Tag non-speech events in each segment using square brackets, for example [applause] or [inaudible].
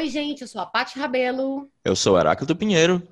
Oi, gente, eu sou a Paty Rabelo. Eu sou Heráclito Pinheiro.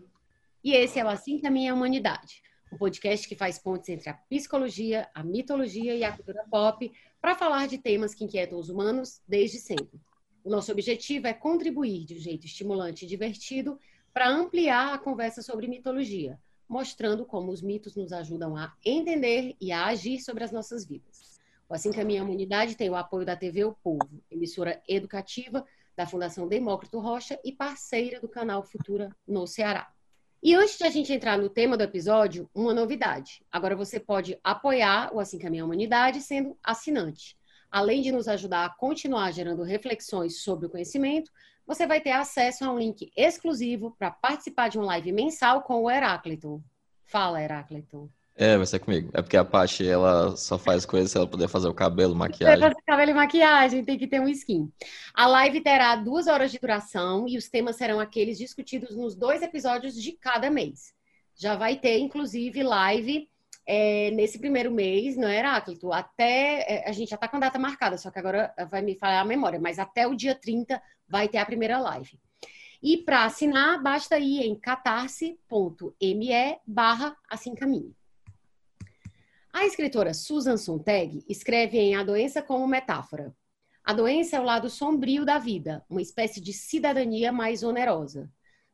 E esse é o Assim Caminha a Humanidade, um podcast que faz pontes entre a psicologia, a mitologia e a cultura pop para falar de temas que inquietam os humanos desde sempre. O nosso objetivo é contribuir de um jeito estimulante e divertido para ampliar a conversa sobre mitologia, mostrando como os mitos nos ajudam a entender e a agir sobre as nossas vidas. O Assim Caminha a Humanidade tem o apoio da TV O Povo, emissora educativa da Fundação Demócrito Rocha e parceira do canal Futura no Ceará. E antes de a gente entrar no tema do episódio, uma novidade. Agora você pode apoiar o Assim Caminha a Humanidade sendo assinante. Além de nos ajudar a continuar gerando reflexões sobre o conhecimento, você vai ter acesso a um link exclusivo para participar de um live mensal com o Heráclito. Fala, Heráclito. É, vai ser comigo. É porque a Paty, ela só faz coisas se ela puder fazer o cabelo, maquiagem. Fazer cabelo e maquiagem, tem que ter um skin. A live terá duas horas de duração e os temas serão aqueles discutidos nos dois episódios de cada mês. Já vai ter, inclusive, live é, nesse primeiro mês, não é, Heráclito? Até. É, a gente já está com a data marcada, só que agora vai me falar a memória, mas até o dia 30 vai ter a primeira live. E para assinar, basta ir em catarse.me barra assim caminho. A escritora Susan Sontag escreve em A Doença como Metáfora. A doença é o lado sombrio da vida, uma espécie de cidadania mais onerosa.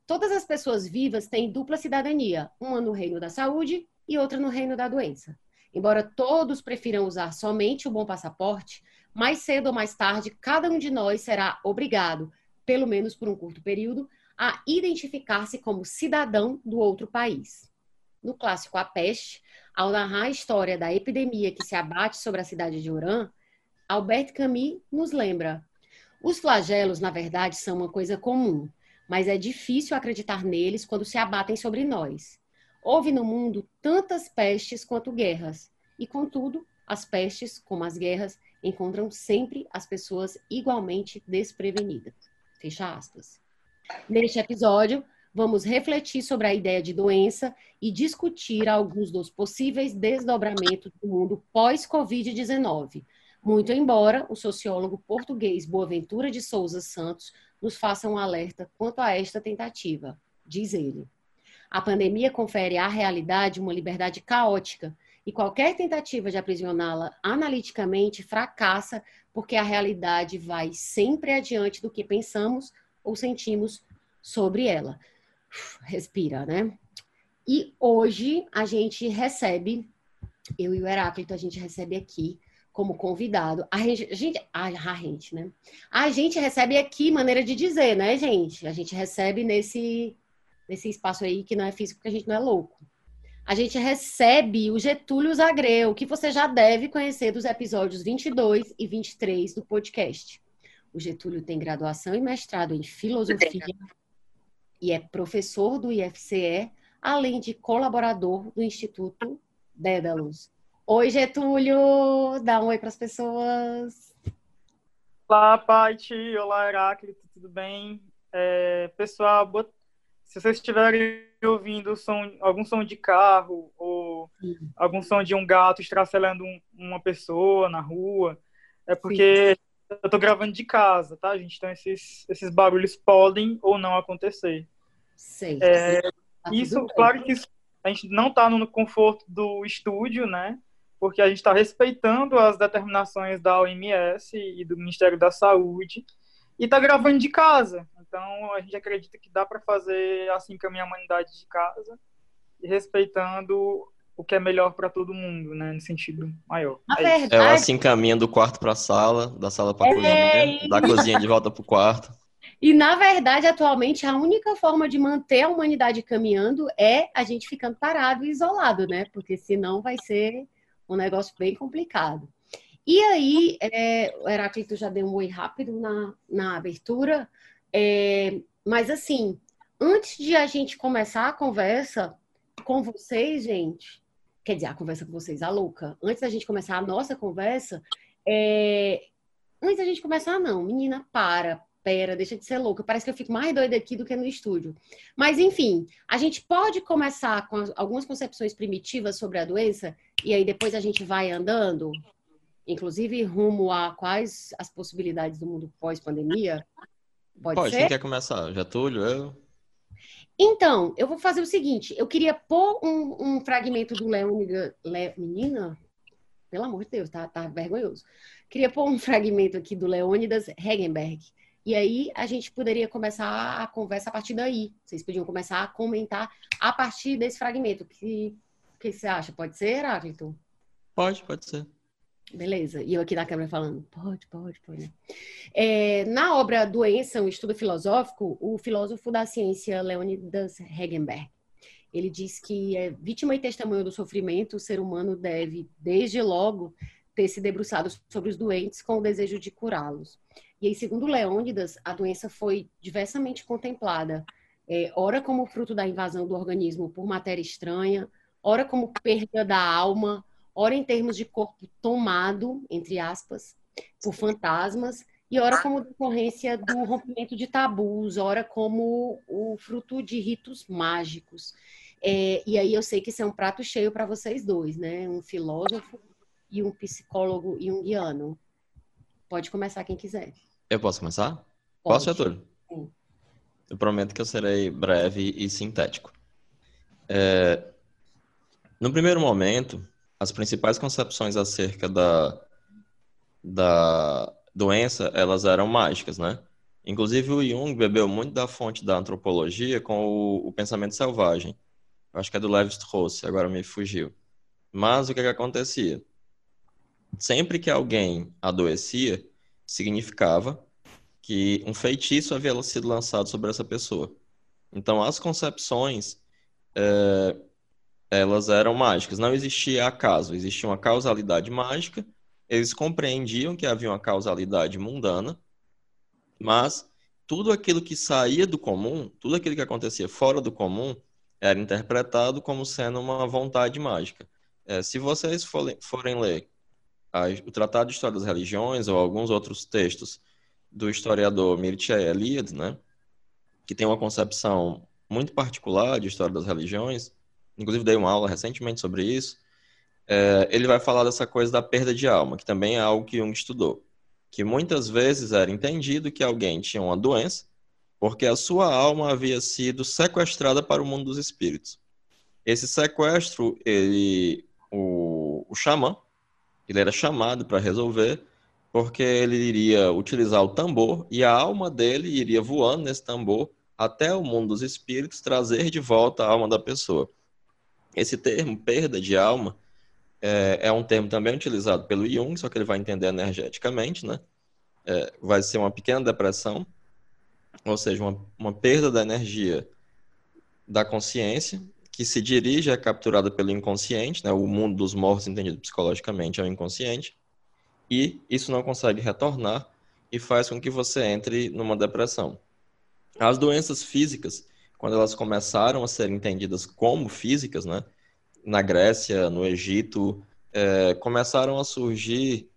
Todas as pessoas vivas têm dupla cidadania, uma no reino da saúde e outra no reino da doença. Embora todos prefiram usar somente o bom passaporte, mais cedo ou mais tarde, cada um de nós será obrigado, pelo menos por um curto período, a identificar-se como cidadão do outro país. No clássico A Peste, ao narrar a história da epidemia que se abate sobre a cidade de Oran, Albert Camus nos lembra: os flagelos, na verdade, são uma coisa comum, mas é difícil acreditar neles quando se abatem sobre nós. Houve no mundo tantas pestes quanto guerras, e contudo, as pestes, como as guerras, encontram sempre as pessoas igualmente desprevenidas. Fecha aspas. Neste episódio, vamos refletir sobre a ideia de doença e discutir alguns dos possíveis desdobramentos do mundo pós-Covid-19. Muito embora o sociólogo português Boaventura de Souza Santos nos faça um alerta quanto a esta tentativa, diz ele. A pandemia confere à realidade uma liberdade caótica e qualquer tentativa de aprisioná-la analiticamente fracassa porque a realidade vai sempre adiante do que pensamos ou sentimos sobre ela respira, né? E hoje a gente recebe, eu e o Heráclito, a gente recebe aqui como convidado. A gente, a gente, a gente, né? A gente recebe aqui, maneira de dizer, né, gente? A gente recebe nesse, nesse espaço aí que não é físico, porque a gente não é louco. A gente recebe o Getúlio Zagreu, que você já deve conhecer dos episódios 22 e 23 do podcast. O Getúlio tem graduação e mestrado em filosofia e é professor do IFCE, além de colaborador do Instituto Dédalus. Oi, Getúlio! Dá um oi para as pessoas. Olá, Paty. Olá, Heráclito. Tudo bem? É, pessoal, se vocês estiverem ouvindo som, algum som de carro ou Sim. algum som de um gato estracelando um, uma pessoa na rua, é porque Sim. Eu estou gravando de casa, tá, gente? Então esses, esses barulhos podem ou não acontecer. Sei. É, tá isso, claro que isso, a gente não está no conforto do estúdio, né? Porque a gente está respeitando as determinações da OMS e do Ministério da Saúde e está gravando de casa. Então a gente acredita que dá para fazer assim com a minha humanidade de casa e respeitando o que é melhor para todo mundo, né, no sentido maior. É, verdade... é assim caminha do quarto para a sala, da sala para a cozinha, da cozinha de volta para o quarto. E, na verdade, atualmente, a única forma de manter a humanidade caminhando é a gente ficando parado e isolado, né? Porque senão vai ser um negócio bem complicado. E aí, é, o Heráclito já deu um oi rápido na, na abertura, é, mas assim, antes de a gente começar a conversa com vocês, gente, quer dizer, a conversa com vocês, a louca, antes da gente começar a nossa conversa, é, antes da gente começar, não, menina, para, pera, deixa de ser louca. Parece que eu fico mais doida aqui do que no estúdio. Mas, enfim, a gente pode começar com algumas concepções primitivas sobre a doença e aí depois a gente vai andando, inclusive rumo a quais as possibilidades do mundo pós-pandemia. Pode, Pode ser? quem quer começar? Getúlio, eu? Então, eu vou fazer o seguinte: eu queria pôr um, um fragmento do Leônidas. Le... Menina? Pelo amor de Deus, tá, tá vergonhoso. Queria pôr um fragmento aqui do Leônidas Hegenberg. E aí a gente poderia começar a conversa a partir daí. Vocês podiam começar a comentar a partir desse fragmento. O que, que você acha? Pode ser, Heráclito? Pode, pode ser. Beleza. E eu aqui na câmera falando, pode, pode, pode. É, na obra Doença, um estudo filosófico, o filósofo da ciência Leonidas Hegenberg, ele diz que é vítima e testemunho do sofrimento, o ser humano deve, desde logo, ter se debruçado sobre os doentes com o desejo de curá-los. E aí, segundo Leônidas, a doença foi diversamente contemplada, é, ora como fruto da invasão do organismo por matéria estranha, ora como perda da alma, ora em termos de corpo tomado, entre aspas, por fantasmas, e ora como decorrência do rompimento de tabus, ora como o fruto de ritos mágicos. É, e aí eu sei que isso é um prato cheio para vocês dois, né? Um filósofo e um psicólogo e um guiano. Pode começar quem quiser. Eu posso começar? Pode. Posso, Arthur? Sim. Eu prometo que eu serei breve e sintético. É, no primeiro momento, as principais concepções acerca da, da doença, elas eram mágicas, né? Inclusive o Jung bebeu muito da fonte da antropologia com o, o pensamento selvagem. Acho que é do Levi-Strauss, agora me fugiu. Mas o que, que acontecia? Sempre que alguém adoecia, significava que um feitiço havia sido lançado sobre essa pessoa. Então, as concepções é, elas eram mágicas. Não existia acaso, existia uma causalidade mágica. Eles compreendiam que havia uma causalidade mundana, mas tudo aquilo que saía do comum, tudo aquilo que acontecia fora do comum, era interpretado como sendo uma vontade mágica. É, se vocês forem, forem ler a, o Tratado de História das Religiões ou alguns outros textos do historiador Mircea Eliade, né, que tem uma concepção muito particular de história das religiões, inclusive dei uma aula recentemente sobre isso, é, ele vai falar dessa coisa da perda de alma, que também é algo que Jung estudou. Que muitas vezes era entendido que alguém tinha uma doença porque a sua alma havia sido sequestrada para o mundo dos espíritos. Esse sequestro, ele, o, o xamã, ele era chamado para resolver, porque ele iria utilizar o tambor e a alma dele iria voando nesse tambor até o mundo dos espíritos, trazer de volta a alma da pessoa. Esse termo, perda de alma, é, é, um termo também utilizado pelo Jung, só que ele vai entender energeticamente, né? É, vai ser uma pequena depressão, ou seja, uma, uma perda da energia da consciência, que se dirige é capturada pelo inconsciente, né? O mundo dos mortos, entendido psicologicamente, é o inconsciente, e isso não consegue retornar e faz com que você entre numa depressão. As doenças físicas, quando elas começaram a ser entendidas como físicas, né, na Grécia, no Egito, é, começaram a surgir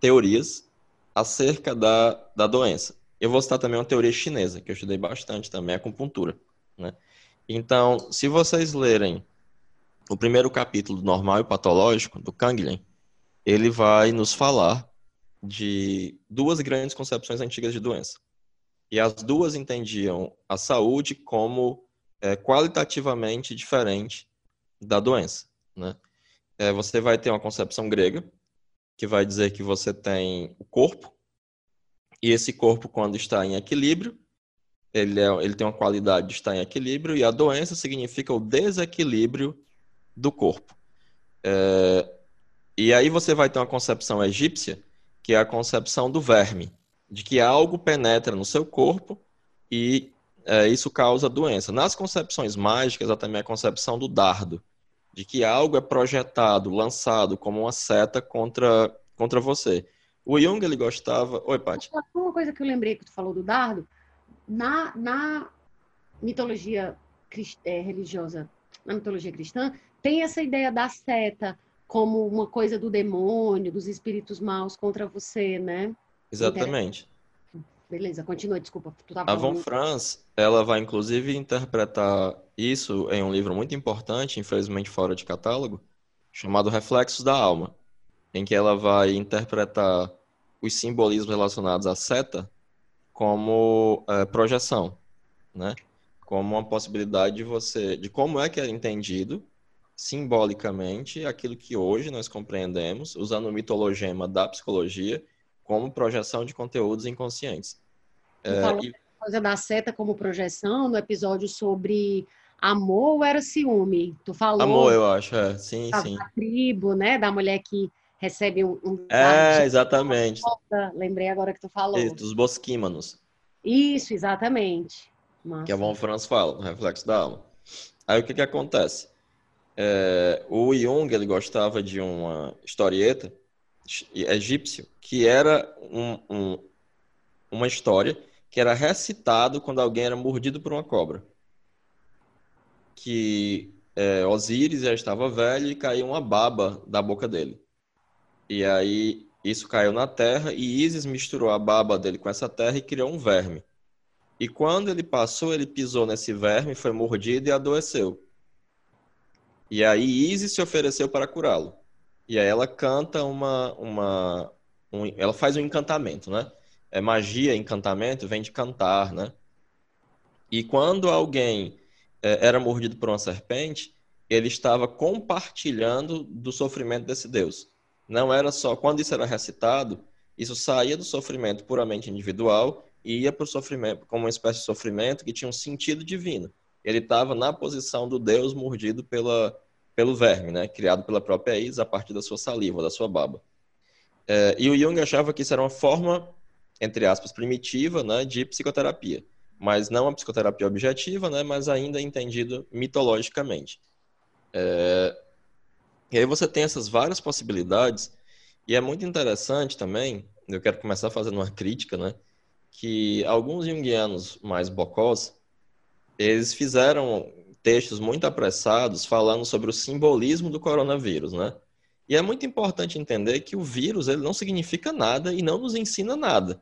teorias acerca da, da doença. Eu vou citar também uma teoria chinesa, que eu estudei bastante também, a acupuntura. Né? Então, se vocês lerem o primeiro capítulo do Normal e Patológico, do Kanglin, ele vai nos falar de duas grandes concepções antigas de doença e as duas entendiam a saúde como é, qualitativamente diferente da doença. Né? É, você vai ter uma concepção grega, que vai dizer que você tem o corpo, e esse corpo, quando está em equilíbrio, ele, é, ele tem uma qualidade de estar em equilíbrio, e a doença significa o desequilíbrio do corpo. É, e aí você vai ter uma concepção egípcia, que é a concepção do verme, de que algo penetra no seu corpo e é, isso causa doença. Nas concepções mágicas, há também a concepção do dardo, de que algo é projetado, lançado como uma seta contra, contra você. O Jung, ele gostava... Oi, Paty. Uma coisa que eu lembrei que tu falou do dardo, na, na mitologia é, religiosa, na mitologia cristã, tem essa ideia da seta como uma coisa do demônio, dos espíritos maus contra você, né? Exatamente. Beleza, continua, desculpa. a Von Franz, ela vai inclusive interpretar isso em um livro muito importante, infelizmente fora de catálogo, chamado Reflexos da Alma, em que ela vai interpretar os simbolismos relacionados à seta como é, projeção, né? Como uma possibilidade de você, de como é que é entendido simbolicamente aquilo que hoje nós compreendemos, usando o mitologema da psicologia, como projeção de conteúdos inconscientes. É, e... coisa da seta como projeção no episódio sobre amor ou era ciúme? Tu falou. Amor, eu acho, é. sim, da, sim. Da tribo, né? Da mulher que recebe um. um é, exatamente. Lembrei agora que tu falou. Isso, dos bosquímanos. Isso, exatamente. Massa. Que a Von Franz fala, no Reflexo da Alma. Aí o que que acontece? É, o Jung, ele gostava de uma historieta egípcio, que era um, um, uma história que era recitado quando alguém era mordido por uma cobra. Que é, Osíris já estava velho e caiu uma baba da boca dele. E aí isso caiu na terra e Isis misturou a baba dele com essa terra e criou um verme. E quando ele passou, ele pisou nesse verme, foi mordido e adoeceu. E aí Isis se ofereceu para curá-lo. E aí ela canta uma, uma um, ela faz um encantamento, né? É magia, encantamento vem de cantar, né? E quando alguém é, era mordido por uma serpente, ele estava compartilhando do sofrimento desse Deus. Não era só quando isso era recitado, isso saía do sofrimento puramente individual e ia para o sofrimento como uma espécie de sofrimento que tinha um sentido divino. Ele estava na posição do Deus mordido pela, pelo verme, né? criado pela própria Is a partir da sua saliva, da sua baba. É, e o Jung achava que isso era uma forma, entre aspas, primitiva né, de psicoterapia, mas não uma psicoterapia objetiva, né, mas ainda entendida mitologicamente. É, e aí você tem essas várias possibilidades, e é muito interessante também, eu quero começar fazendo uma crítica, né, que alguns junguianos mais bocós, eles fizeram textos muito apressados falando sobre o simbolismo do coronavírus, né? E é muito importante entender que o vírus ele não significa nada e não nos ensina nada.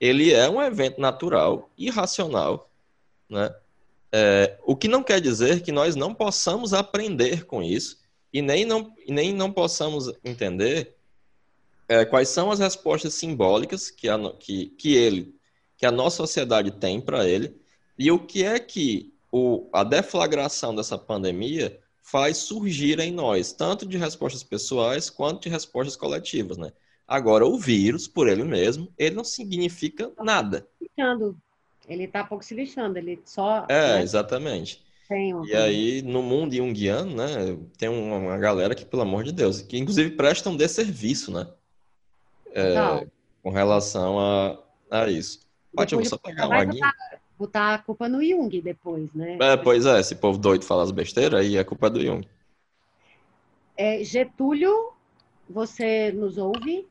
Ele é um evento natural, irracional, né? É, o que não quer dizer que nós não possamos aprender com isso e nem não, nem não possamos entender é, quais são as respostas simbólicas que, a, que, que ele, que a nossa sociedade tem para ele e o que é que o, a deflagração dessa pandemia faz surgir em nós, tanto de respostas pessoais quanto de respostas coletivas, né? Agora, o vírus, por ele mesmo, ele não significa nada. Ele está pouco se lixando, ele só... É, né? exatamente. E aí, no mundo junguiano, né, tem uma galera que, pelo amor de Deus, que inclusive prestam de serviço, né? É, com relação a, a isso. Ótimo, vou só pegar uma aguinha botar a culpa no Jung depois, né? É, pois é, esse povo doido fala as besteiras, aí é culpa do Jung. É, Getúlio, você nos ouve?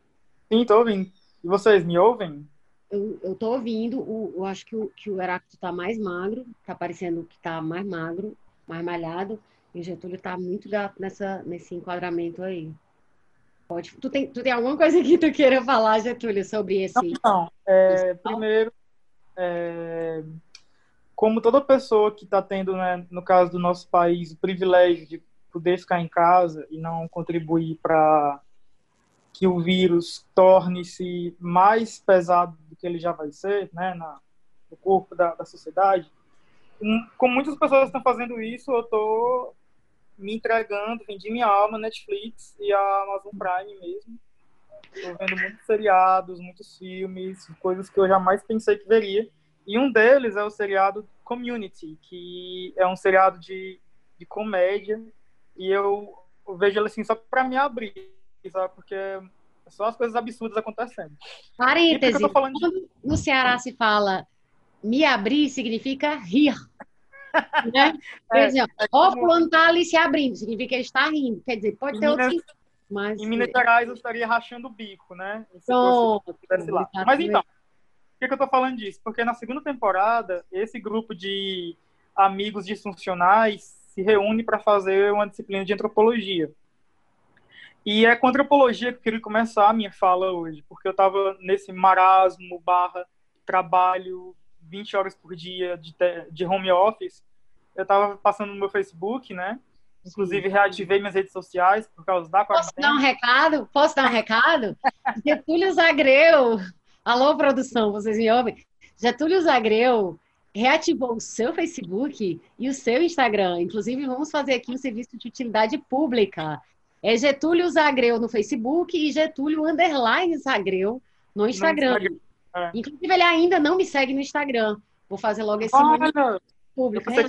Sim, tô ouvindo. E vocês me ouvem? Eu, eu tô ouvindo, o, eu acho que o, que o Heráclito tá mais magro, tá parecendo que tá mais magro, mais malhado, e o Getúlio tá muito gato nessa, nesse enquadramento aí. Pode, tu, tem, tu tem alguma coisa que tu queira falar, Getúlio, sobre esse? Não, não. É, primeiro, é, como toda pessoa que está tendo, né, no caso do nosso país, o privilégio de poder ficar em casa e não contribuir para que o vírus torne-se mais pesado do que ele já vai ser, né, na, no corpo da, da sociedade, como muitas pessoas estão fazendo isso, eu estou me entregando, vendi minha alma Netflix e a Amazon Prime mesmo, Estou vendo muitos seriados, muitos filmes, coisas que eu jamais pensei que veria. E um deles é o seriado Community, que é um seriado de, de comédia. E eu, vejo ele assim só para me abrir, sabe? Porque só as coisas absurdas acontecendo. Parêntese, de... no Ceará se fala me abrir significa rir. [laughs] né? É, dizer, é como... o fulano tá ali se abrindo, significa que ele está rindo. Quer dizer, pode ter outro sentido. Mas, em Minas Gerais eu estaria rachando o bico, né? Pronto, lá. Mas então, por que, que eu tô falando disso? Porque na segunda temporada, esse grupo de amigos disfuncionais se reúne para fazer uma disciplina de antropologia. E é com antropologia que eu queria começar a minha fala hoje, porque eu estava nesse marasmo barra trabalho 20 horas por dia de, de home office. Eu estava passando no meu Facebook, né? Inclusive, reativei minhas redes sociais por causa da quarentena. Posso dar um recado? Posso dar um recado? Getúlio Zagreu. Alô, produção, vocês me ouvem? Getúlio Zagreu reativou o seu Facebook e o seu Instagram. Inclusive, vamos fazer aqui um serviço de utilidade pública. É Getúlio Zagreu no Facebook e Getúlio Underline Zagreu no Instagram. No Instagram. É. Inclusive, ele ainda não me segue no Instagram. Vou fazer logo esse Olha, público. É,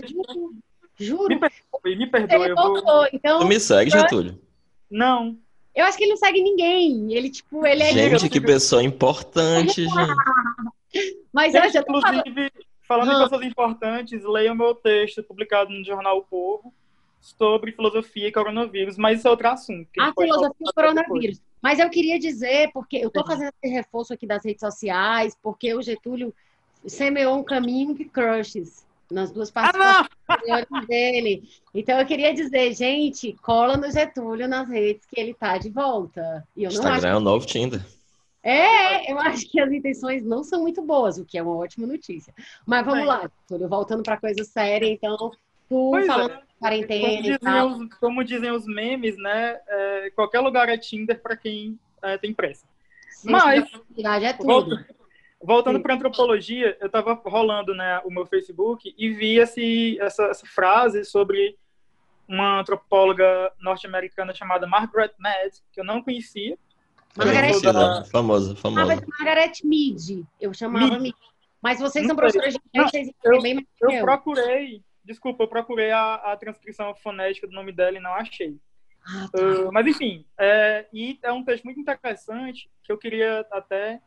juro. Me perdoe, me perdoe. Ele vou... então, tu me segue, Getúlio? Não. Eu acho que ele não segue ninguém. Ele, tipo, ele é. Gente, que pessoa importante, [laughs] gente. Mas gente, eu já Inclusive, falando em pessoas importantes, leia o meu texto publicado no jornal O Povo sobre filosofia e coronavírus, mas isso é outro assunto. A filosofia e coronavírus. Mas eu queria dizer, porque eu estou fazendo esse reforço aqui das redes sociais, porque o Getúlio semeou um caminho de crushes nas duas participações ah, dele. Então eu queria dizer, gente, cola no Getúlio nas redes que ele tá de volta. E eu não Instagram acho... é o novo Tinder. É, eu acho que as intenções não são muito boas, o que é uma ótima notícia. Mas vamos lá, Getúlio, voltando para coisa séria, então, tu pois falando é. de quarentena como dizem, os, como dizem os memes, né? É, qualquer lugar é Tinder para quem é, tem pressa. Sim, Mas, é tudo. Voltando para antropologia, eu estava rolando né, o meu Facebook e vi esse, essa, essa frase sobre uma antropóloga norte-americana chamada Margaret Mead, que eu não conhecia. Margaret da... famosa, famosa. Margaret Mead, eu chamava Mead. Mas vocês são professores de inglês, eu, bem mais eu, eu procurei, desculpa, eu procurei a, a, transcrição fonética do nome dela e não achei. Ah, tá. uh, mas enfim, é, e é um texto muito interessante que eu queria até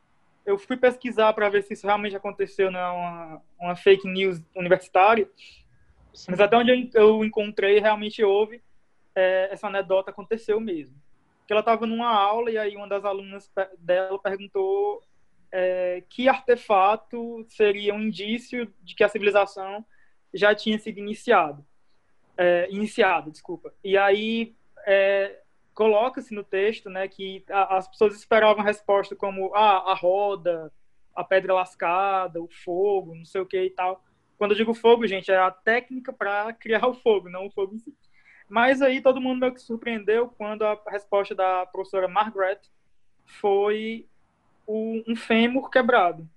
eu fui pesquisar para ver se isso realmente aconteceu, não é uma, uma fake news universitária. Sim. Mas até onde eu encontrei, realmente houve, é, essa anedota aconteceu mesmo. Que ela estava numa aula e aí uma das alunas dela perguntou é, que artefato seria um indício de que a civilização já tinha sido iniciado. É, iniciado, desculpa. E aí é, coloca-se no texto, né, que a, as pessoas esperavam resposta como ah, a roda, a pedra lascada, o fogo, não sei o que e tal. Quando eu digo fogo, gente, é a técnica para [laughs] criar o fogo, não o fogo em si. Mas aí todo mundo meio que surpreendeu quando a resposta da professora Margaret foi o, um fêmur quebrado.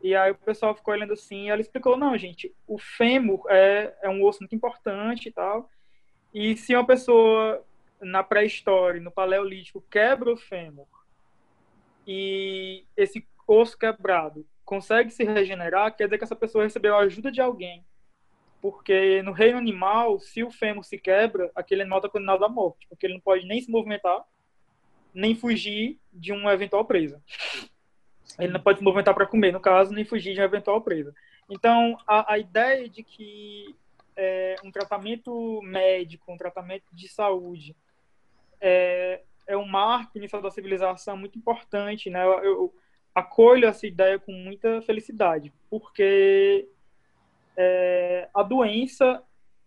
E aí o pessoal ficou olhando assim, e ela explicou, não, gente, o fêmur é, é um osso muito importante e tal, e se uma pessoa na pré-história, no paleolítico, quebra o fêmur e esse osso quebrado consegue se regenerar, quer dizer que essa pessoa recebeu a ajuda de alguém. Porque no reino animal, se o fêmur se quebra, aquele animal está condenado à morte, porque ele não pode nem se movimentar, nem fugir de uma eventual presa. Ele não pode se movimentar para comer, no caso, nem fugir de uma eventual presa. Então, a, a ideia de que é, um tratamento médico, um tratamento de saúde, é, é um marco inicial da civilização muito importante, né? Eu, eu acolho essa ideia com muita felicidade, porque é, a doença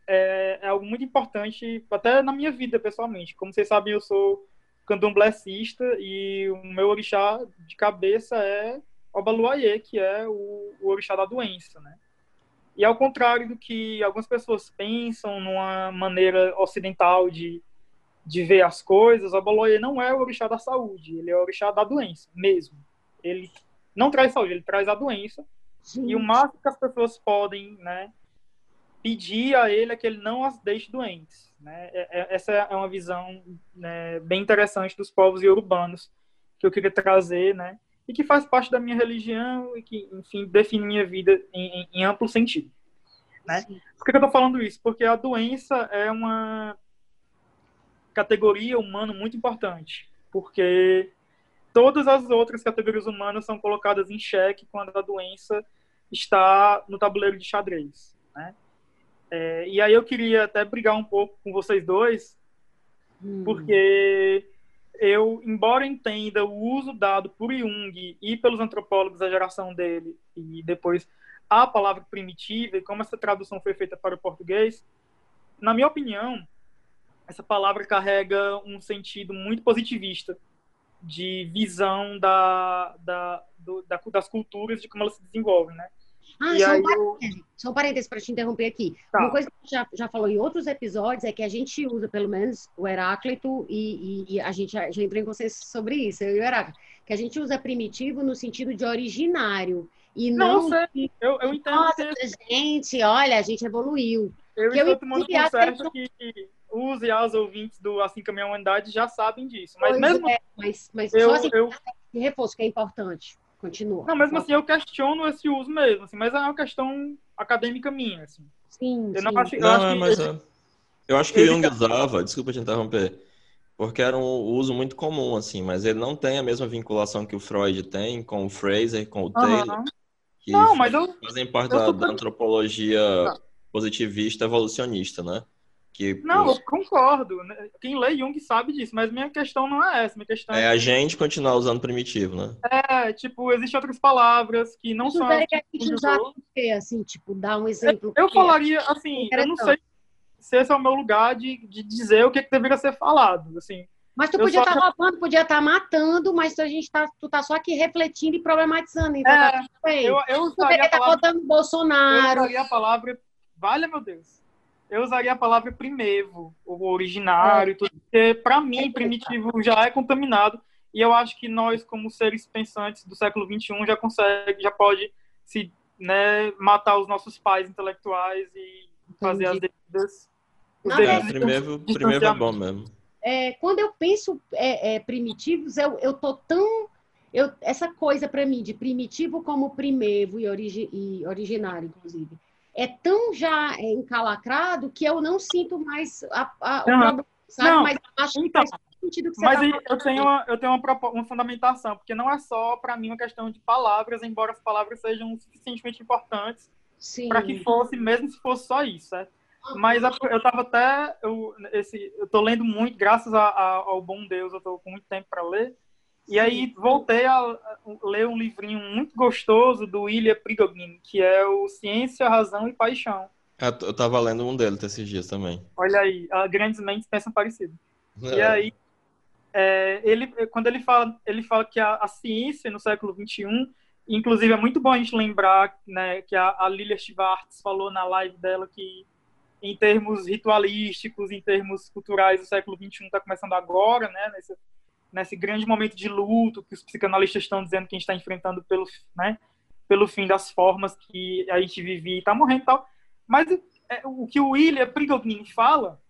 é, é, algo muito importante, até na minha vida pessoalmente. Como vocês sabem, eu sou candomblessista e o meu orixá de cabeça é Obaluayê, que é o, o orixá da doença, né? E ao contrário do que algumas pessoas pensam numa maneira ocidental de de ver as coisas, a Baloye não é o orixá da saúde, ele é o orixá da doença mesmo. Ele não traz saúde, ele traz a doença. Sim. E o máximo que as pessoas podem, né, pedir a ele é que ele não as deixe doentes. Né? É, é, essa é uma visão né, bem interessante dos povos urbanos que eu queria trazer, né? E que faz parte da minha religião e que, enfim, define minha vida em, em, em amplo sentido. Né? Por que eu estou falando isso? Porque a doença é uma categoria humana muito importante, porque todas as outras categorias humanas são colocadas em xeque quando a doença está no tabuleiro de xadrez, né? É, e aí eu queria até brigar um pouco com vocês dois, hum. porque eu, embora entenda o uso dado por Jung e pelos antropólogos da geração dele, e depois a palavra primitiva e como essa tradução foi feita para o português, na minha opinião, essa palavra carrega um sentido muito positivista de visão da, da, do, da das culturas, de como elas se desenvolvem, né? Ah, e só, um parênteses, eu... só um parênteses para te interromper aqui. Tá. Uma coisa que a gente já, já falou em outros episódios é que a gente usa, pelo menos, o Heráclito e, e, e a gente já, já entrou em consenso sobre isso, eu e o Heráclito, que a gente usa primitivo no sentido de originário. E não, não sei. Eu, eu entendo. Nossa, que... gente, olha, a gente evoluiu. Eu estou tomando por certo que os e as ouvintes do Assim Caminha a Humanidade já sabem disso. Mas pois mesmo. É, mas, mas eu, só assim, eu... reforço que é importante. Continua. Não, mesmo assim, eu questiono esse uso mesmo, assim, mas é uma questão acadêmica minha, assim. Sim, eu não sim. acho, não, eu acho mas, que... Eu acho que ele... Jung usava, desculpa te interromper, porque era um uso muito comum, assim, mas ele não tem a mesma vinculação que o Freud tem com o Fraser, com o Taylor, que não, mas eu, fazem parte da, da, antropologia positivista evolucionista, né? Que, não, os... eu concordo. Né? Quem lê Jung sabe disso, mas minha questão não é essa. Minha questão é, é a gente continuar usando primitivo, né? É, tipo, existem outras palavras que não são. As que usar assim, tipo, dar um exemplo. Eu, eu falaria, assim, eu não sei se esse é o meu lugar de, de dizer o que, que deveria ser falado, assim. Mas tu podia estar tá roubando, podia estar tá matando, mas a gente tá, tu tá só aqui refletindo e problematizando. Então é, tá eu, eu usaria tu a tá palavra, tá Bolsonaro. Eu usaria a palavra, vale meu Deus, eu usaria a palavra primevo, o originário, tudo, porque para mim primitivo já é contaminado e eu acho que nós como seres pensantes do século 21 já consegue, já pode se né, matar os nossos pais intelectuais e Entendi. fazer as devidas é, primeiro, primeiro é bom mesmo. É, quando eu penso é, é, primitivos, eu, eu tô tão. Eu, essa coisa para mim de primitivo como primevo e, origi, e originário, inclusive, é tão já é, encalacrado que eu não sinto mais a, a, o problema, sabe? Não, mas acho então, que faz sentido que você Mas tá eu tenho, uma, eu tenho uma, uma fundamentação, porque não é só para mim uma questão de palavras, embora as palavras sejam suficientemente importantes para que fosse, mesmo se fosse só isso, certo? Mas eu estava até. Eu, esse, eu tô lendo muito, graças a, a, ao bom Deus, eu tô com muito tempo para ler. E aí voltei a ler um livrinho muito gostoso do Ilya Prigogine, que é o Ciência, Razão e Paixão. Eu tava lendo um deles esses dias também. Olha aí, grandes mentes pensam parecido. É. E aí, é, ele, quando ele fala, ele fala que a, a, ciência no século XXI, inclusive é muito bom a gente lembrar né, que a, a Lilia Schwartz falou na live dela que em termos ritualísticos, em termos culturais, o século XXI está começando agora, né, nesse, nesse grande momento de luto que os psicanalistas estão dizendo que a gente está enfrentando pelo, né, pelo fim das formas que a gente vivia e está morrendo e tal. Mas é, o que o William Prigogine fala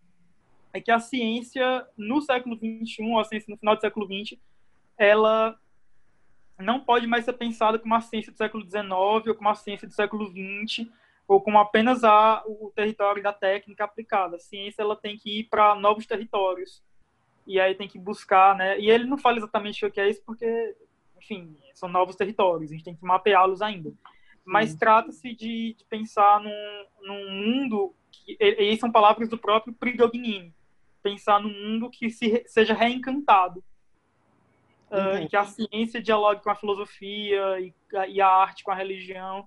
é que a ciência no século XXI, a ciência no final do século XX, ela não pode mais ser pensada como uma ciência do século XIX ou como uma ciência do século XX, ou como apenas a, o território da técnica aplicada. A ciência ela tem que ir para novos territórios e aí tem que buscar, né? E ele não fala exatamente o que é isso porque, enfim, são novos territórios, a gente tem que mapeá-los ainda. Mas trata-se de, de, pensar num, num mundo que, e, e são palavras do próprio Prigogine, pensar num mundo que se, seja reencantado. Uh, que a ciência dialogue com a filosofia e, e a arte com a religião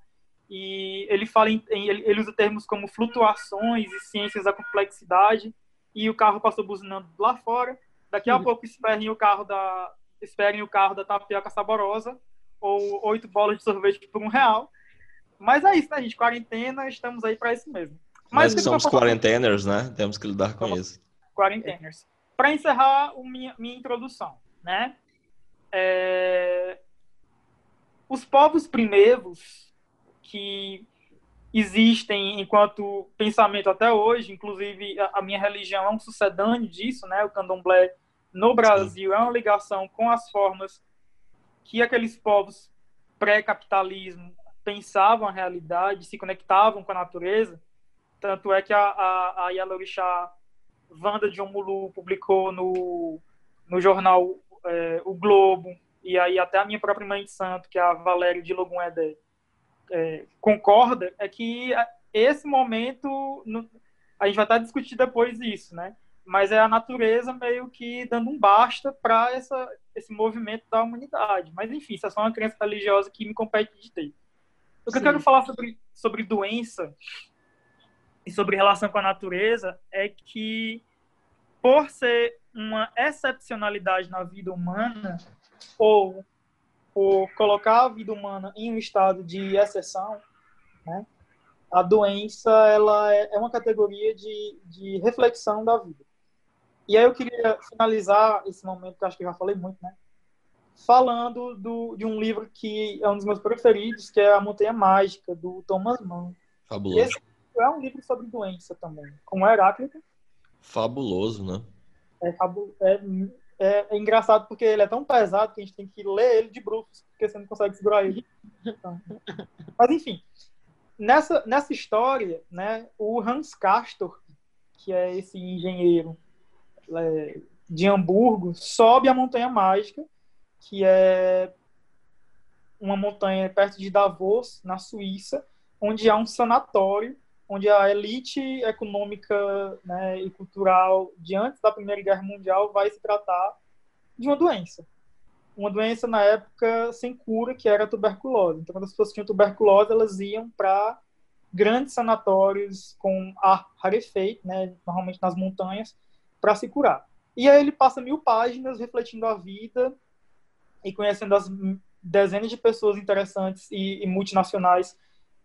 e ele fala em, ele, usa termos como flutuações e ciências da complexidade e o carro passou buzinando lá fora daqui a uhum. pouco esperem o carro da esperem o carro da tapioca saborosa ou oito bolas de sorvete por um real. Mas é isso né gente? Quarentena estamos aí para isso mesmo. Mas, mas somos quarenteners né? Temos que lidar com somos isso. quarenteners. Para encerrar o minha, minha introdução né? É... os povos primeiros que existem enquanto pensamento até hoje, inclusive a, minha religião é um sucedâneo disso, né? O candomblé no Brasil Sim. é uma ligação com as formas que aqueles povos pré-capitalismo pensavam a realidade, se conectavam com a natureza. Tanto é que a, a, a Yalorixá Wanda de Omulu publicou no, no jornal é, O Globo, e aí até a minha própria mãe de santo, que é a Valéria de Logum Edé, é, concorda é que esse momento a gente vai estar discutindo depois isso, né? Mas é a natureza meio que dando um basta para essa esse movimento da humanidade. Mas enfim, isso é só uma crença religiosa que me compete de ter. O que Sim. eu quero falar sobre sobre doença e sobre relação com a natureza é que por ser uma excepcionalidade na vida humana ou por colocar a vida humana em um estado de exceção, né, a doença ela é, é uma categoria de, de reflexão da vida. E aí eu queria finalizar esse momento, que acho que já falei muito, né? falando do, de um livro que é um dos meus preferidos, que é A Montanha Mágica, do Thomas Mann. Fabuloso. Esse é um livro sobre doença também, com Heráclito. Fabuloso, né? É, é, é, é, engraçado porque ele é tão pesado que a gente tem que ler ele de brufos, porque você não consegue segurar ele. Então, mas, enfim, nessa, nessa história, né, o Hans Castor, que é esse engenheiro de Hamburgo, sobe a Montanha Mágica, que é uma montanha perto de Davos, na Suíça, onde há um sanatório, onde a elite econômica né, e cultural de antes da Primeira Guerra Mundial vai se tratar de uma doença. Uma doença, na época, sem cura, que era a tuberculose. Então, quando as pessoas tinham tuberculose, elas iam para grandes sanatórios com ar rarefeito, né, normalmente nas montanhas, para se curar. E aí ele passa mil páginas refletindo a vida e conhecendo as dezenas de pessoas interessantes e, e multinacionais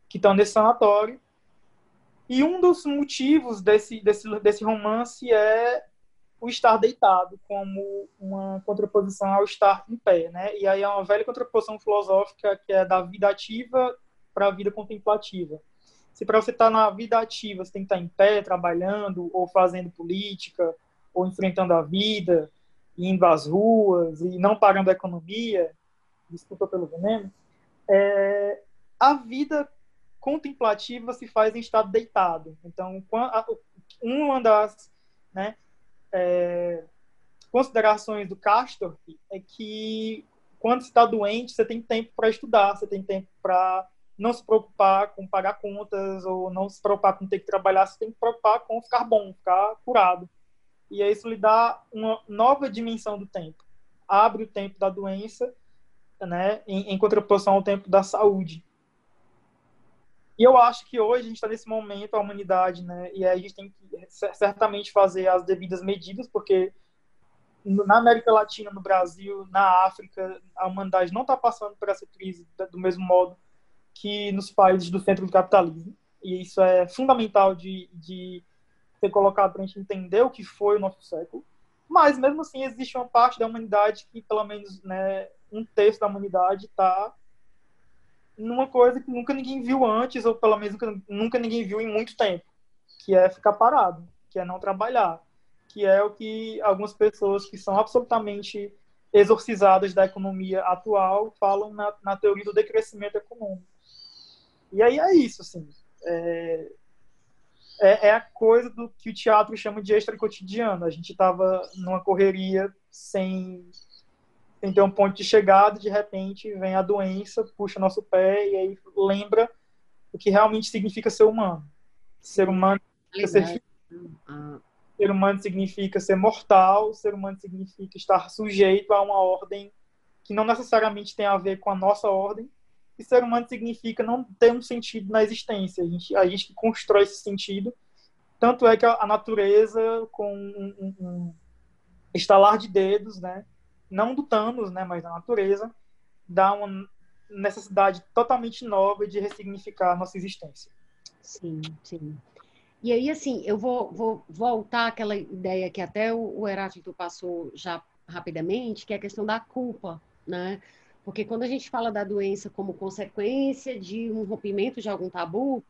que estão nesse sanatório. E um dos motivos desse, desse, desse romance é o estar deitado, como uma contraposição ao estar em pé. Né? E aí é uma velha contraposição filosófica que é da vida ativa para a vida contemplativa. Se para você estar tá na vida ativa, você tem que estar tá em pé, trabalhando, ou fazendo política, ou enfrentando a vida, indo às ruas e não parando a economia, desculpa pelo veneno, é, a vida contemplativa se faz em estado deitado. Então, uma das né, é, considerações do Castor é que quando você está doente, você tem tempo para estudar, você tem tempo para não se preocupar com pagar contas ou não se preocupar com ter que trabalhar, você tem que se preocupar com ficar bom, ficar curado. E isso lhe dá uma nova dimensão do tempo. Abre o tempo da doença, né, em, em contraposição ao tempo da saúde. E eu acho que hoje a gente está nesse momento, a humanidade, né? E a gente tem que certamente fazer as devidas medidas, porque na América Latina, no Brasil, na África, a humanidade não está passando por essa crise do mesmo modo que nos países do centro do capitalismo. E isso é fundamental de, de ser colocado para a gente entender o que foi o nosso século. Mas, mesmo assim, existe uma parte da humanidade que, pelo menos, né, um terço da humanidade está numa coisa que nunca ninguém viu antes, ou pelo menos nunca, nunca ninguém viu em muito tempo, que é ficar parado, que é não trabalhar, que é o que algumas pessoas que são absolutamente exorcizadas da economia atual falam na, na teoria do decrescimento econômico. E aí é isso, assim. É, é, é, a coisa do que o teatro chama de extra cotidiano. A gente estava numa correria sem que ter um ponto de chegada, de repente vem a doença, puxa nosso pé e aí lembra o que realmente significa ser humano. Ser humano significa ser ah. Ser humano significa ser mortal, ser humano significa estar sujeito a uma ordem que não necessariamente tem a ver com a nossa ordem, e ser humano significa não ter um sentido na existência. A gente, a gente que constrói esse sentido. Tanto é que a, natureza, com um, um, um estalar de dedos, né, não do Thanos, né, mas da natureza, dá uma necessidade totalmente nova de ressignificar a nossa existência. Sim, sim. E aí, assim, eu vou, vou voltar àquela ideia que até o Heráclito passou já rapidamente, que é a questão da culpa, né? Porque quando a gente fala da doença como consequência de um rompimento de algum tabu,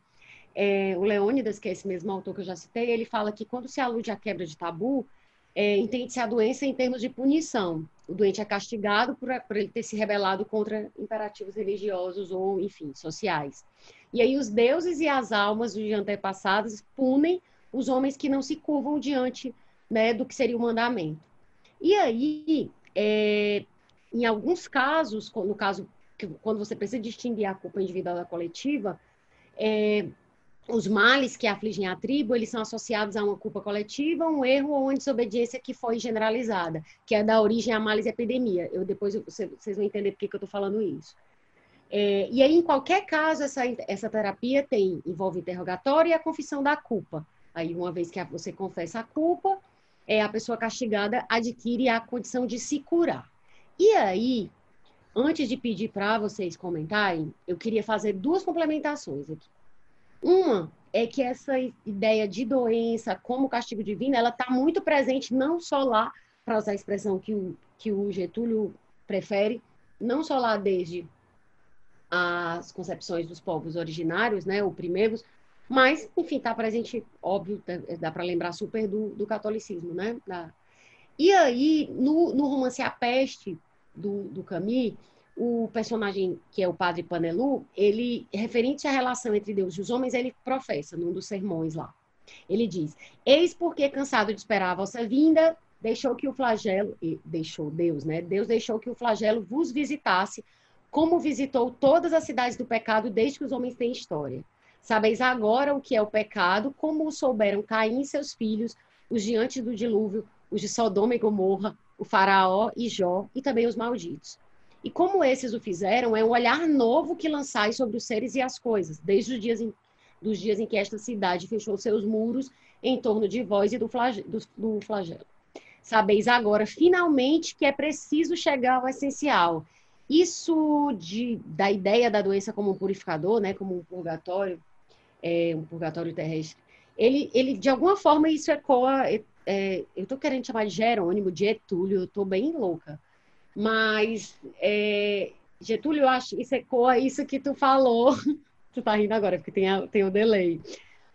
é, o Leônidas, que é esse mesmo autor que eu já citei, ele fala que quando se alude à quebra de tabu, é, entende-se a doença em termos de punição. O doente é castigado por, por, ele ter se rebelado contra imperativos religiosos ou, enfim, sociais. E aí os deuses e as almas de antepassados punem os homens que não se curvam diante né, do que seria o mandamento. E aí, é, em alguns casos, no caso, quando você precisa distinguir a culpa individual da coletiva, é, os males que afligem a tribo, eles são associados a uma culpa coletiva, um erro ou uma desobediência que foi generalizada, que é da origem a males e epidemia. Eu depois vocês vão entender por que, eu estou falando isso. É, e aí, em qualquer caso, essa, essa terapia tem envolve interrogatório e a confissão da culpa. Aí, uma vez que você confessa a culpa, é, a pessoa castigada adquire a condição de se curar. E aí, antes de pedir para vocês comentarem, eu queria fazer duas complementações aqui. Uma é que essa ideia de doença como castigo divino, ela está muito presente não só lá, para usar a expressão que o, que o Getúlio prefere, não só lá desde as concepções dos povos originários, né, ou primeiros, mas, enfim, está presente, óbvio, dá para lembrar super do, do catolicismo, né? Da... E aí, no, no romance A Peste, do, do Camus, o personagem que é o padre Panelu, ele, referente à relação entre Deus e os homens, ele professa num dos sermões lá. Ele diz: Eis porque, cansado de esperar a vossa vinda, deixou que o flagelo, deixou Deus, né? Deus deixou que o flagelo vos visitasse, como visitou todas as cidades do pecado desde que os homens têm história. Sabeis agora o que é o pecado, como o souberam Caim e seus filhos, os diante do dilúvio, os de Sodoma e Gomorra, o faraó e Jó, e também os malditos. E como esses o fizeram, é um olhar novo que lançais sobre os seres e as coisas, desde os dias em, dos dias em que esta cidade fechou seus muros em torno de vós e do, flagelo. Do, do flagelo. Sabeis agora, finalmente, que é preciso chegar ao essencial. Isso de, da ideia da doença como um purificador, né, como um purgatório, é, um purgatório terrestre, ele, ele de alguma forma isso ecoa. É, eu estou querendo chamar de Jerônimo, de Etúlio, eu estou bem louca. Mas é, Getúlio, eu acho, isso ecoa isso que tu falou. [laughs] tu tá rindo agora, porque tem, a, tem o delay.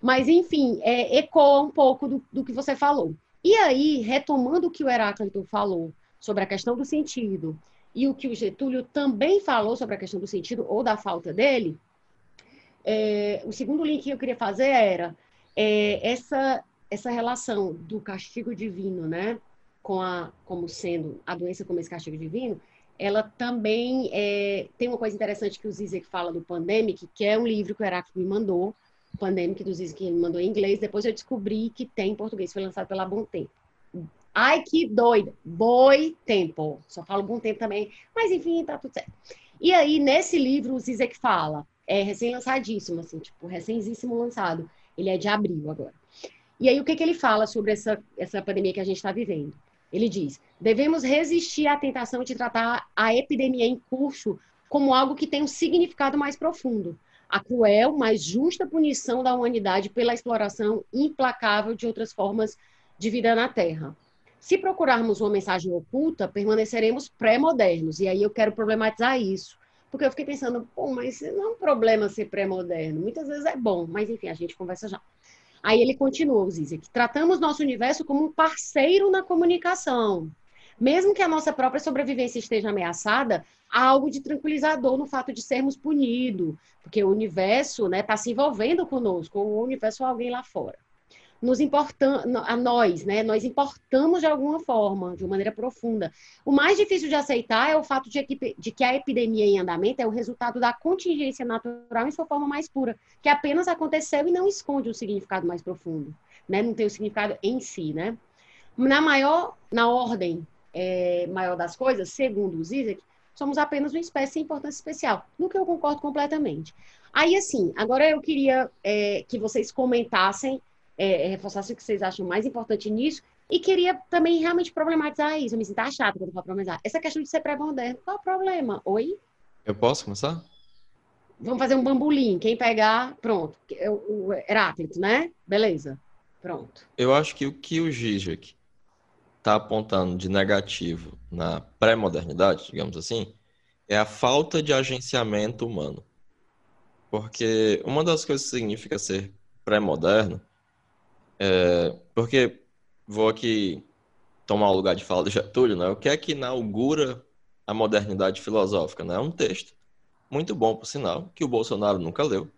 Mas, enfim, é, ecoa um pouco do, do que você falou. E aí, retomando o que o Heráclito falou sobre a questão do sentido e o que o Getúlio também falou sobre a questão do sentido ou da falta dele, é, o segundo link que eu queria fazer era é, essa, essa relação do castigo divino, né, com a, como sendo a doença como esse castigo divino, ela também é, tem uma coisa interessante que o Zizek fala do Pandemic, que é um livro que o Heráclito me mandou, Pandemic do Ziz que ele mandou em inglês. Depois eu descobri que tem em português, foi lançado pela Bom Tempo. Ai, que doida! Boi Tempo. Só falo Bom Tempo também, mas enfim, tá tudo certo. E aí, nesse livro, o Zizek fala, é recém-lançadíssimo, assim, tipo, recém-zíssimo lançado. Ele é de abril agora. E aí, o que, que ele fala sobre essa, essa pandemia que a gente está vivendo? Ele diz: devemos resistir à tentação de tratar a epidemia em curso como algo que tem um significado mais profundo a cruel, mas justa punição da humanidade pela exploração implacável de outras formas de vida na Terra. Se procurarmos uma mensagem oculta, permaneceremos pré-modernos. E aí eu quero problematizar isso. Porque eu fiquei pensando, pô, mas não é um problema ser pré-moderno. Muitas vezes é bom, mas enfim, a gente conversa já. Aí ele continua, Zizek, tratamos nosso universo como um parceiro na comunicação. Mesmo que a nossa própria sobrevivência esteja ameaçada, há algo de tranquilizador no fato de sermos punidos, porque o universo está né, tá se envolvendo conosco, o universo é alguém lá fora. Nos importa a nós, né? Nós importamos de alguma forma, de uma maneira profunda. O mais difícil de aceitar é o fato de que, de que a epidemia em andamento é o resultado da contingência natural em sua forma mais pura, que apenas aconteceu e não esconde um significado mais profundo, né? Não tem o significado em si, né? Na maior, na ordem é, maior das coisas, segundo o Zizek, somos apenas uma espécie sem importância especial, no que eu concordo completamente. Aí, assim, agora eu queria é, que vocês comentassem, é, reforçassem o que vocês acham mais importante nisso, e queria também realmente problematizar isso. Eu me sinto chata quando falo problematizar. Essa questão de ser pré-moderno, qual é o problema? Oi? Eu posso começar? Vamos fazer um bambolim. Quem pegar, pronto. O Heráclito, né? Beleza. Pronto. Eu acho que o que o Zizek está apontando de negativo na pré-modernidade, digamos assim, é a falta de agenciamento humano. Porque uma das coisas que significa ser pré-moderno é. Porque vou aqui tomar o lugar de fala do Getúlio, né? O que é que inaugura a modernidade filosófica? Né? É um texto muito bom, por sinal, que o Bolsonaro nunca leu.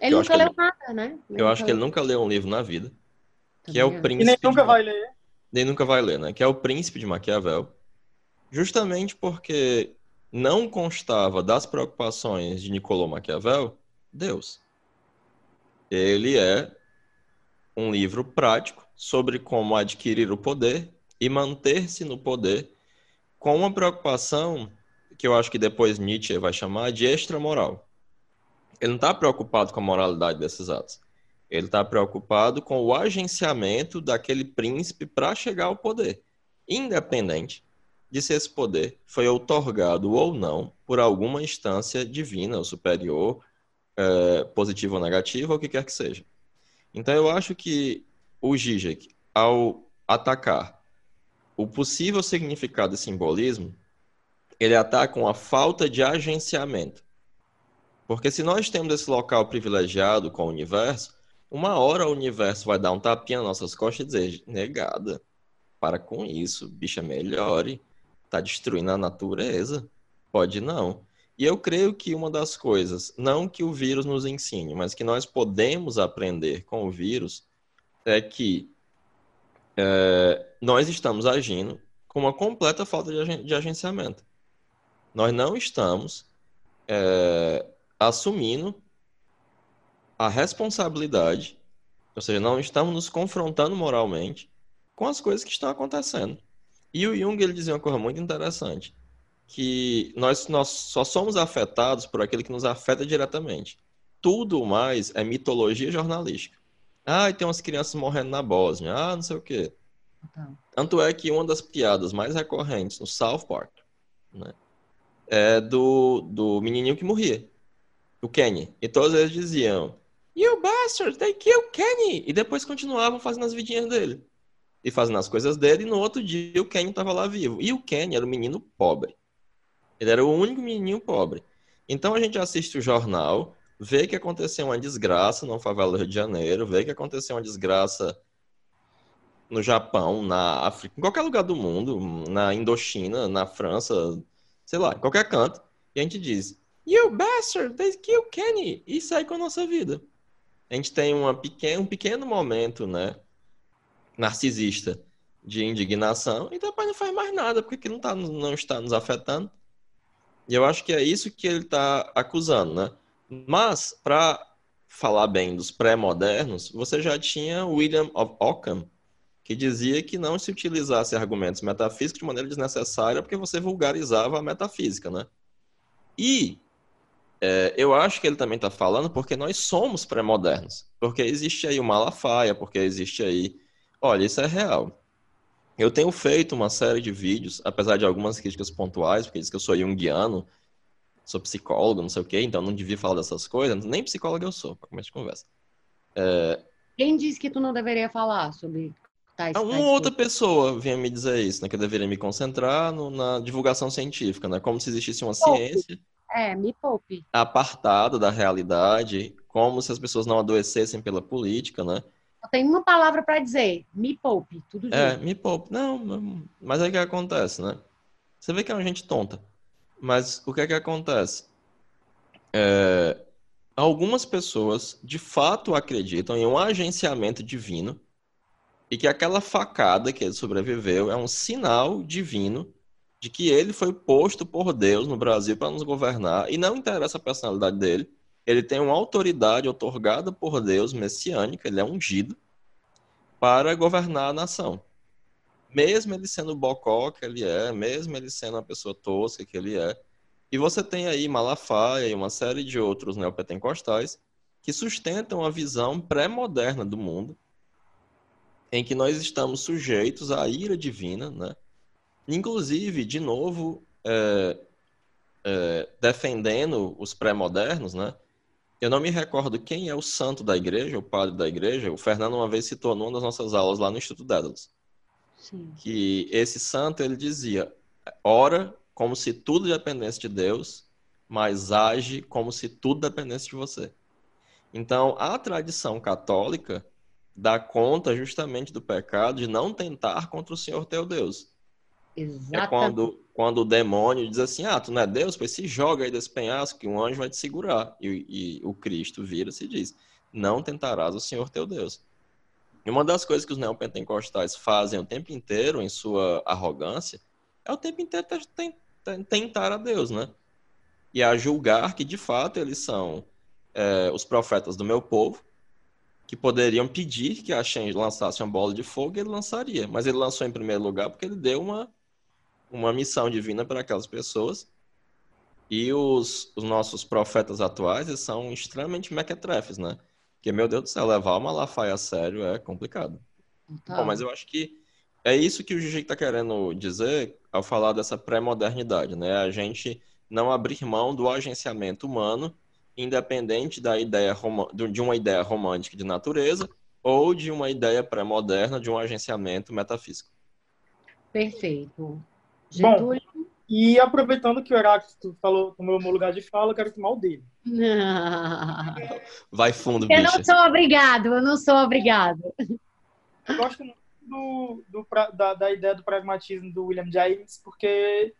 Ele nunca leu ele... nada, né? Ele eu acho que ele nunca leu um livro na vida. Também que é o Príncipe. E nem nunca vai ler nem nunca vai ler, né? Que é o Príncipe de Maquiavel. Justamente porque não constava das preocupações de Nicolau Maquiavel Deus. Ele é um livro prático sobre como adquirir o poder e manter-se no poder com uma preocupação que eu acho que depois Nietzsche vai chamar de extramoral. Ele não está preocupado com a moralidade desses atos. Ele está preocupado com o agenciamento daquele príncipe para chegar ao poder, independente de se esse poder foi otorgado ou não por alguma instância divina ou superior, é, positiva ou negativa, ou o que quer que seja. Então eu acho que o Zizek, ao atacar o possível significado e simbolismo ele ataca uma falta de agenciamento. Porque se nós temos esse local privilegiado com o universo, uma hora o universo vai dar um tapinha nas nossas costas e dizer, negada, para com isso, bicha, melhore, tá destruindo a natureza. Pode não. E eu creio que uma das coisas, não que o vírus nos ensine, mas que nós podemos aprender com o vírus, é que é, nós estamos agindo com uma completa falta de, agenciamento. Nós não estamos é, assumindo a responsabilidade, ou seja, não estamos nos confrontando moralmente com as coisas que estão acontecendo. E o Jung ele dizia uma coisa muito interessante que nós, nós só somos afetados por aquilo que nos afeta diretamente. Tudo mais é mitologia jornalística. Ah, e tem umas crianças morrendo na Bósnia. Ah, não sei o quê. Tá. Tanto é que uma das piadas mais recorrentes no South Park né, é do, do menininho que morria, o Kenny. E todas eles diziam, You bastard, they killed Kenny! E depois continuavam fazendo as vidinhas dele. E fazendo as coisas dele, e no outro dia o Kenny estava lá vivo. E o Kenny era um menino pobre. Ele era o único menininho pobre. Então a gente assiste o jornal, vê que aconteceu uma desgraça no favela do Rio de Janeiro, vê que aconteceu uma desgraça no Japão, na África, em qualquer lugar do mundo, na Indochina, na França, sei lá, em qualquer canto. E a gente diz, You bastard, they killed Kenny! E sai com a nossa vida. A gente tem uma pequena, um pequeno momento, né, narcisista de indignação e depois não faz mais nada, porque aquilo não, tá, não está nos afetando. E eu acho que é isso que ele está acusando, né? Mas, para falar bem dos pré-modernos, você já tinha William of Ockham, que dizia que não se utilizasse argumentos metafísicos de maneira desnecessária porque você vulgarizava a metafísica, né? E é, eu acho que ele também está falando porque nós somos pré-modernos. Porque existe aí o Malafaia, porque existe aí... Olha, isso é real. Eu tenho feito uma série de vídeos, apesar de algumas críticas pontuais, porque diz que eu sou junguiano, sou psicólogo, não sei o quê, então não devia falar dessas coisas. Nem psicólogo eu sou, para começar de conversa. É... Quem disse que tu não deveria falar sobre tais Uma tais outra coisas? pessoa vinha me dizer isso, né? Que eu deveria me concentrar no, na divulgação científica, né? Como se existisse uma poupe. ciência. É, me poupe. Apartada da realidade, como se as pessoas não adoecessem pela política, né? Só tem uma palavra para dizer, me poupe, tudo é, junto. É, me poupe. Não, mas aí o que acontece, né? Você vê que é uma gente tonta. Mas o que é que acontece? É, algumas pessoas de fato acreditam em um agenciamento divino e que aquela facada que ele sobreviveu é um sinal divino de que ele foi posto por Deus no Brasil para nos governar e não interessa a personalidade dele, ele tem uma autoridade otorgada por Deus, messiânica, ele é ungido, para governar a nação. Mesmo ele sendo o bocó que ele é, mesmo ele sendo uma pessoa tosca que ele é. E você tem aí Malafaia e uma série de outros neopentecostais que sustentam a visão pré-moderna do mundo, em que nós estamos sujeitos à ira divina, né? Inclusive, de novo, é, é, defendendo os pré-modernos, né? Eu não me recordo quem é o santo da igreja, o padre da igreja. O Fernando uma vez citou numa das nossas aulas lá no Instituto Dédalus. Sim. Que esse santo, ele dizia, ora como se tudo dependesse de Deus, mas age como se tudo dependesse de você. Então, a tradição católica dá conta justamente do pecado de não tentar contra o Senhor teu Deus. Exatamente. É quando, quando o demônio diz assim, ah, tu não é Deus? Pois se joga aí desse penhasco que um anjo vai te segurar. E, e o Cristo vira-se e diz, não tentarás o Senhor teu Deus. E uma das coisas que os neopentecostais fazem o tempo inteiro, em sua arrogância, é o tempo inteiro tentar a Deus, né? E a julgar que, de fato, eles são é, os profetas do meu povo, que poderiam pedir que a Shen lançasse uma bola de fogo, e ele lançaria. Mas ele lançou em primeiro lugar porque ele deu uma uma missão divina para aquelas pessoas. E os, os nossos profetas atuais são extremamente mequetrefes, né? Porque, meu Deus do céu, levar uma Malafaia a sério é complicado. Então... Bom, mas eu acho que é isso que o Gigi está querendo dizer ao falar dessa pré-modernidade, né? A gente não abrir mão do agenciamento humano, independente da ideia de uma ideia romântica de natureza ou de uma ideia pré-moderna de um agenciamento metafísico. Perfeito. Getúlio? Bom, E aproveitando que o Heráclito falou no meu lugar de fala, eu quero tomar o dele. Vai fundo, bicho. Eu não sou obrigado, eu não sou obrigado. Eu gosto muito do, do da, da, ideia do pragmatismo do William James, porque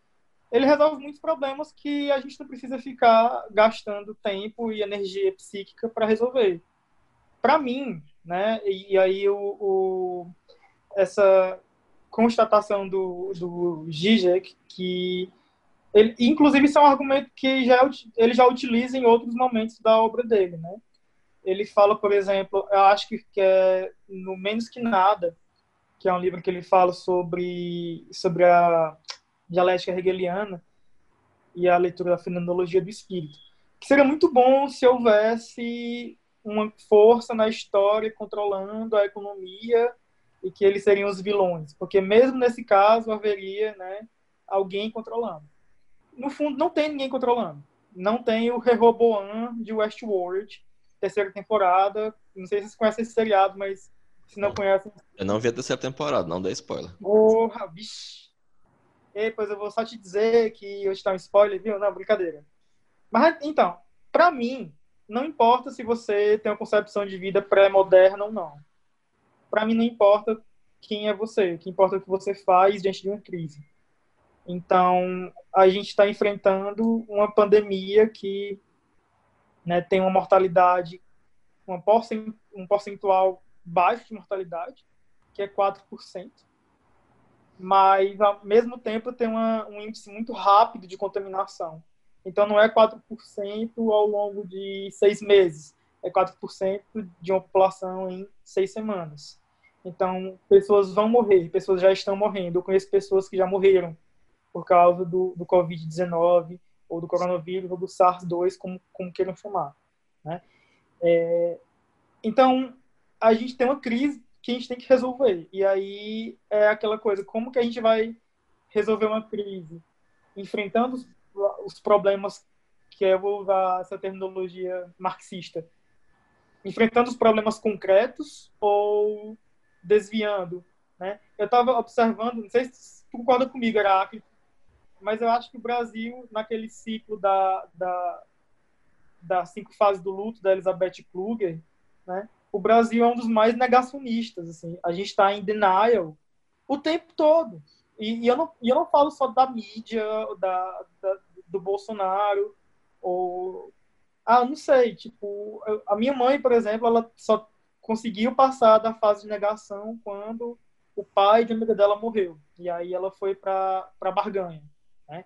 ele resolve muitos problemas que a gente não precisa ficar gastando tempo e energia psíquica para resolver. Para mim, né, e, e aí o, o, essa constatação do, do Zizek, que ele, inclusive isso é um argumento que já, ele já utiliza em outros momentos da obra dele, né? Ele fala, por exemplo, eu acho que, que é no Menos Que Nada, que é um livro que ele fala sobre, sobre a dialética hegeliana e a leitura da fenomenologia do espírito. Que seria muito bom se houvesse uma força na história controlando a economia e que eles seriam os vilões, porque mesmo nesse caso haveria, né, alguém controlando. No fundo, não tem ninguém controlando. Não tem o Rehoboam de Westworld, terceira temporada. Não sei se vocês conhecem esse seriado, mas se não conhecem. Eu não vi a terceira temporada, não dê spoiler. Porra, bicho. E, pois eu vou só te dizer que hoje tá um spoiler, viu? Não, brincadeira. Mas, então, para mim, não importa se você tem uma concepção de vida pré-moderna ou não. Para mim, não importa quem é você. O que importa é o que você faz diante de uma crise. Então, a gente está enfrentando uma pandemia que né, tem uma mortalidade, uma um percentual baixo de mortalidade, que é 4%, mas ao mesmo tempo tem uma, um índice muito rápido de contaminação. Então não é 4% ao longo de seis meses, é 4% de uma população em seis semanas. Então, pessoas vão morrer, pessoas já estão morrendo. Eu conheço pessoas que já morreram por causa do, do Covid-19, ou do coronavírus, ou do SARS-2, como, como queiram chamar. Né? É, então, a gente tem uma crise que a gente tem que resolver. E aí é aquela coisa, como que a gente vai resolver uma crise? Enfrentando os, os problemas, que eu vou usar essa terminologia marxista, enfrentando os problemas concretos ou desviando, né? Eu estava observando, não sei se concorda comigo, Heráclito, mas eu acho que o Brasil, naquele ciclo da, da, das cinco fases do luto da Elizabeth Kluger, né? o Brasil é um dos mais negacionistas. Assim. A gente está em denial o tempo todo. E, e, eu não, e eu não falo só da mídia, da, da, do Bolsonaro, ou. Ah, não sei. Tipo, a minha mãe, por exemplo, ela só conseguiu passar da fase de negação quando o pai de amiga dela morreu. E aí ela foi para Barganha. Né?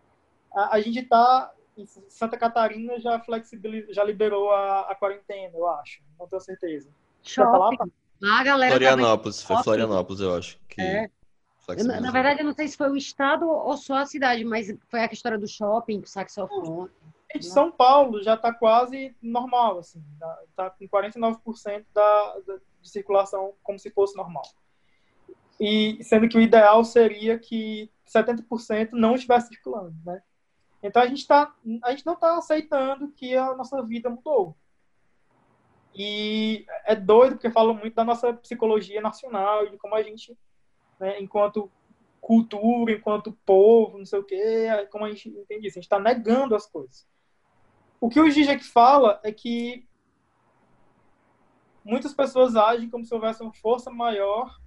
A, a gente está em Santa Catarina já flexibilizou, já liberou a, a quarentena, eu acho. Não tenho certeza. Shopping. Ah, galera Florianópolis, foi Florianópolis, eu acho. Que é. Eu, na verdade, eu não sei se foi o estado ou só a cidade, mas foi a história do shopping, saxofone. Em São Paulo já está quase normal, assim, está com 49% da, da, de circulação como se fosse normal. E sendo que o ideal seria que 70% não estivesse circulando, né? Então a gente tá, a gente não está aceitando que a nossa vida mudou. E é doido porque falam muito da nossa psicologia nacional de como a gente, né, enquanto cultura, enquanto povo, não sei o quê, como a gente entende isso, a gente está negando as coisas. O que o Zizek fala é que muitas pessoas agem como se houvesse uma força maior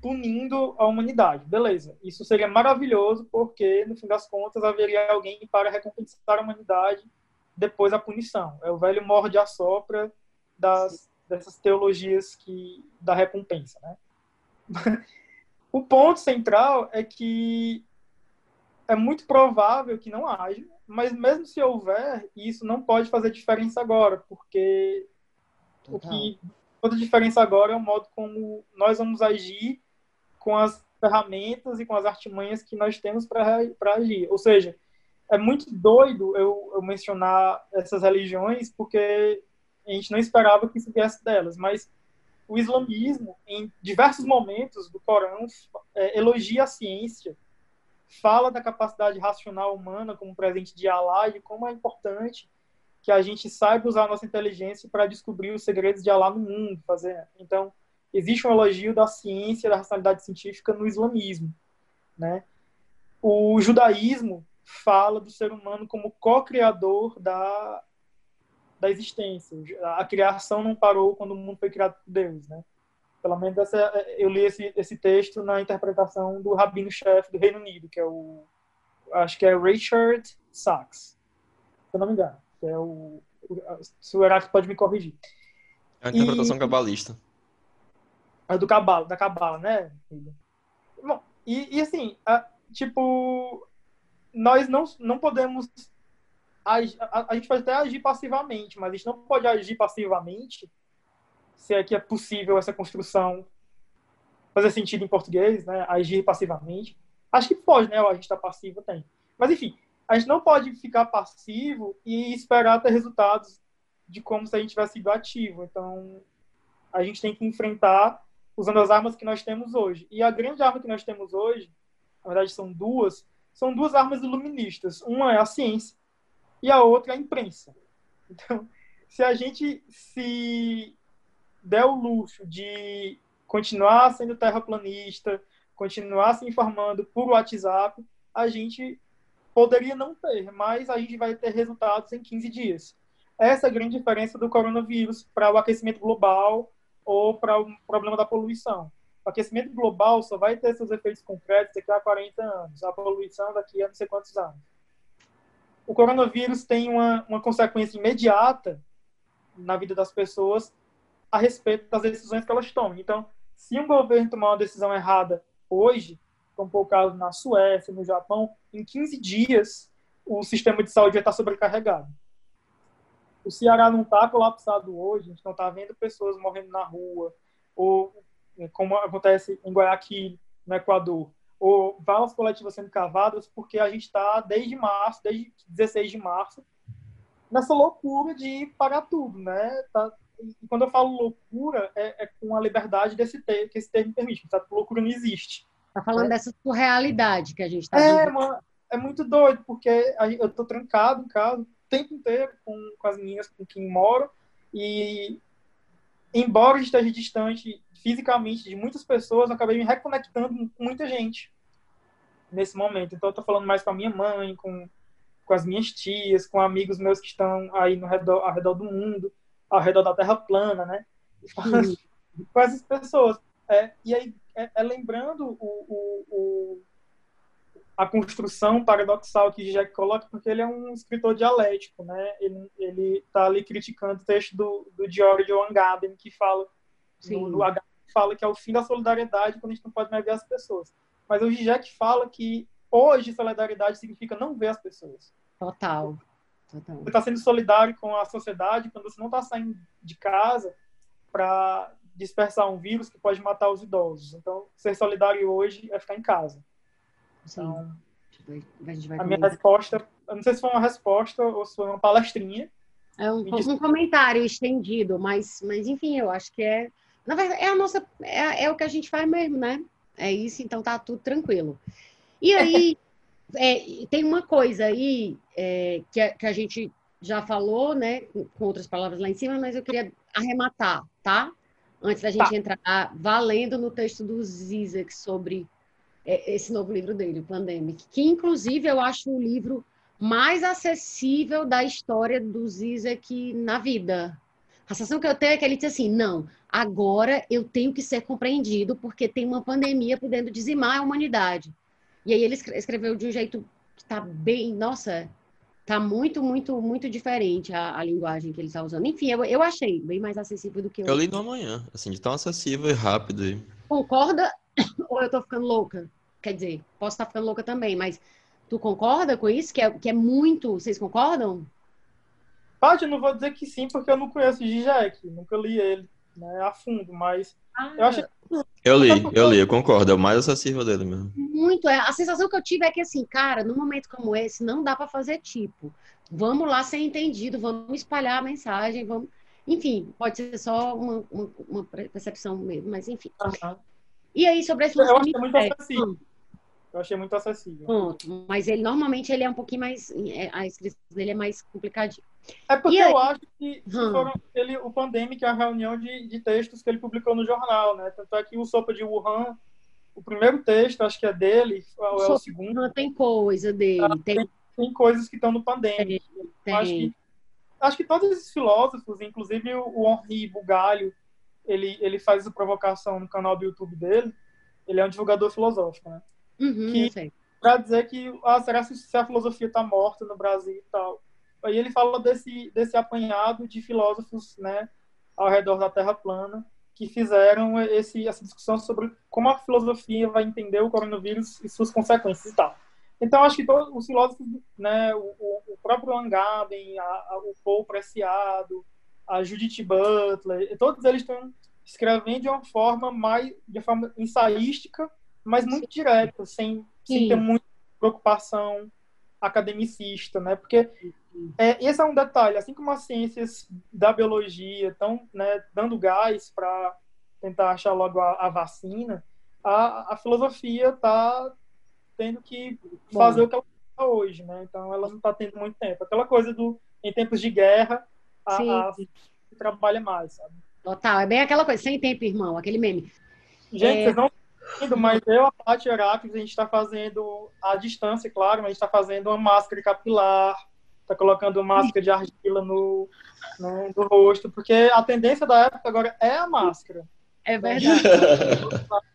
punindo a humanidade. Beleza, isso seria maravilhoso porque, no fim das contas, haveria alguém para recompensar a humanidade depois da punição. É o velho morde a sopra das, dessas teologias que da recompensa, né? [laughs] o ponto central é que é muito provável que não haja, mas mesmo se houver, isso não pode fazer diferença agora, porque Total. o que toda diferença agora é o modo como nós vamos agir com as ferramentas e com as artimanhas que nós temos para agir. Ou seja, é muito doido eu, eu mencionar essas religiões, porque a gente não esperava que isso viesse delas, mas o islamismo, em diversos momentos do Corão, é, elogia a ciência, fala da capacidade racional humana como presente de Allah e como é importante que a gente saiba usar a nossa inteligência para descobrir os segredos de Allah no mundo, fazer. Então, existe um elogio da ciência, da racionalidade científica no islamismo, né? O judaísmo fala do ser humano como co-criador da, da existência. A criação não parou quando o mundo foi criado por Deus, né? Pelo menos essa, eu li esse, esse texto na interpretação do rabino-chefe do Reino Unido, que é o acho que é Richard Sachs, se eu não me engano, que é o, se o Heráclito pode me corrigir. É a interpretação e, cabalista. É do cabalo, da cabala, né? Bom, e, e assim, a, tipo, nós não, não podemos a, a, a, gente pode até agir passivamente, mas a gente não pode agir passivamente se é que é possível essa construção fazer sentido em português, né? Agir passivamente. Acho que pode, né? O agir está passivo tem. Mas enfim, a gente não pode ficar passivo e esperar ter resultados de como se a gente tivesse sido ativo. Então, a gente tem que enfrentar usando as armas que nós temos hoje. E a grande arma que nós temos hoje, na verdade são duas, são duas armas iluministas. Uma é a ciência e a outra é a imprensa. Então, se a gente se der o luxo de continuar sendo terraplanista, continuar se informando por WhatsApp, a gente poderia não ter, mas a gente vai ter resultados em 15 dias. Essa é a grande diferença do coronavírus para o aquecimento global ou para o problema da poluição. O aquecimento global só vai ter seus efeitos concretos daqui a 40 anos, a poluição daqui a não sei quantos anos. O coronavírus tem uma, uma consequência imediata na vida das pessoas a respeito das decisões que elas tomam. Então, se um governo tomar uma decisão errada hoje, como foi o caso na Suécia, no Japão, em 15 dias o sistema de saúde vai estar sobrecarregado. O Ceará não está colapsado hoje, a gente não está vendo pessoas morrendo na rua, ou como acontece em Guayaquil, no Equador, ou valas coletivas sendo cavadas, porque a gente está desde março, desde 16 de março, nessa loucura de pagar tudo, né? Tá, e quando eu falo loucura, é, é com a liberdade desse ter, que esse termo permite, sabe? Loucura não existe. Tá falando é. dessa surrealidade que a gente está É, mano, é muito doido, porque eu tô trancado em casa o tempo inteiro com, com as meninas com quem moro, e embora eu esteja distante fisicamente de muitas pessoas, eu acabei me reconectando com muita gente nesse momento. Então, eu tô falando mais com a minha mãe, com, com as minhas tias, com amigos meus que estão aí no redor, ao redor do mundo, ao redor da Terra plana, né? [laughs] com essas pessoas. É, e aí, é, é lembrando o, o, o, a construção paradoxal que Jack coloca, porque ele é um escritor dialético, né? Ele, ele tá ali criticando o texto do, do George Agamben, que fala Sim. no, no fala que é o fim da solidariedade quando a gente não pode mais ver as pessoas. Mas o Zizek fala que hoje solidariedade significa não ver as pessoas. Total. Você está sendo solidário com a sociedade quando você não está saindo de casa para dispersar um vírus que pode matar os idosos. Então, ser solidário hoje é ficar em casa. Então, a, a minha resposta, eu não sei se foi uma resposta ou se foi uma palestrinha. É um, um comentário estendido, mas, mas enfim, eu acho que é na verdade, é a nossa. É, é o que a gente faz mesmo, né? É isso, então tá tudo tranquilo. E aí, [laughs] é, tem uma coisa aí é, que, a, que a gente já falou, né? Com outras palavras lá em cima, mas eu queria arrematar, tá? Antes da gente tá. entrar valendo no texto do Zizek sobre é, esse novo livro dele, o Pandemic, que inclusive eu acho o livro mais acessível da história do Zizek na vida, a sensação que eu tenho é que ele disse assim: não, agora eu tenho que ser compreendido porque tem uma pandemia podendo dizimar a humanidade. E aí ele escreveu de um jeito que está bem, nossa, está muito, muito, muito diferente a, a linguagem que ele está usando. Enfim, eu, eu achei bem mais acessível do que eu. Eu li no amanhã, assim, de tão acessível e rápido. E... Concorda [coughs] ou eu estou ficando louca? Quer dizer, posso estar ficando louca também, mas tu concorda com isso? Que é, que é muito. Vocês concordam? Paty, eu não vou dizer que sim, porque eu não conheço o Zizek, nunca li ele né, a fundo, mas ah, eu acho Eu li, eu li, eu concordo, é o mais acessível dele mesmo. Muito, é. A sensação que eu tive é que, assim, cara, num momento como esse, não dá para fazer tipo. Vamos lá ser entendido, vamos espalhar a mensagem, vamos. Enfim, pode ser só uma, uma, uma percepção mesmo, mas enfim. Uhum. E aí, sobre esse Eu acho que é muito acessível. Eu achei muito acessível. Ponto. Mas ele normalmente ele é um pouquinho mais. É, a escrita dele é mais complicadinha. É porque eu acho que hum. foram, ele, o Pandemic é a reunião de, de textos que ele publicou no jornal, né? Tanto é que o Sopa de Wuhan, o primeiro texto, acho que é dele, ou é o segundo. Tem coisa dele. Ah, tem, tem coisas que estão no pandêmico. Acho que, acho que todos esses filósofos, inclusive o Henri Bugalho, ele, ele faz essa provocação no canal do YouTube dele, ele é um divulgador filosófico, né? Uhum, que, pra dizer que, ah, será que se a filosofia está morta no Brasil e tal? Aí ele fala desse, desse apanhado de filósofos, né, ao redor da Terra plana, que fizeram esse, essa discussão sobre como a filosofia vai entender o coronavírus e suas consequências e tal. Então, acho que todos os filósofos, né, o, o próprio Langaben, a, a, o Paul Preciado, a Judith Butler, todos eles estão escrevendo de uma forma mais, de forma ensaística, mas muito direta, sem, sem ter muita preocupação academicista, né? Porque é, esse é um detalhe, assim como as ciências da biologia estão né, dando gás para tentar achar logo a, a vacina, a, a filosofia está tendo que fazer Bom. o que ela está hoje, né? Então ela não está tendo muito tempo. Aquela coisa do em tempos de guerra, a, a trabalha mais, sabe? Total, é bem aquela coisa, sem tempo, irmão, aquele meme. Gente, é... vocês não estão mas eu, a Paty Heráclides, a gente está fazendo, à distância, claro, mas a gente está fazendo uma máscara capilar, está colocando máscara de argila no, no, no, rosto, porque a tendência da época agora é a máscara. É verdade. [laughs]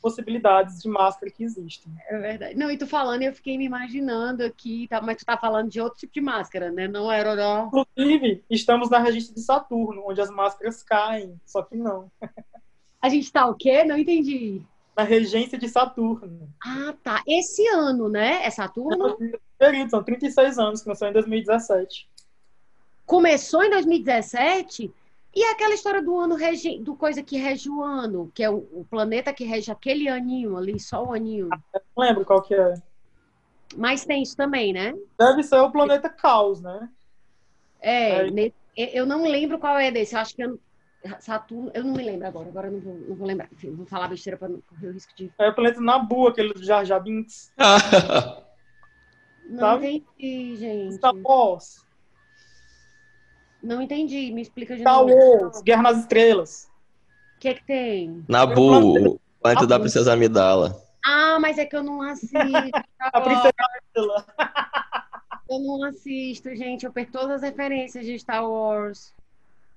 possibilidades de máscara que existem. É verdade. Não, e tu falando, eu fiquei me imaginando aqui, tá, mas tu tá falando de outro tipo de máscara, né? Não aeroró. Inclusive, estamos na regência de Saturno, onde as máscaras caem, só que não. A gente tá o quê? Não entendi. Na regência de Saturno. Ah, tá. Esse ano, né? É Saturno? Período, são 36 anos, começou em 2017. Começou em 2017? E aquela história do ano regi, do coisa que rege o ano, que é o, o, planeta que rege aquele aninho ali, só o aninho. Ah, não lembro qual que é. Mas tem isso também, né? Deve ser o planeta Caos, né? É, é. eu não lembro qual é desse. Eu acho que eu, Saturno, eu não me lembro agora. Agora eu não vou, não vou lembrar. Enfim, vou falar besteira para não correr o risco de. É o planeta Nabu, aquele do Jar Jar Binks. [laughs] não Sabe? entendi, gente. Star Wars. Não entendi, me explica de Star novo. Wars, Guerra nas Estrelas. O que é que tem? Nabu, o planeta da Princesa Amidala. Ah, mas é que eu não assisto. [laughs] a Princesa Amidala. eu não assisto, gente. Eu perco todas as referências de Star Wars.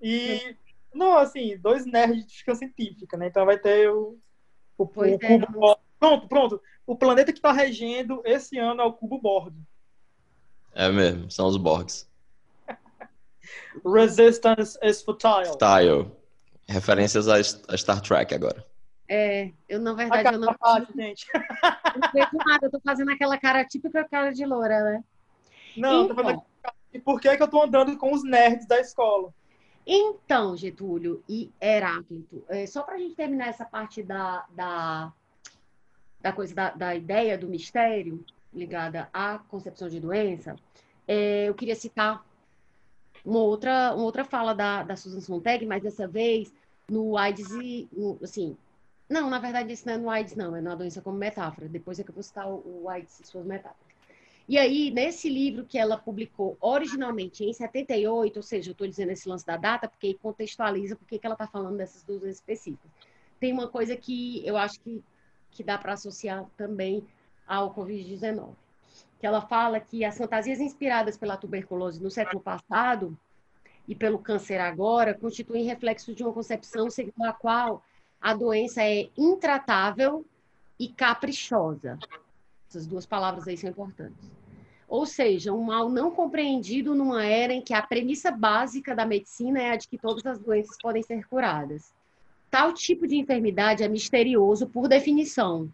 E, não, assim, dois nerds de ficção científica, né? Então vai ter o, o, o é, cubo não... Pronto, pronto. O planeta que está regendo esse ano é o cubo Borg. É mesmo, são os Borgs. Resistance is futile. Style. Referências a, Star Trek agora. É, eu na verdade eu não. Parte, gente. não vejo nada, eu tô fazendo aquela cara típica cara de loura, né? Não, então, tô fazendo E por que, que eu tô andando com os nerds da escola? Então, Getúlio e Heráclito, é, só para a gente terminar essa parte da, da, da coisa da, da ideia do mistério ligada à concepção de doença, é, eu queria citar uma outra, uma outra fala da, da Susan Sontag, mas dessa vez no AIDS e, no, assim, não, na verdade isso não é no AIDS não, é na doença como metáfora, depois é que eu vou citar o, o AIDS e suas metáforas. E aí, nesse livro que ela publicou originalmente em 78, ou seja, eu estou dizendo esse lance da data, porque contextualiza porque que ela está falando dessas duas específicas. Tem uma coisa que eu acho que, que dá para associar também ao Covid-19 que ela fala que as fantasias inspiradas pela tuberculose no século passado e pelo câncer agora constituem reflexo de uma concepção segundo a qual a doença é intratável e caprichosa. Essas duas palavras aí são importantes. Ou seja, um mal não compreendido numa era em que a premissa básica da medicina é a de que todas as doenças podem ser curadas. Tal tipo de enfermidade é misterioso por definição,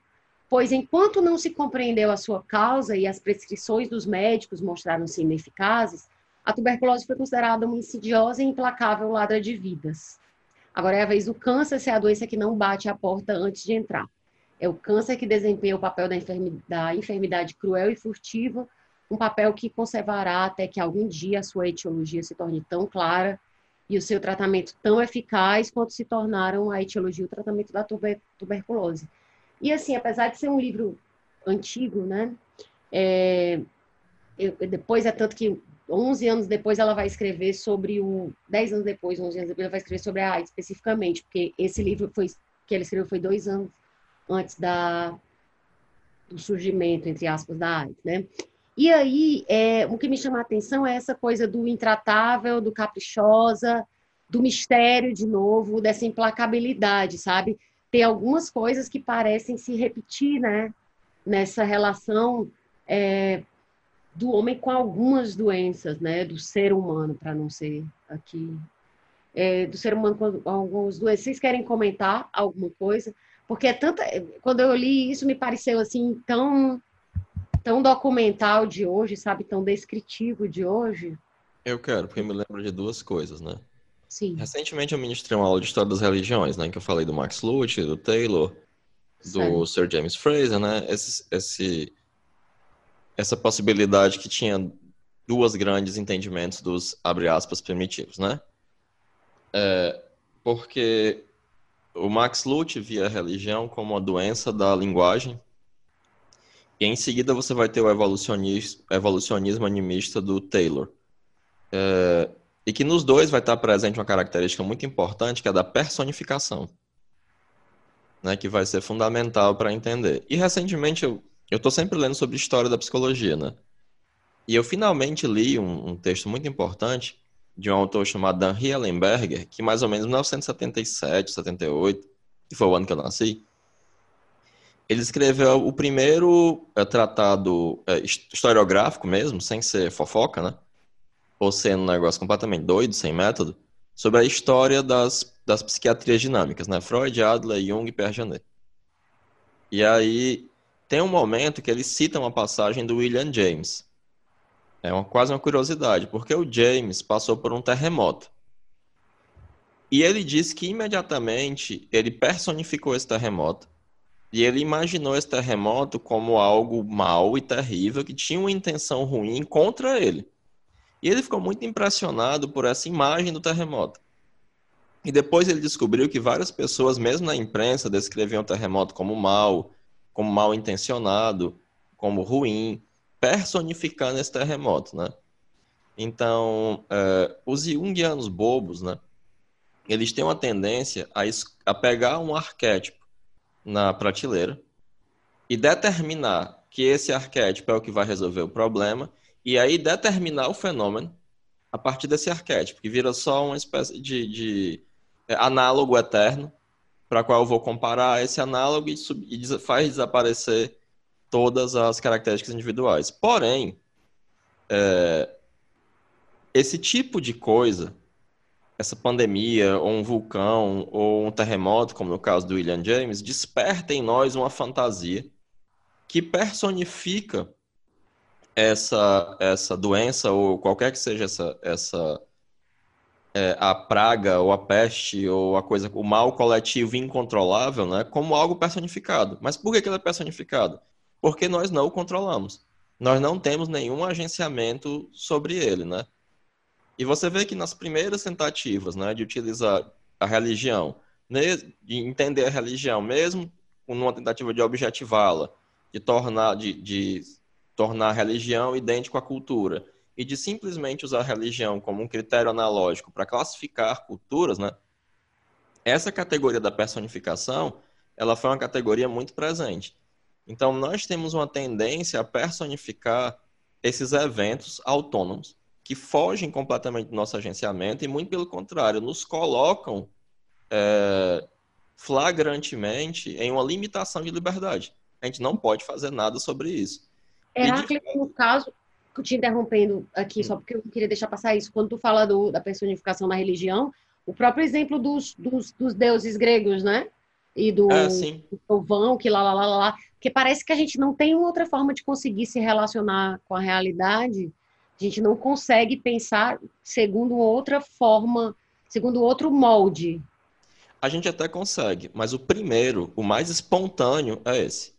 pois enquanto não se compreendeu a sua causa e as prescrições dos médicos mostraram-se ineficazes, a tuberculose foi considerada uma insidiosa e implacável ladra de vidas. Agora é a vez do câncer ser a doença que não bate a porta antes de entrar. É o câncer que desempenha o papel da enfermidade, da enfermidade cruel e furtiva, um papel que conservará até que algum dia a sua etiologia se torne tão clara e o seu tratamento tão eficaz quanto se tornaram a etiologia e o tratamento da tuber tuberculose. E assim, apesar de ser um livro antigo, né? É, eu, depois é tanto que 11 anos depois ela vai escrever sobre o 10 anos depois, 11 anos depois ela vai escrever sobre a AIDS especificamente, porque esse livro foi que ela escreveu foi dois anos antes da do surgimento entre aspas da AIDS, né? E aí, é, o que me chama a atenção é essa coisa do intratável, do caprichosa, do mistério de novo, dessa implacabilidade, sabe? Tem algumas coisas que parecem se repetir, né? Nessa relação é, do homem com algumas doenças, né? Do ser humano, para não ser aqui. É, do ser humano com algumas doenças. Vocês querem comentar alguma coisa? Porque é tanta. Quando eu li isso, me pareceu assim tão tão documental de hoje, sabe, tão descritivo de hoje. Eu quero, porque me lembro de duas coisas, né? Sim. Recentemente eu ministrei uma aula de História das Religiões, né? Que eu falei do Max Luther, do Taylor, do Sir James Fraser, né? Esse, esse, essa possibilidade que tinha duas grandes entendimentos dos, abre aspas, primitivos, né? É, porque o Max Luther via a religião como uma doença da linguagem e em seguida você vai ter o evolucionismo, evolucionismo animista do Taylor. É, e que nos dois vai estar presente uma característica muito importante, que é a da personificação. Né, que vai ser fundamental para entender. E recentemente eu estou sempre lendo sobre história da psicologia, né? E eu finalmente li um, um texto muito importante de um autor chamado Henri Ellenberger, que mais ou menos em 1977, 78, que foi o ano que eu nasci, ele escreveu o primeiro é, tratado é, historiográfico mesmo, sem ser fofoca, né? Ou sendo um negócio completamente doido, sem método, sobre a história das, das psiquiatrias dinâmicas, né? Freud, Adler, Jung e Piaget. E aí tem um momento que ele cita uma passagem do William James. É uma, quase uma curiosidade, porque o James passou por um terremoto. E ele diz que imediatamente ele personificou esse terremoto e ele imaginou esse terremoto como algo mau e terrível que tinha uma intenção ruim contra ele. E ele ficou muito impressionado por essa imagem do terremoto. E depois ele descobriu que várias pessoas, mesmo na imprensa, descreviam o terremoto como mal, como mal intencionado, como ruim, personificando esse terremoto, né? Então, é, os jungianos bobos, né? Eles têm uma tendência a, a pegar um arquétipo na prateleira e determinar que esse arquétipo é o que vai resolver o problema e aí determinar o fenômeno a partir desse arquétipo, que vira só uma espécie de, de é, análogo eterno para qual eu vou comparar esse análogo e, sub, e faz desaparecer todas as características individuais. Porém, é, esse tipo de coisa essa pandemia, ou um vulcão, ou um terremoto, como no caso do William James, desperta em nós uma fantasia que personifica essa, essa doença, ou qualquer que seja essa, essa é, a praga, ou a peste, ou a coisa, o mal coletivo incontrolável, né, como algo personificado. Mas por que, que ele é personificado? Porque nós não o controlamos. Nós não temos nenhum agenciamento sobre ele, né? E você vê que nas primeiras tentativas né, de utilizar a religião, de entender a religião, mesmo numa tentativa de objetivá-la, de tornar, de, de tornar a religião idêntica à cultura, e de simplesmente usar a religião como um critério analógico para classificar culturas, né? Essa categoria da personificação, ela foi uma categoria muito presente. Então, nós temos uma tendência a personificar esses eventos autônomos que fogem completamente do nosso agenciamento e, muito pelo contrário, nos colocam é, flagrantemente em uma limitação de liberdade. A gente não pode fazer nada sobre isso. Heráclito, de... no caso, te interrompendo aqui, só porque eu queria deixar passar isso, quando tu fala do, da personificação na religião, o próprio exemplo dos, dos, dos deuses gregos, né? E do, é, do que lá, lá, lá, lá, que parece que a gente não tem outra forma de conseguir se relacionar com a realidade a gente não consegue pensar segundo outra forma, segundo outro molde. A gente até consegue, mas o primeiro, o mais espontâneo é esse.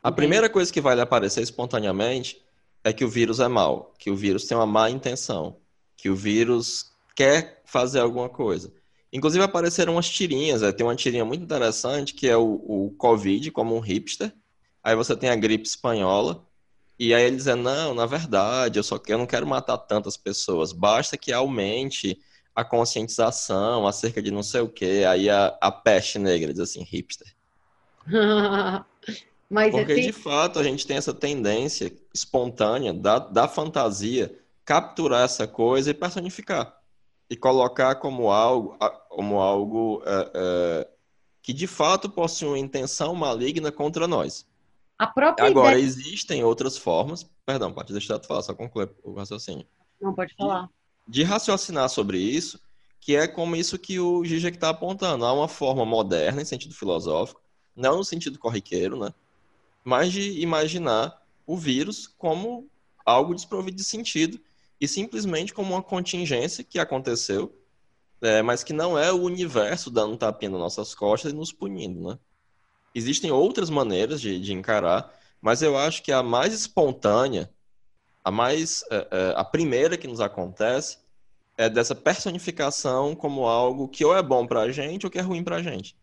A primeira coisa que vai lhe aparecer espontaneamente é que o vírus é mau, que o vírus tem uma má intenção, que o vírus quer fazer alguma coisa. Inclusive apareceram umas tirinhas, é, tem uma tirinha muito interessante que é o, o Covid como um hipster. Aí você tem a gripe espanhola, e aí ele dizendo, não, na verdade, eu só eu não quero matar tantas pessoas, basta que aumente a conscientização acerca de não sei o que, aí a, a peste negra, diz assim, hipster. [laughs] Mas Porque, é de fato, a gente tem essa tendência espontânea, da, da fantasia, capturar essa coisa e personificar. E colocar como algo, como algo é, é, que de fato possui uma intenção maligna contra nós. Agora, ideia... existem outras formas. Perdão, Paty, deixa eu falar, só concluir o raciocínio. Não, pode falar. De, de raciocinar sobre isso, que é como isso que o Zizek está apontando. Há uma forma moderna, em sentido filosófico, não no sentido corriqueiro, né? Mas de imaginar o vírus como algo desprovido de sentido e simplesmente como uma contingência que aconteceu, é, mas que não é o universo dando tapinha nas nossas costas e nos punindo, né? Existem outras maneiras de, de encarar, mas eu acho que a mais espontânea, a mais é, é, a primeira que nos acontece é dessa personificação como algo que ou é bom para a gente ou que é ruim para a gente.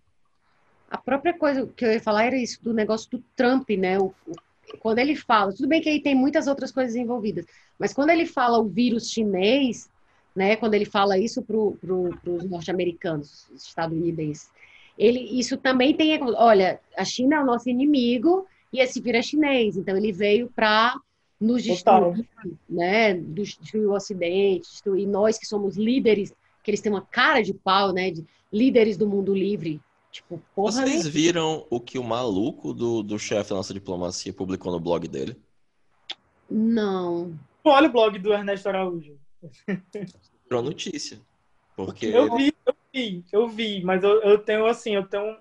A própria coisa que eu ia falar era isso do negócio do Trump, né? O, o, quando ele fala, tudo bem que aí tem muitas outras coisas envolvidas, mas quando ele fala o vírus chinês, né? Quando ele fala isso para pro, os norte-americanos, estadunidenses, ele, isso também tem, olha, a China é o nosso inimigo e esse vírus é chinês, então ele veio para nos destruir, né? Destruir o Ocidente, destruir nós que somos líderes, que eles têm uma cara de pau, né? De líderes do mundo livre. Tipo, porra, Vocês viram o que o maluco do, do chefe da nossa diplomacia publicou no blog dele? Não. Olha o blog do Ernesto Araújo. Virou notícia. Porque... Eu vi, eu vi, eu vi, mas eu, eu tenho assim, eu tenho.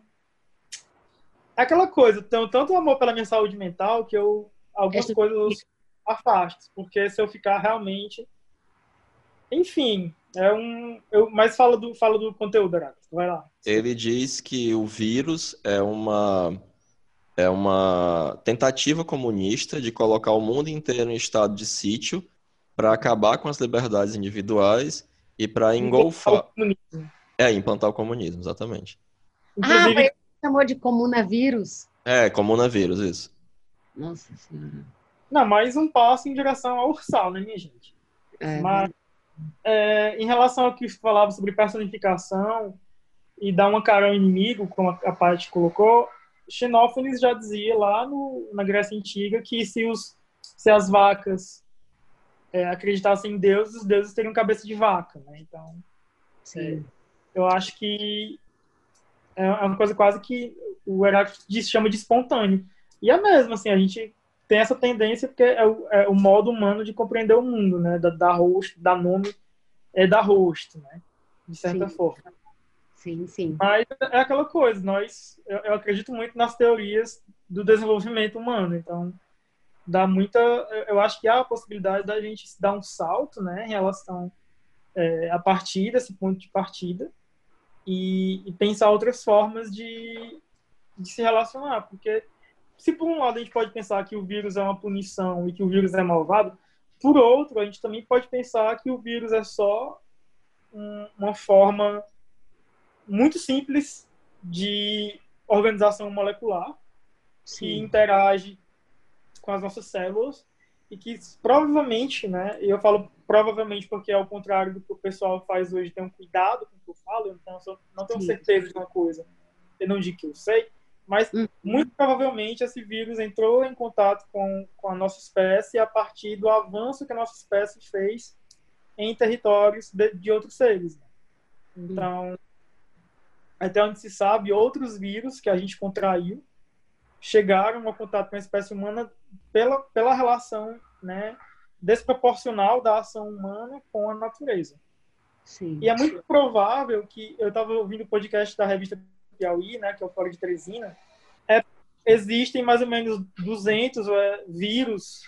Aquela coisa, eu tenho tanto amor pela minha saúde mental que eu algumas Essa... coisas afasto, porque se eu ficar realmente. Enfim, é um. Eu, mas fala do, fala do conteúdo, Arax. Vai lá. Ele diz que o vírus é uma. É uma tentativa comunista de colocar o mundo inteiro em estado de sítio para acabar com as liberdades individuais e para engolfar. É, implantar o comunismo, exatamente. Inclusive... Ah, mas chamou de comunavírus? É, comunavírus, isso. Nossa Senhora. Não, mais um passo em direção ao ursal, né, minha gente? É. Mas, é, em relação ao que falava sobre personificação e dar uma cara ao inimigo, como a parte colocou, Xenófanes já dizia lá no, na Grécia Antiga que se, os, se as vacas é, acreditassem em Deus, os deuses teriam cabeça de vaca, né? Então, é, eu acho que é, é uma coisa quase que o Heráclito chama de espontâneo. E é mesmo, assim, a gente tem essa tendência porque é o, é o modo humano de compreender o mundo, né? Da, da rosto, da nome, é da rosto, né? De certa sim. forma. Sim, sim. Mas é aquela coisa, nós, eu, eu, acredito muito nas teorias do desenvolvimento humano, então dá muita, eu acho que há a possibilidade da gente dar um salto, né, em relação é, a partir desse ponto de partida e, e pensar outras formas de, de se relacionar, porque se por um lado a gente pode pensar que o vírus é uma punição e que o vírus é malvado, por outro, a gente também pode pensar que o vírus é só um, uma forma muito simples de organização molecular Sim. que interage com as nossas células e que provavelmente, né, eu falo provavelmente porque ao contrário do que o pessoal faz hoje, tem um cuidado com o que eu falo, então eu não tenho Sim. certeza de uma coisa, eu não digo que eu sei, mas hum. muito provavelmente esse vírus entrou em contato com, com a nossa espécie a partir do avanço que a nossa espécie fez em territórios de, de outros seres. Né? Então, até onde se sabe, outros vírus que a gente contraiu chegaram ao contato com a espécie humana pela, pela relação né, desproporcional da ação humana com a natureza. Sim. E é muito provável que eu estava ouvindo o podcast da revista Piauí, né, que é o Fórum de Teresina, é, existem mais ou menos 200 é, vírus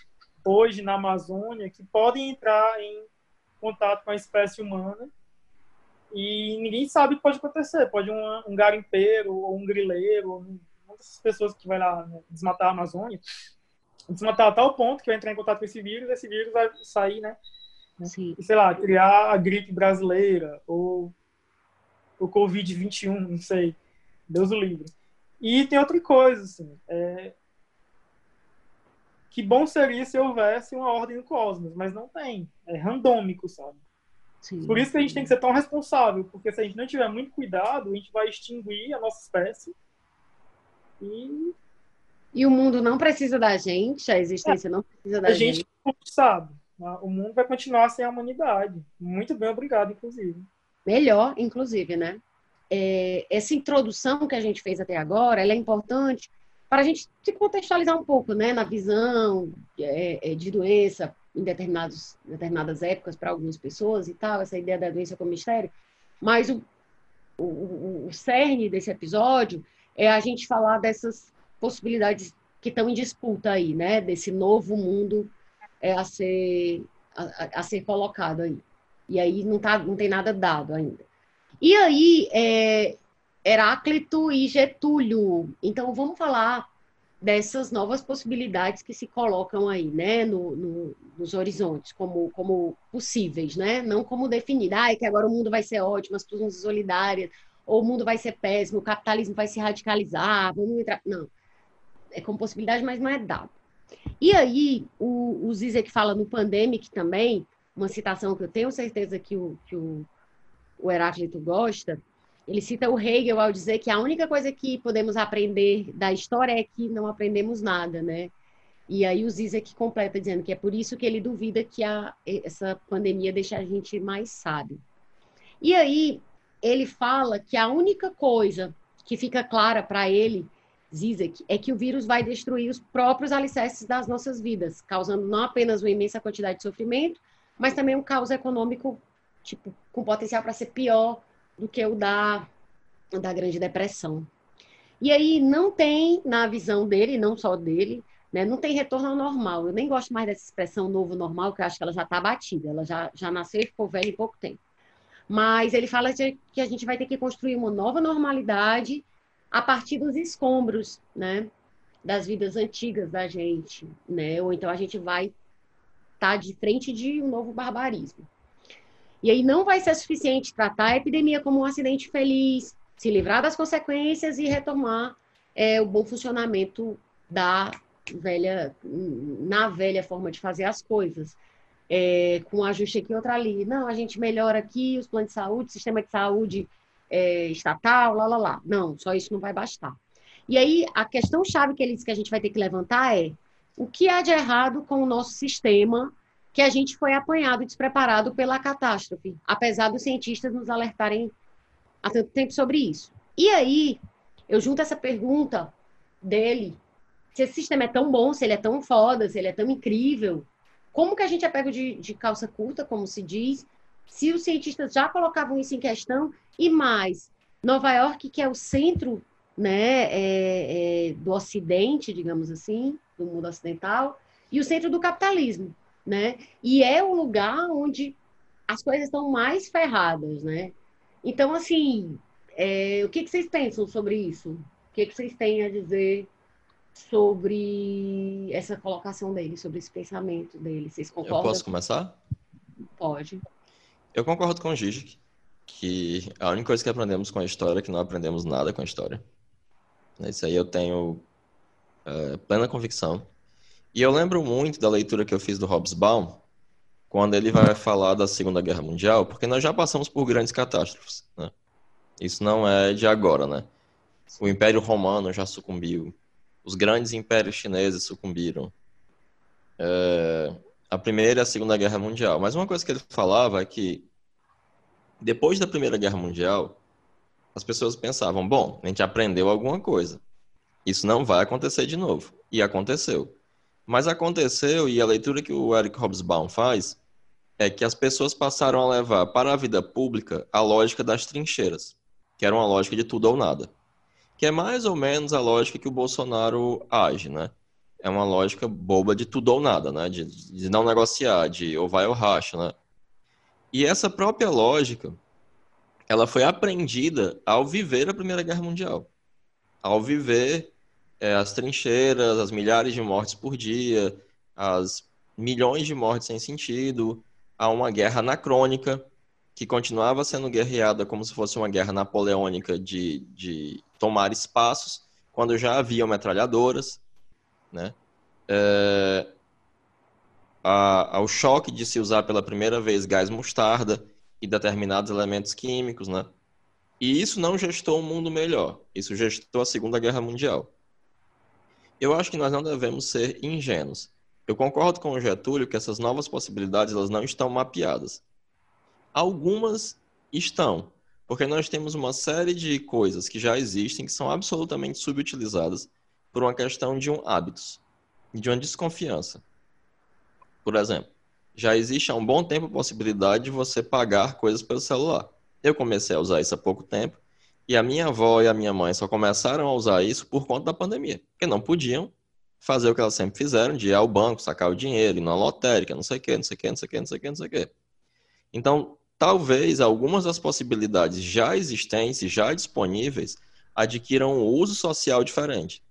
hoje na Amazônia que podem entrar em contato com a espécie humana e ninguém sabe o que pode acontecer. Pode um, um garimpeiro ou um grileiro, ou uma dessas pessoas que vai lá né, desmatar a Amazônia, desmatar a tal ponto que vai entrar em contato com esse vírus, esse vírus vai sair, né? Sim. E, sei lá, criar a gripe brasileira ou o Covid-21, não sei. Deus o livre. E tem outra coisa, assim, é... que bom seria se houvesse uma ordem no cosmos, mas não tem. É randômico, sabe? Sim. Por isso que a gente tem que ser tão responsável, porque se a gente não tiver muito cuidado, a gente vai extinguir a nossa espécie e E o mundo não precisa da gente, a existência é, não precisa da a gente. A gente sabe, o mundo vai continuar sem a humanidade. Muito bem, obrigado, inclusive. Melhor, inclusive, né? É, essa introdução que a gente fez até agora, é importante para a gente se contextualizar um pouco, né, na visão é, é, de doença em determinados, determinadas épocas para algumas pessoas e tal, essa ideia da doença como mistério. Mas o, o, o cerne desse episódio é a gente falar dessas possibilidades que estão em disputa aí, né, desse novo mundo é, a ser a, a, ser colocado aí. E aí não tá, não tem nada dado ainda. E aí é, Heráclito e Getúlio. Então, vamos falar dessas novas possibilidades que se colocam aí, né, no, no, nos horizontes, como, como possíveis, né, não como definir, ah, é que agora o mundo vai ser ótimo, as pessoas ser solidárias, ou o mundo vai ser péssimo, o capitalismo vai se radicalizar, vamos entrar... Não, é como possibilidade, mas não é dado. E aí, o, o Zizek fala no Pandemic também, uma citação que eu tenho certeza que o, que o, o Heráclito gosta, ele cita o Hegel ao dizer que a única coisa que podemos aprender da história é que não aprendemos nada, né? E aí o Zizek completa dizendo que é por isso que ele duvida que a, essa pandemia deixa a gente mais sábio. E aí ele fala que a única coisa que fica clara para ele, Zizek, é que o vírus vai destruir os próprios alicerces das nossas vidas, causando não apenas uma imensa quantidade de sofrimento, mas também um caos econômico tipo com potencial para ser pior do que o da, da Grande Depressão. E aí não tem, na visão dele, não só dele, né, não tem retorno ao normal. Eu nem gosto mais dessa expressão novo normal, que eu acho que ela já está batida, ela já, já nasceu e ficou velha em pouco tempo. Mas ele fala que a gente vai ter que construir uma nova normalidade a partir dos escombros, né? Das vidas antigas da gente, né? Ou então a gente vai estar tá de frente de um novo barbarismo. E aí não vai ser suficiente tratar a epidemia como um acidente feliz, se livrar das consequências e retomar é, o bom funcionamento da velha, na velha forma de fazer as coisas. É, com um ajuste aqui, outra ali. Não, a gente melhora aqui os planos de saúde, sistema de saúde é, estatal, lá, lá, lá. Não, só isso não vai bastar. E aí, a questão chave que ele disse que a gente vai ter que levantar é o que há de errado com o nosso sistema que a gente foi apanhado e despreparado pela catástrofe, apesar dos cientistas nos alertarem há tanto tempo sobre isso. E aí, eu junto essa pergunta dele, se esse sistema é tão bom, se ele é tão foda, se ele é tão incrível, como que a gente é pego de, de calça curta, como se diz, se os cientistas já colocavam isso em questão, e mais, Nova York, que é o centro né, é, é, do Ocidente, digamos assim, do mundo ocidental, e o centro do capitalismo né? E é o lugar onde as coisas estão mais ferradas, né? Então, assim, é, o que, que, vocês pensam sobre isso? O que, que vocês têm a dizer sobre essa colocação dele, sobre esse pensamento dele? Vocês concordam? Eu posso começar? Pode. Eu concordo com o Gigi que a única coisa que aprendemos com a história é que não aprendemos nada com a história. Isso aí eu tenho é, plena convicção. E eu lembro muito da leitura que eu fiz do Hobsbawm, quando ele vai falar da Segunda Guerra Mundial, porque nós já passamos por grandes catástrofes. Né? Isso não é de agora, né? O Império Romano já sucumbiu, os grandes impérios chineses sucumbiram. É, a Primeira e a Segunda Guerra Mundial. Mas uma coisa que ele falava é que depois da Primeira Guerra Mundial, as pessoas pensavam: bom, a gente aprendeu alguma coisa. Isso não vai acontecer de novo. E aconteceu. Mas aconteceu, e a leitura que o Eric Hobsbawm faz, é que as pessoas passaram a levar para a vida pública a lógica das trincheiras, que era uma lógica de tudo ou nada. Que é mais ou menos a lógica que o Bolsonaro age, né? É uma lógica boba de tudo ou nada, né? De, de não negociar, de ou vai ou racha, né? E essa própria lógica, ela foi aprendida ao viver a Primeira Guerra Mundial. Ao viver é, as trincheiras, as milhares de mortes por dia, as milhões de mortes sem sentido, a uma guerra anacrônica, que continuava sendo guerreada como se fosse uma guerra napoleônica de, de tomar espaços, quando já haviam metralhadoras, né? É, a, ao choque de se usar pela primeira vez gás mostarda e determinados elementos químicos, né? E isso não gestou um mundo melhor, isso gestou a Segunda Guerra Mundial. Eu acho que nós não devemos ser ingênuos. Eu concordo com o Getúlio que essas novas possibilidades elas não estão mapeadas. Algumas estão, porque nós temos uma série de coisas que já existem que são absolutamente subutilizadas por uma questão de um hábitos, de uma desconfiança. Por exemplo, já existe há um bom tempo a possibilidade de você pagar coisas pelo celular. Eu comecei a usar isso há pouco tempo e a minha avó e a minha mãe só começaram a usar isso por conta da pandemia, porque não podiam fazer o que elas sempre fizeram, de ir ao banco, sacar o dinheiro, ir na lotérica, não sei o quê, não sei o quê, não sei o quê, não sei o quê, não sei o quê. Então, talvez algumas das possibilidades já existentes, já disponíveis, adquiram um uso social diferente.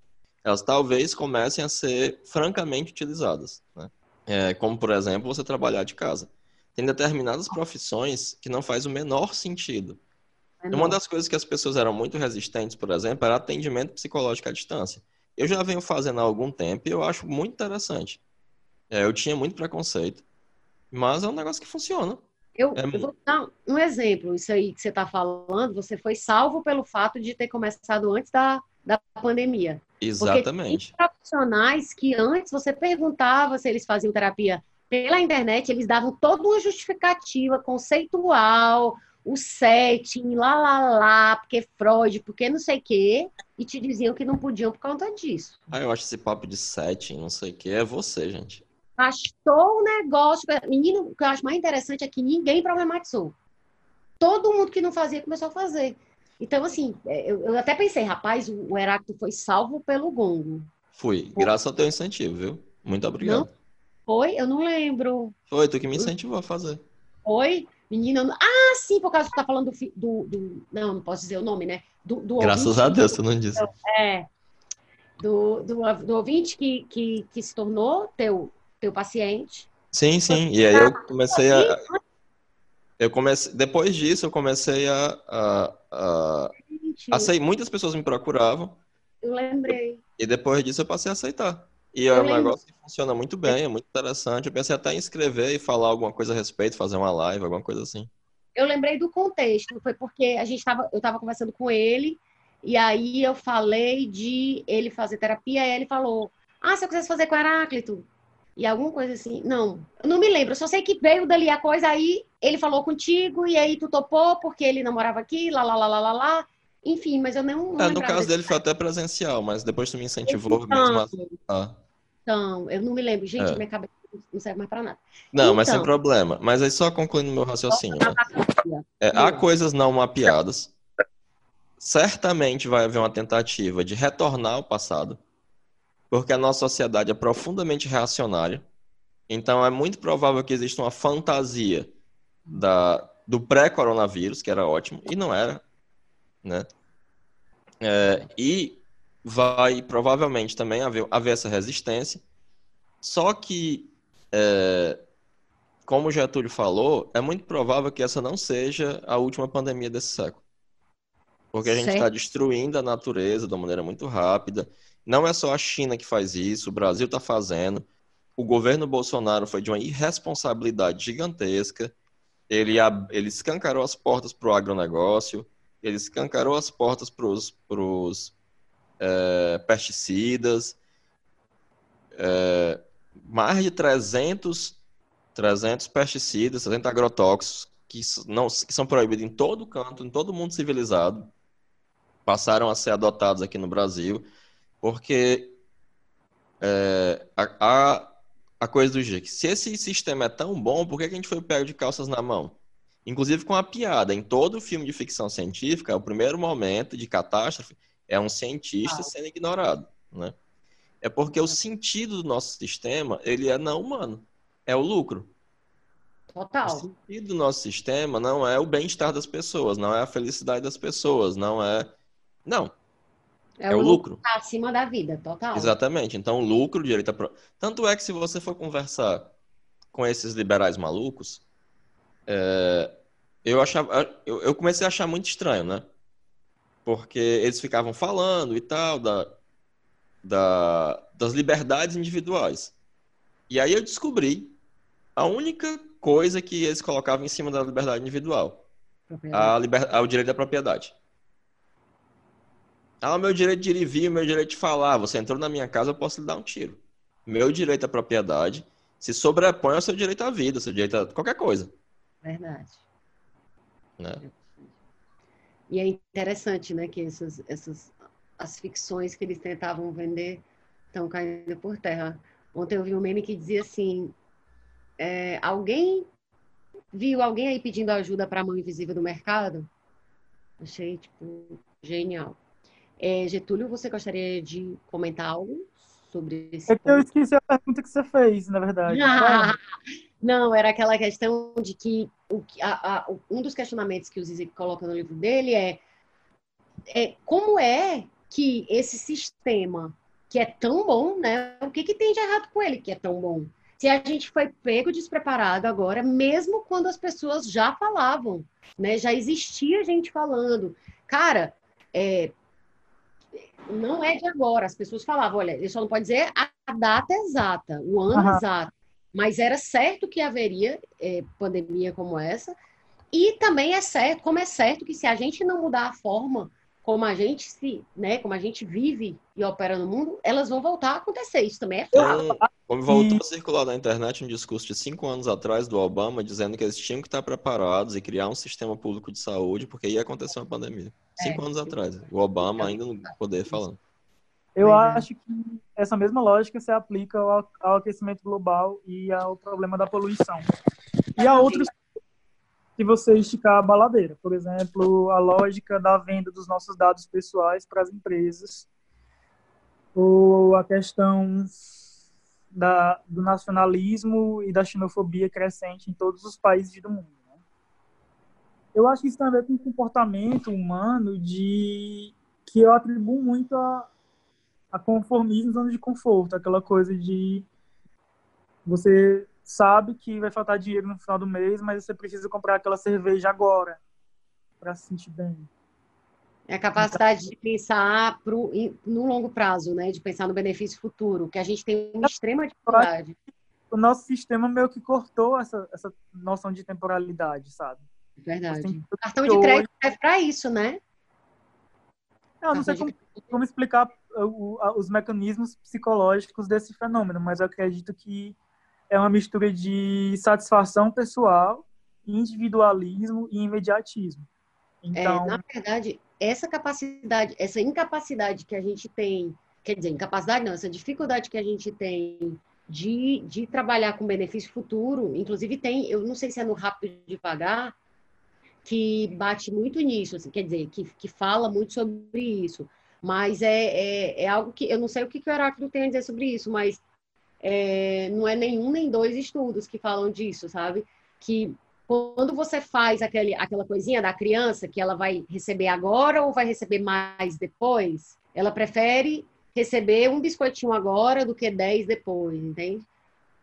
Elas talvez comecem a ser francamente utilizadas. Né? É, como, por exemplo, você trabalhar de casa. Tem determinadas profissões que não faz o menor sentido. É Uma das coisas que as pessoas eram muito resistentes, por exemplo, era atendimento psicológico à distância. Eu já venho fazendo há algum tempo e eu acho muito interessante. É, eu tinha muito preconceito, mas é um negócio que funciona. Eu, é... eu vou dar um exemplo. Isso aí que você está falando, você foi salvo pelo fato de ter começado antes da, da pandemia. Exatamente. Porque tem profissionais que antes você perguntava se eles faziam terapia pela internet, eles davam toda uma justificativa conceitual, o setting, lá, lá, lá, porque Freud, porque não sei o quê, e te diziam que não podiam por conta disso. Ah, eu acho esse papo de setting, não sei o quê, é você, gente. Bastou o negócio. Menino, o que eu acho mais interessante é que ninguém problematizou. Todo mundo que não fazia começou a fazer. Então, assim, é, eu, eu até pensei, rapaz, o Heráclito foi salvo pelo gongo. Fui, graças ao teu incentivo, viu? Muito obrigado. Não? Foi? Eu não lembro. Foi, tu que me incentivou a fazer. Foi? Menina, não... ah, sim, por causa que você tá falando do, do, do, Não, não posso dizer o nome, né? Do, do Graças ouvinte, a Deus, você não disse. É. Do, do, do ouvinte que, que, que se tornou teu, teu paciente. Sim, sim. E aí eu comecei a. Eu comecei, depois disso, eu comecei a. a, a, a muitas pessoas me procuravam. Eu lembrei. E depois disso eu passei a aceitar. E é um negócio que funciona muito bem, é muito interessante. Eu pensei até em escrever e falar alguma coisa a respeito, fazer uma live, alguma coisa assim. Eu lembrei do contexto, foi porque a gente tava, eu estava conversando com ele, e aí eu falei de ele fazer terapia, e ele falou: Ah, se eu quisesse fazer com Heráclito, e alguma coisa assim. Não, eu não me lembro. Eu só sei que veio dali a coisa, aí ele falou contigo, e aí tu topou porque ele não morava aqui, lá, lá, lá, lá, lá, lá. Enfim, mas eu não. não é, no caso dele foi até presencial, mas depois tu me incentivou então, mesmo a. Então, eu não me lembro. Gente, é. minha cabeça não serve mais para nada. Não, então, mas sem então. problema. Mas aí só concluindo meu raciocínio. Né? É, há coisas não mapeadas. Certamente vai haver uma tentativa de retornar ao passado porque a nossa sociedade é profundamente reacionária. Então é muito provável que exista uma fantasia da, do pré-coronavírus, que era ótimo, e não era, né? É, e vai provavelmente também haver, haver essa resistência. Só que, é, como o Getúlio falou, é muito provável que essa não seja a última pandemia desse século. Porque a gente está destruindo a natureza de uma maneira muito rápida. Não é só a China que faz isso, o Brasil está fazendo. O governo Bolsonaro foi de uma irresponsabilidade gigantesca. Ele, ele escancarou as portas para o agronegócio, ele escancarou as portas para os é, pesticidas. É, mais de 300, 300 pesticidas, 300 agrotóxicos que, não, que são proibidos em todo canto, em todo mundo civilizado, passaram a ser adotados aqui no Brasil. Porque é, a, a, a, coisa do jeito, se esse sistema é tão bom, por que a gente foi pego de calças na mão? Inclusive com a piada, em todo filme de ficção científica, o primeiro momento de catástrofe é um cientista ah. sendo ignorado, né? É porque o sentido do nosso sistema, ele é não humano, é o lucro. Total. O sentido do nosso sistema não é o bem-estar das pessoas, não é a felicidade das pessoas, não é... Não, é, é, o lucro. Tá acima da vida, total. Exatamente. Então, o lucro, direito a... Tanto é que se você for conversar com esses liberais malucos, é... eu, achava... eu comecei a achar muito estranho, né? Porque eles ficavam falando e tal da... Da... das liberdades individuais. E aí eu descobri a única coisa que eles colocavam em cima da liberdade individual. A liber... o direito da propriedade. Ah, o meu direito de ir e vir, o meu direito de falar. Você entrou na minha casa, eu posso lhe dar um tiro. Meu direito à propriedade se sobrepõe ao seu direito à vida, ao seu direito a qualquer coisa. Verdade. Né? E é interessante, né, que essas, essas as ficções que eles tentavam vender estão caindo por terra. Ontem eu vi um meme que dizia assim: é, alguém viu alguém aí pedindo ajuda para a mão invisível do mercado? Achei, tipo, genial. É, Getúlio, você gostaria de comentar algo sobre esse É que eu esqueci a pergunta que você fez, na verdade. Não, [laughs] era aquela questão de que, o, a, a, um dos questionamentos que o Zizek coloca no livro dele é, é como é que esse sistema que é tão bom, né? O que, que tem de errado com ele que é tão bom? Se a gente foi pego despreparado agora, mesmo quando as pessoas já falavam, né? Já existia gente falando. Cara, é, não é de agora. As pessoas falavam, olha, ele só não pode dizer a data exata, o ano uhum. exato. Mas era certo que haveria é, pandemia como essa. E também é certo, como é certo que se a gente não mudar a forma como a gente se, né, como a gente vive e opera no mundo, elas vão voltar a acontecer. Isso também é fato. Como voltou a circular na internet um discurso de cinco anos atrás do Obama, dizendo que eles tinham que estar preparados e criar um sistema público de saúde, porque ia acontecer uma pandemia. Cinco é, anos atrás. O Obama ainda no poder falando. Eu é. acho que essa mesma lógica se aplica ao, ao aquecimento global e ao problema da poluição. E a outros que você esticar a baladeira. Por exemplo, a lógica da venda dos nossos dados pessoais para as empresas, ou a questão da, do nacionalismo e da xenofobia crescente em todos os países do mundo. Né? Eu acho que isso tem a ver com o comportamento humano de que eu atribuo muito a, a conformismo, zona de conforto, aquela coisa de você sabe que vai faltar dinheiro no final do mês, mas você precisa comprar aquela cerveja agora para se sentir bem. É a capacidade de pensar pro, no longo prazo, né? De pensar no benefício futuro, que a gente tem uma extrema dificuldade. O nosso sistema meio que cortou essa, essa noção de temporalidade, sabe? Verdade. O cartão de crédito é para isso, né? Eu não sei como, como explicar os mecanismos psicológicos desse fenômeno, mas eu acredito que é uma mistura de satisfação pessoal, individualismo e imediatismo. Então, é, na verdade, essa capacidade, essa incapacidade que a gente tem, quer dizer, incapacidade não, essa dificuldade que a gente tem de, de trabalhar com benefício futuro, inclusive tem, eu não sei se é no Rápido e Devagar, que bate muito nisso, assim, quer dizer, que, que fala muito sobre isso. Mas é, é, é algo que eu não sei o que, que o Heráclito tem a dizer sobre isso, mas é, não é nenhum nem dois estudos que falam disso, sabe? Que quando você faz aquele, aquela coisinha da criança que ela vai receber agora ou vai receber mais depois, ela prefere receber um biscoitinho agora do que dez depois, entende?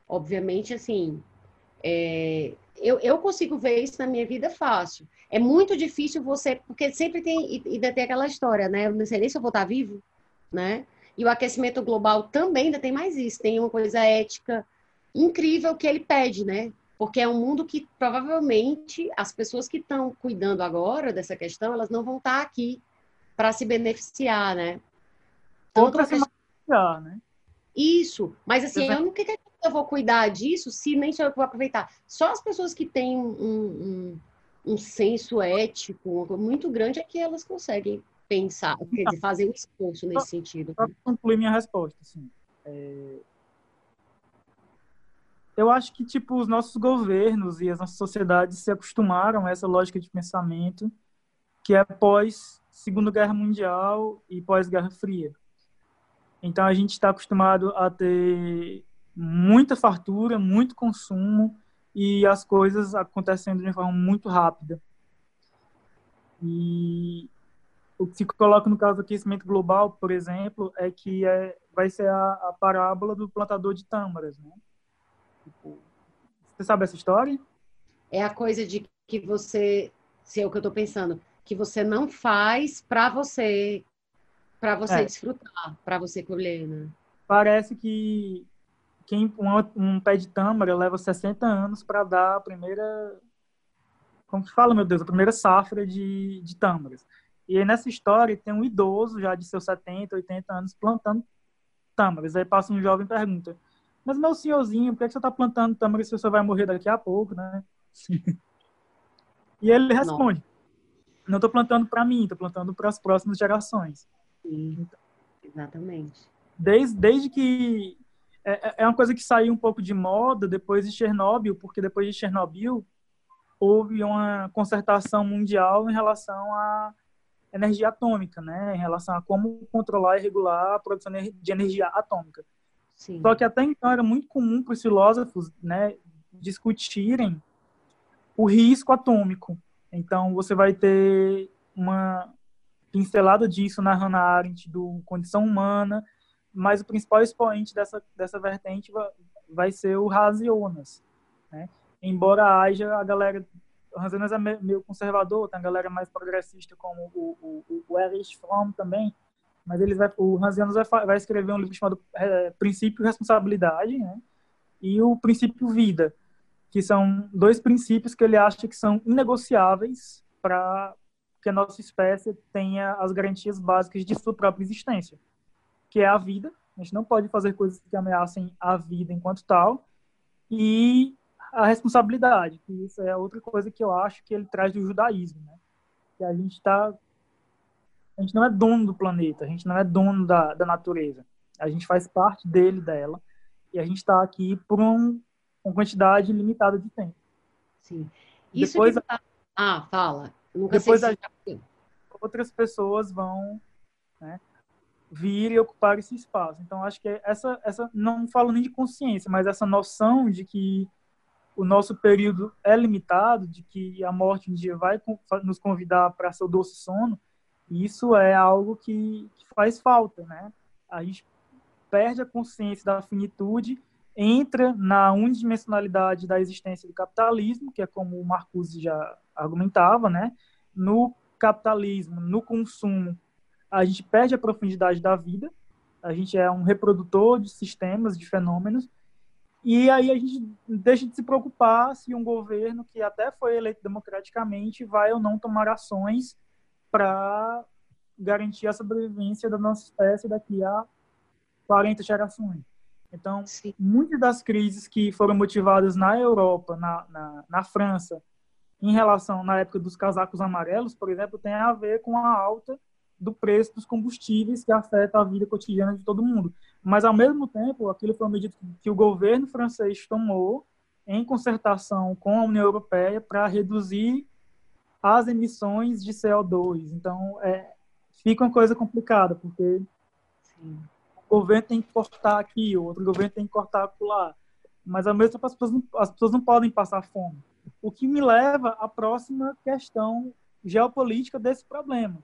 Obviamente, assim, é, eu, eu consigo ver isso na minha vida fácil. É muito difícil você, porque sempre tem, ainda tem aquela história, né? Eu não sei nem se eu vou estar vivo, né? E o aquecimento global também ainda tem mais isso, tem uma coisa ética incrível que ele pede, né? Porque é um mundo que provavelmente as pessoas que estão cuidando agora dessa questão, elas não vão estar aqui para se beneficiar, né? Ou para se beneficiar, né? Isso, mas assim, Exato. eu não que eu vou cuidar disso se nem sou eu que vou aproveitar. Só as pessoas que têm um, um, um senso ético muito grande é que elas conseguem pensar, quer dizer, fazer um esforço nesse sentido. Para concluir minha resposta, assim, é... eu acho que tipo os nossos governos e as nossas sociedades se acostumaram a essa lógica de pensamento que é pós Segunda Guerra Mundial e pós Guerra Fria. Então a gente está acostumado a ter muita fartura, muito consumo e as coisas acontecendo de uma forma muito rápida. E o que se coloca no caso do aquecimento global, por exemplo, é que é, vai ser a, a parábola do plantador de tâmaras, né? Tipo, você sabe essa história? É a coisa de que você, se é o que eu estou pensando, que você não faz para você, para você é. desfrutar, para você colher, né? Parece que quem um, um pé de tâmara leva 60 anos para dar a primeira como que fala, meu Deus, a primeira safra de, de tâmaras. E aí nessa história tem um idoso já de seus 70, 80 anos plantando tâmaras. Aí passa um jovem e pergunta: Mas meu senhorzinho, por que você está plantando tâmaras se você vai morrer daqui a pouco, né? e ele responde: Não estou plantando para mim, estou plantando para as próximas gerações. Sim, então, exatamente. Desde, desde que é, é, é uma coisa que saiu um pouco de moda depois de Chernobyl, porque depois de Chernobyl houve uma concertação mundial em relação à energia atômica, né? Em relação a como controlar e regular a produção de energia atômica. Sim. Só que até então era muito comum para os filósofos, né, discutirem o risco atômico. Então você vai ter uma pincelada disso na Hannah Arendt do Condição Humana, mas o principal expoente dessa, dessa vertente vai ser o Rasionas, né? Embora haja a galera, o Rasionas é meio conservador, tem a galera mais progressista como o, o, o Erich Fromm também, mas ele vai, o Rasionas vai, vai escrever um livro chamado é, Princípio e Responsabilidade, né? E o Princípio Vida, que são dois princípios que ele acha que são inegociáveis para que a nossa espécie tenha as garantias básicas de sua própria existência que é a vida. A gente não pode fazer coisas que ameacem a vida enquanto tal. E a responsabilidade, que isso é outra coisa que eu acho que ele traz do judaísmo, né? Que a gente está a gente não é dono do planeta, a gente não é dono da, da natureza. A gente faz parte dele, dela, e a gente está aqui por um, uma quantidade limitada de tempo. Sim. Isso depois, que. Ah, fala. depois a... outras pessoas vão né, vir e ocupar esse espaço. Então, acho que essa, essa não falo nem de consciência, mas essa noção de que o nosso período é limitado, de que a morte um dia vai nos convidar para seu doce sono, isso é algo que, que faz falta, né? A gente perde a consciência da finitude, entra na unidimensionalidade da existência do capitalismo, que é como o Marcuse já argumentava, né? No capitalismo, no consumo, a gente perde a profundidade da vida, a gente é um reprodutor de sistemas, de fenômenos, e aí a gente deixa de se preocupar se um governo que até foi eleito democraticamente vai ou não tomar ações para garantir a sobrevivência da nossa espécie daqui a 40 gerações. Então, Sim. muitas das crises que foram motivadas na Europa, na, na, na França, em relação, na época dos casacos amarelos, por exemplo, tem a ver com a alta do preço dos combustíveis que afeta a vida cotidiana de todo mundo. Mas, ao mesmo tempo, aquilo foi uma medida que o governo francês tomou em concertação com a União Europeia para reduzir as emissões de CO2. Então, é, fica uma coisa complicada, porque Sim. o governo tem que cortar aqui, o outro governo tem que cortar lá. Mas, ao mesmo tempo, as pessoas, não, as pessoas não podem passar fome. O que me leva à próxima questão geopolítica desse problema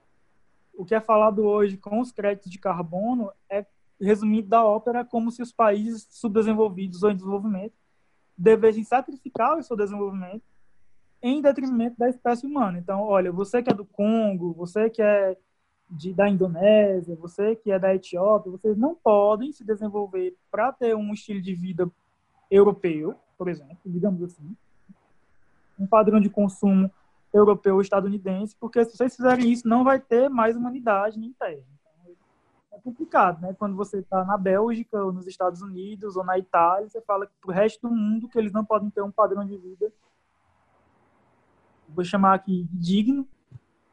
o que é falado hoje com os créditos de carbono é resumido da ópera como se os países subdesenvolvidos ou em desenvolvimento devessem sacrificar o seu desenvolvimento em detrimento da espécie humana. Então, olha, você que é do Congo, você que é de, da Indonésia, você que é da Etiópia, vocês não podem se desenvolver para ter um estilo de vida europeu, por exemplo, digamos assim, um padrão de consumo europeu ou estadunidense, porque se vocês fizerem isso, não vai ter mais humanidade nem terra. Então, é complicado, né? Quando você está na Bélgica, ou nos Estados Unidos, ou na Itália, você fala para o resto do mundo que eles não podem ter um padrão de vida, vou chamar aqui digno,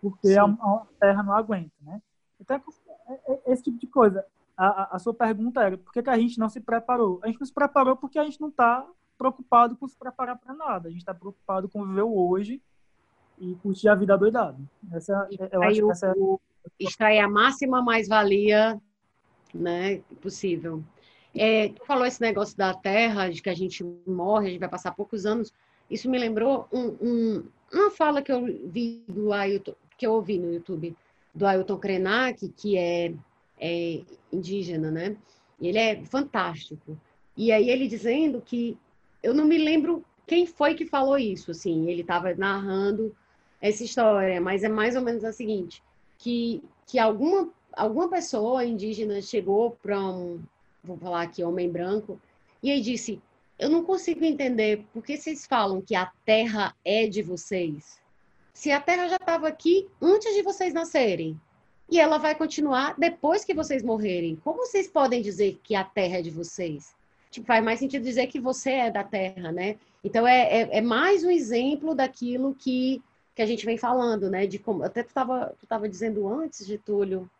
porque a, a, terra não aguenta, né? Então, é, é, é esse tipo de coisa. A, a, sua pergunta era por que, que a gente não se preparou? A gente não se preparou porque a gente não está preocupado com se preparar para nada. A gente está preocupado com viver o hoje e curtir a vida doidado. Essa, eu acho que essa é... Extrair a máxima mais-valia né, possível. É, tu falou esse negócio da Terra, de que a gente morre, a gente vai passar poucos anos. Isso me lembrou um, um, uma fala que eu vi do Ailton, que eu ouvi no YouTube, do Ailton Krenak, que é, é indígena, né? E ele é fantástico. E aí ele dizendo que eu não me lembro quem foi que falou isso, assim, ele estava narrando essa história, mas é mais ou menos a seguinte, que, que alguma, alguma pessoa indígena chegou para um, vou falar aqui, homem branco, e aí disse, eu não consigo entender por que vocês falam que a terra é de vocês. se a Terra já estava aqui antes de vocês nascerem? E ela vai continuar depois que vocês morrerem. Como vocês podem dizer que a Terra é de vocês? Tipo, faz mais sentido dizer que você é da Terra, né? Então é, é, é mais um exemplo daquilo que, que a gente vem falando, né? De como até tu estava tu tava dizendo antes, Getúlio,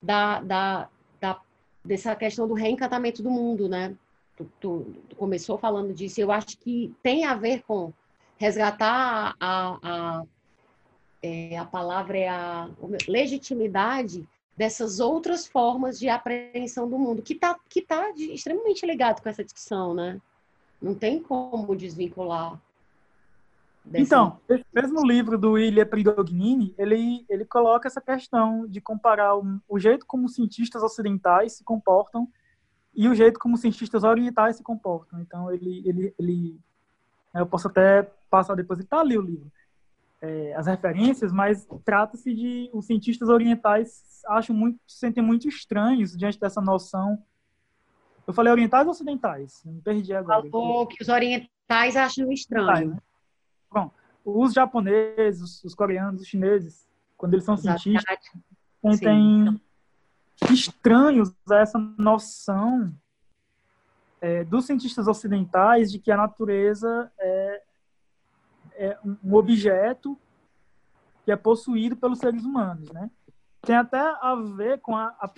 da, da, da dessa questão do reencantamento do mundo, né? Tu, tu, tu, começou falando disso. Eu acho que tem a ver com resgatar a, a, é, a palavra é a legitimidade dessas outras formas de apreensão do mundo, que está que tá extremamente ligado com essa discussão, né? Não tem como desvincular. Então, esse mesmo livro do Ilya Prigognini, ele, ele coloca essa questão de comparar o, o jeito como cientistas ocidentais se comportam e o jeito como cientistas orientais se comportam. Então, ele, ele, ele eu posso até passar depois, ele está ali o livro é, as referências, mas trata-se de os cientistas orientais acham muito, se sentem muito estranhos diante dessa noção. Eu falei orientais ou ocidentais? Me perdi agora. Falou que os orientais acham estranho. Né? Bom, os japoneses, os, os, coreanos, os chineses, quando eles são cientistas, sentem estranhos a essa noção é, dos cientistas ocidentais de que a natureza é é um objeto que é possuído pelos seres humanos, né? Tem até a ver com a, a,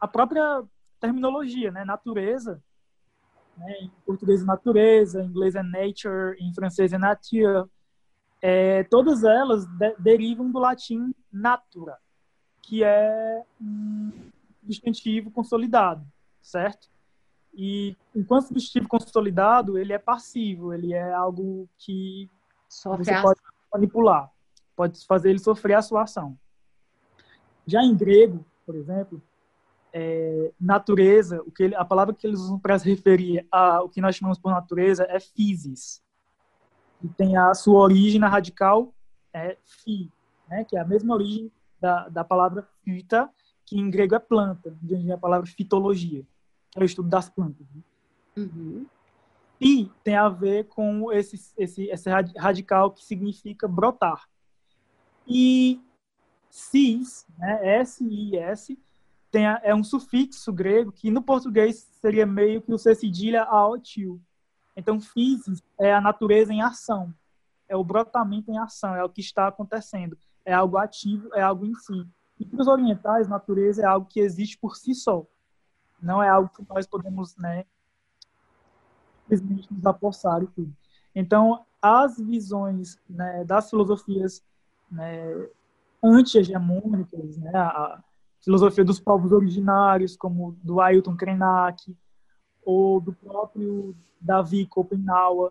a própria terminologia, né? Natureza, né? em português é natureza, em inglês é nature, em francês é nature. É, todas elas de, derivam do latim natura, que é um distintivo consolidado, certo? E enquanto substantivo consolidado, ele é passivo, ele é algo que Sofre você a... pode manipular, pode fazer ele sofrer a sua ação. Já em grego, por exemplo, é, natureza, o que ele, a palavra que eles usam para se referir a o que nós chamamos por natureza é physis. E tem a sua origem na radical é phi, né, que é a mesma origem da, da palavra fita, que em grego é planta, de onde vem a palavra fitologia, que é o estudo das plantas. Né? Uhum. E tem a ver com esse, esse, esse radical que significa brotar. E cis, né, S-I-S, tem a, é um sufixo grego que no português seria meio que o C cedilha ao tio. Então, physis é a natureza em ação, é o brotamento em ação, é o que está acontecendo, é algo ativo, é algo em si. E para os orientais, natureza é algo que existe por si só, não é algo que nós podemos né, simplesmente nos apossar e tudo. Então, as visões né, das filosofias né, anti-hegemônicas, né, a filosofia dos povos originários, como do Ailton Krenak, ou do próprio Davi Schopenhauer,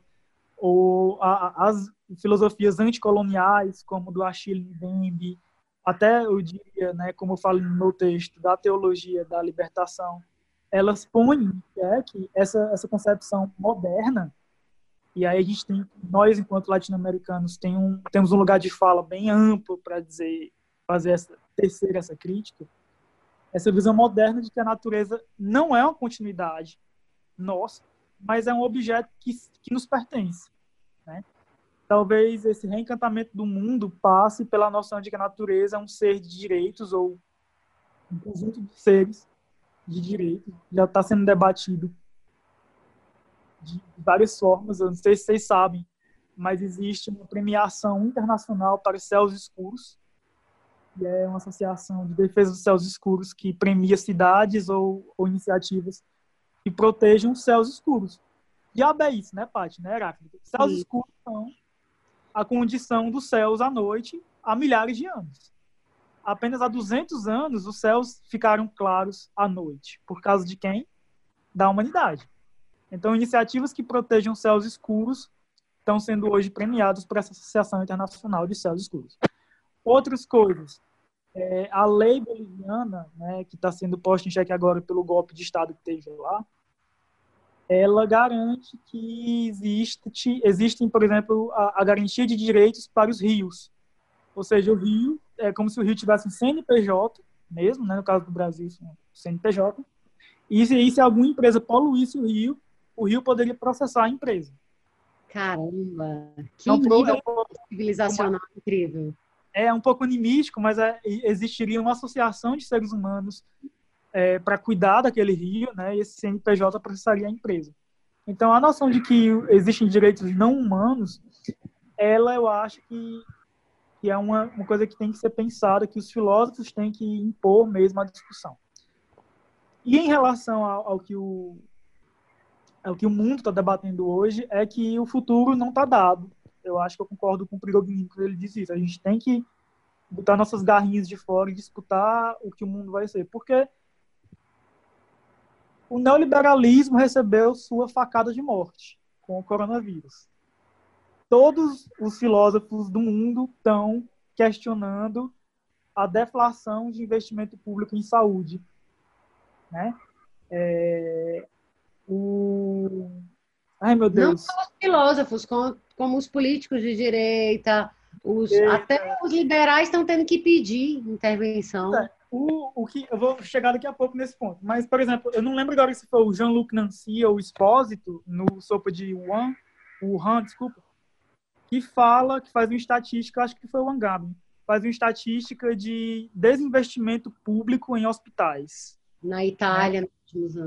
ou a, as filosofias anticoloniais, como do Achille Mbembe, até eu diria, né, como eu falo no meu texto, da teologia da libertação, elas põem que essa, essa concepção moderna, e aí a gente tem, nós, enquanto latino-americanos, tem um, temos um lugar de fala bem amplo para dizer, fazer essa, tecer essa crítica, essa visão moderna de que a natureza não é uma continuidade nossa, mas é um objeto que, que nos pertence. Né? Talvez esse reencantamento do mundo passe pela noção de que a natureza é um ser de direitos ou um conjunto de seres de direito já está sendo debatido de várias formas. Eu não sei se vocês sabem, mas existe uma premiação internacional para os céus escuros, que é uma associação de defesa dos céus escuros que premia cidades ou, ou iniciativas que protejam os céus escuros. Diabo é isso, né, Paty? Né, Heráclito? Céus Sim. escuros são a condição dos céus à noite há milhares de anos apenas há 200 anos os céus ficaram claros à noite. Por causa de quem? Da humanidade. Então, iniciativas que protejam céus escuros estão sendo hoje premiadas por essa Associação Internacional de Céus Escuros. Outras coisas. É, a lei boliviana, né, que está sendo posta em xeque agora pelo golpe de Estado que teve lá, ela garante que existe, existem, por exemplo, a, a garantia de direitos para os rios. Ou seja, o rio é como se o Rio tivesse um CNPJ, mesmo, né, no caso do Brasil, um CNPJ, e se, e se alguma empresa poluísse o Rio, o Rio poderia processar a empresa. Caramba, que então, nível é civilizacional incrível. É um pouco animístico, mas é, existiria uma associação de seres humanos é, para cuidar daquele rio, né? E esse CNPJ processaria a empresa. Então, a noção de que existem direitos não humanos, ela eu acho que, que é uma, uma coisa que tem que ser pensada, que os filósofos têm que impor mesmo à discussão. E em relação ao, ao que o ao que o mundo está debatendo hoje, é que o futuro não está dado. Eu acho que eu concordo com o Pirognin quando ele diz isso. A gente tem que botar nossas garrinhas de fora e disputar o que o mundo vai ser. Porque o neoliberalismo recebeu sua facada de morte com o coronavírus. Todos os filósofos do mundo estão questionando a deflação de investimento público em saúde. Né? É, o... Ai, meu Deus. Não só os filósofos, como, como os políticos de direita, os, até os liberais estão tendo que pedir intervenção. É o, o que eu vou chegar daqui a pouco nesse ponto. Mas, por exemplo, eu não lembro agora se foi o Jean-Luc Nancy ou o Expósito no Sopa de Wuhan, Wuhan, desculpa, que fala, que faz uma estatística, acho que foi o Angabi, faz uma estatística de desinvestimento público em hospitais. Na Itália, né?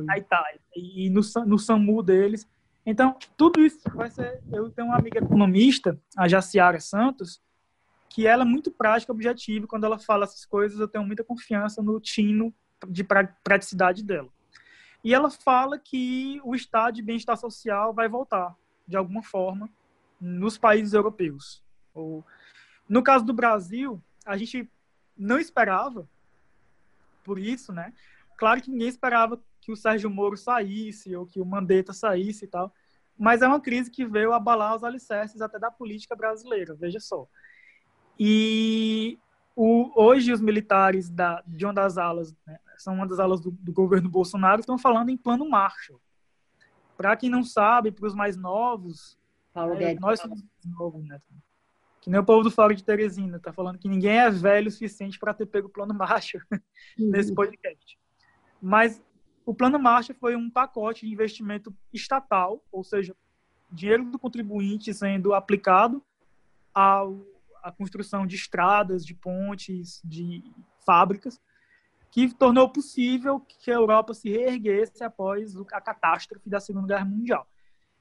Na Itália. E no, no SAMU deles. Então, tudo isso vai ser. Eu tenho uma amiga economista, a Jaciara Santos, que ela é muito prática, objetiva, e quando ela fala essas coisas, eu tenho muita confiança no tino de praticidade dela. E ela fala que o estado de bem-estar social vai voltar, de alguma forma, nos países europeus. Ou, no caso do Brasil, a gente não esperava por isso, né? Claro que ninguém esperava que o Sérgio Moro saísse ou que o Mandetta saísse e tal, mas é uma crise que veio abalar os alicerces até da política brasileira, veja só. E o, hoje os militares da, de uma das alas, né, são uma das alas do, do, governo Bolsonaro, estão falando em plano Marshall. Para quem não sabe, para os mais novos, é, nós somos novos, né? Que nem o povo do Fórum de Teresina, tá falando que ninguém é velho o suficiente para ter pego o plano Marshall [laughs] uhum. nesse podcast. Mas o plano Marshall foi um pacote de investimento estatal, ou seja, dinheiro do contribuinte sendo aplicado ao a construção de estradas, de pontes, de fábricas, que tornou possível que a Europa se reerguesse após a catástrofe da Segunda Guerra Mundial.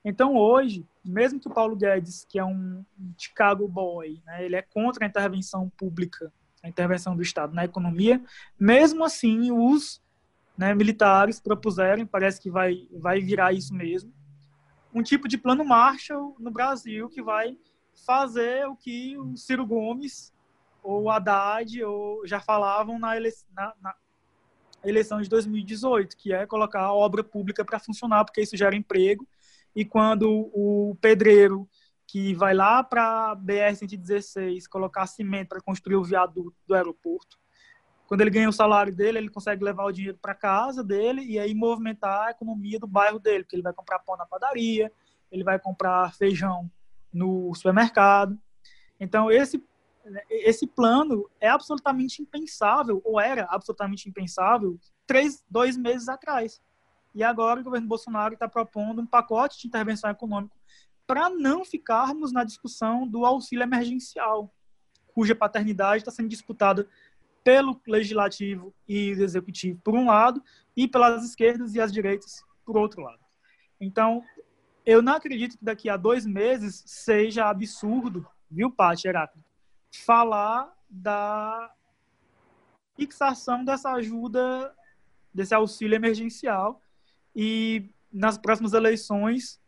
Então, hoje, mesmo que o Paulo Guedes, que é um Chicago boy, né, ele é contra a intervenção pública, a intervenção do Estado na economia, mesmo assim, os né, militares propuseram, parece que vai, vai virar isso mesmo, um tipo de plano Marshall no Brasil que vai fazer o que o Ciro Gomes ou Haddad ou já falavam na, ele, na, na eleição de 2018, que é colocar a obra pública para funcionar, porque isso gera emprego. E quando o pedreiro que vai lá para a BR-116 colocar cimento para construir o viaduto do aeroporto, quando ele ganha o salário dele, ele consegue levar o dinheiro para casa dele e aí movimentar a economia do bairro dele, porque ele vai comprar pão na padaria, ele vai comprar feijão no supermercado. Então, esse, esse plano é absolutamente impensável, ou era absolutamente impensável, três, dois meses atrás. E agora o governo Bolsonaro está propondo um pacote de intervenção econômica para não ficarmos na discussão do auxílio emergencial, cuja paternidade está sendo disputada pelo legislativo e executivo por um lado e pelas esquerdas e as direitas por outro lado. Então, eu não acredito que daqui a dois meses seja absurdo, viu, Paty Heráclito, falar da fixação dessa ajuda, desse auxílio emergencial e nas próximas eleições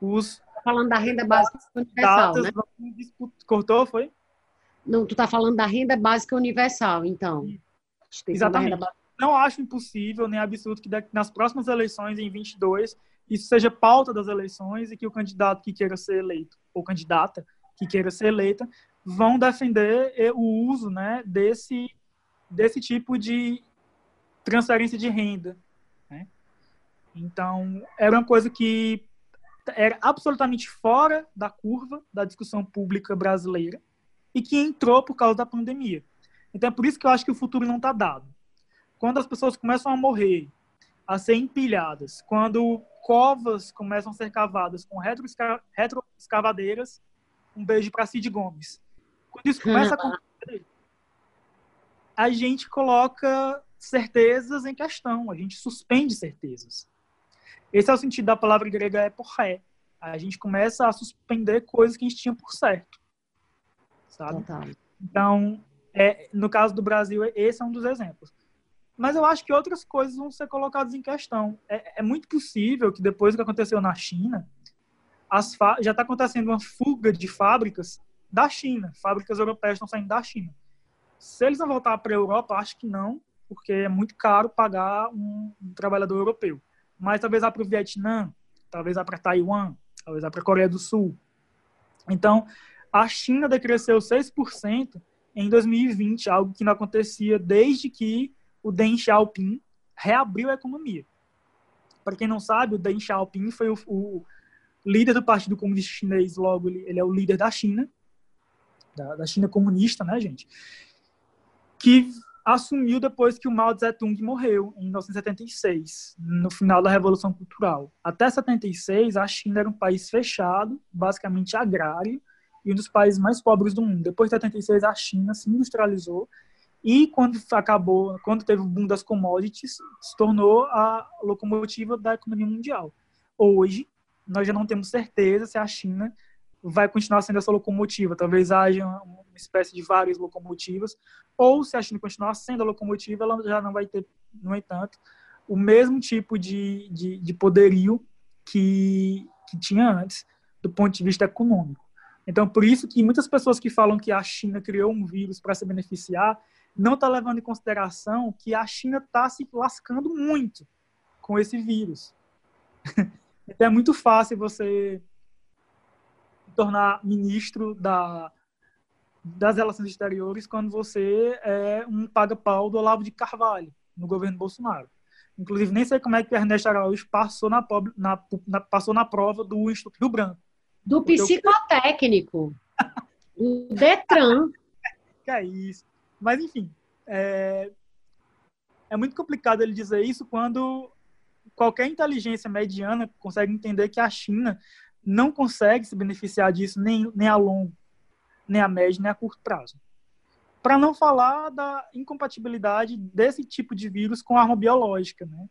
os falando da renda básica universal, né? Cortou, foi? Não, tu tá falando da renda básica universal, então. Exatamente. Não acho impossível nem absurdo que nas próximas eleições, em 22, isso seja pauta das eleições e que o candidato que queira ser eleito, ou candidata que queira ser eleita, vão defender o uso né, desse, desse tipo de transferência de renda. Né? Então, era uma coisa que era absolutamente fora da curva da discussão pública brasileira e que entrou por causa da pandemia. Então, é por isso que eu acho que o futuro não está dado. Quando as pessoas começam a morrer, a ser empilhadas, quando covas começam a ser cavadas com retroescavadeiras. Um beijo para Cid Gomes. quando isso começa a [laughs] acontecer, a gente coloca certezas em questão, a gente suspende certezas. Esse é o sentido da palavra grega eporré. A gente começa a suspender coisas que a gente tinha por certo. Sabe? Total. Então, é, no caso do Brasil, esse é um dos exemplos. Mas eu acho que outras coisas vão ser colocadas em questão. É, é muito possível que depois do que aconteceu na China, já está acontecendo uma fuga de fábricas da China. Fábricas europeias estão saindo da China. Se eles vão voltar para a Europa, acho que não, porque é muito caro pagar um, um trabalhador europeu. Mas talvez vá para o Vietnã, talvez vá para Taiwan, talvez vá para a Coreia do Sul. Então, a China decresceu 6% em 2020, algo que não acontecia desde que o Deng Xiaoping reabriu a economia. Para quem não sabe, o Deng Xiaoping foi o, o líder do Partido Comunista Chinês, logo ele, ele é o líder da China, da, da, China comunista, né, gente? Que assumiu depois que o Mao Tse-tung morreu, em 1976, no final da Revolução Cultural. Até 76, a China era um país fechado, basicamente agrário, e um dos países mais pobres do mundo. Depois de 76, a China se industrializou e quando acabou, quando teve o boom das commodities, se tornou a locomotiva da economia mundial. Hoje, nós já não temos certeza se a China vai continuar sendo essa locomotiva. Talvez haja uma espécie de várias locomotivas, ou se a China continuar sendo a locomotiva, ela já não vai ter, no entanto, o mesmo tipo de, de, de poderio que, que tinha antes, do ponto de vista econômico. Então, por isso que muitas pessoas que falam que a China criou um vírus para se beneficiar, não está levando em consideração que a China está se lascando muito com esse vírus. [laughs] então, é muito fácil você tornar ministro da, das relações exteriores quando você é um paga-pau do Olavo de Carvalho, no governo Bolsonaro. Inclusive, nem sei como é que Ernesto Araújo passou na, na, na, passou na prova do Instituto Rio Branco. Do psicotécnico. do Detran. [laughs] Que é isso. Mas, enfim, é, é muito complicado ele dizer isso quando qualquer inteligência mediana consegue entender que a China não consegue se beneficiar disso nem, nem a longo, nem a médio, nem a curto prazo. Para não falar da incompatibilidade desse tipo de vírus com arma biológica, né?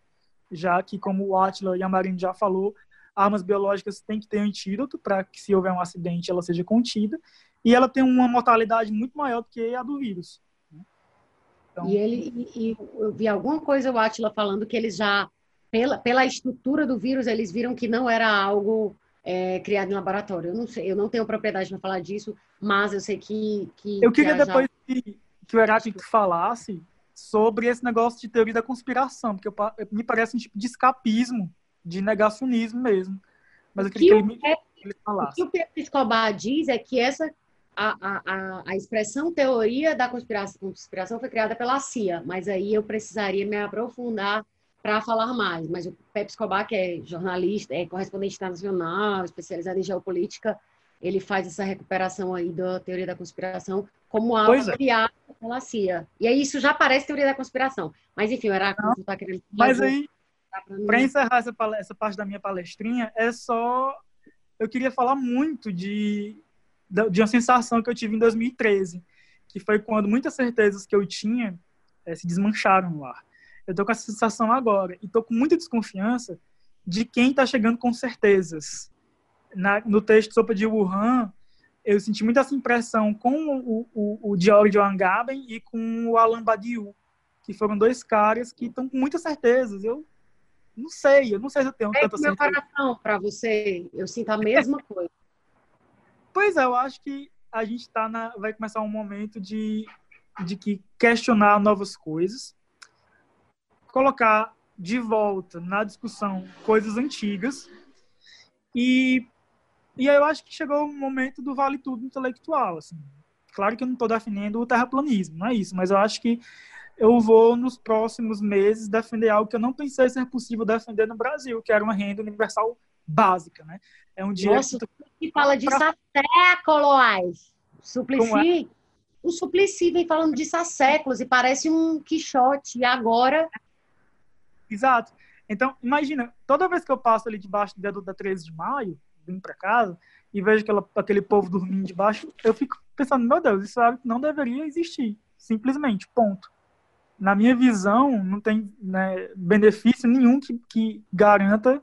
já que, como o Atila e a Marina já falou, armas biológicas têm que ter antídoto para que, se houver um acidente, ela seja contida, e ela tem uma mortalidade muito maior do que a do vírus. Né? Então... E ele, e, e eu vi alguma coisa o Atila falando que eles já, pela, pela estrutura do vírus, eles viram que não era algo é, criado em laboratório. Eu não sei, eu não tenho propriedade para falar disso, mas eu sei que. que eu queria que depois já... que, que o Heráclito falasse sobre esse negócio de teoria da conspiração, porque eu, me parece um tipo de escapismo de negacionismo mesmo. Mas eu queria que, ele, me, ele falasse. O que o Pedro Escobar diz é que essa a, a, a expressão teoria da conspiração, conspiração foi criada pela CIA, mas aí eu precisaria me aprofundar para falar mais. Mas o Pepe Escobar, que é jornalista, é correspondente internacional, especializado em geopolítica, ele faz essa recuperação aí da teoria da conspiração como algo é. criado pela CIA. E aí isso já parece teoria da conspiração. Mas enfim, o Heráclito está querendo... Mas aí, para encerrar essa, essa parte da minha palestrinha, é só. Eu queria falar muito de, de uma sensação que eu tive em 2013, que foi quando muitas certezas que eu tinha é, se desmancharam no ar. Eu tô com essa sensação agora e tô com muita desconfiança de quem está chegando com certezas. Na, no texto Sopa de Wuhan, eu senti muita essa impressão com o, o, o George Wangaben e com o Alan Badiou, que foram dois caras que estão com muitas certezas. Eu não sei, eu não sei se eu tenho é tanta certeza. coração para você, eu sinto a mesma coisa. [laughs] Pois é, eu acho que a gente tá na, vai começar um momento de, de que questionar novas coisas, colocar de volta na discussão coisas antigas e e aí eu acho que chegou o momento do vale tudo intelectual, assim. Claro que eu não estou defendendo o terraplanismo, não é isso, mas eu acho que eu vou, nos próximos meses, defender algo que eu não pensei ser possível defender no Brasil, que era uma renda universal básica, né? É um dia Nossa, que fala disso pra... há séculos. Suplicy, é? o Suplicy vem falando disso há séculos e parece um Quixote. E agora... Exato. Então, imagina, toda vez que eu passo ali debaixo do viaduto da 13 de maio, vim para casa, e vejo aquela, aquele povo dormindo debaixo, eu fico pensando, meu Deus, isso hábito não deveria existir. Simplesmente, ponto. Na minha visão, não tem né, benefício nenhum que, que garanta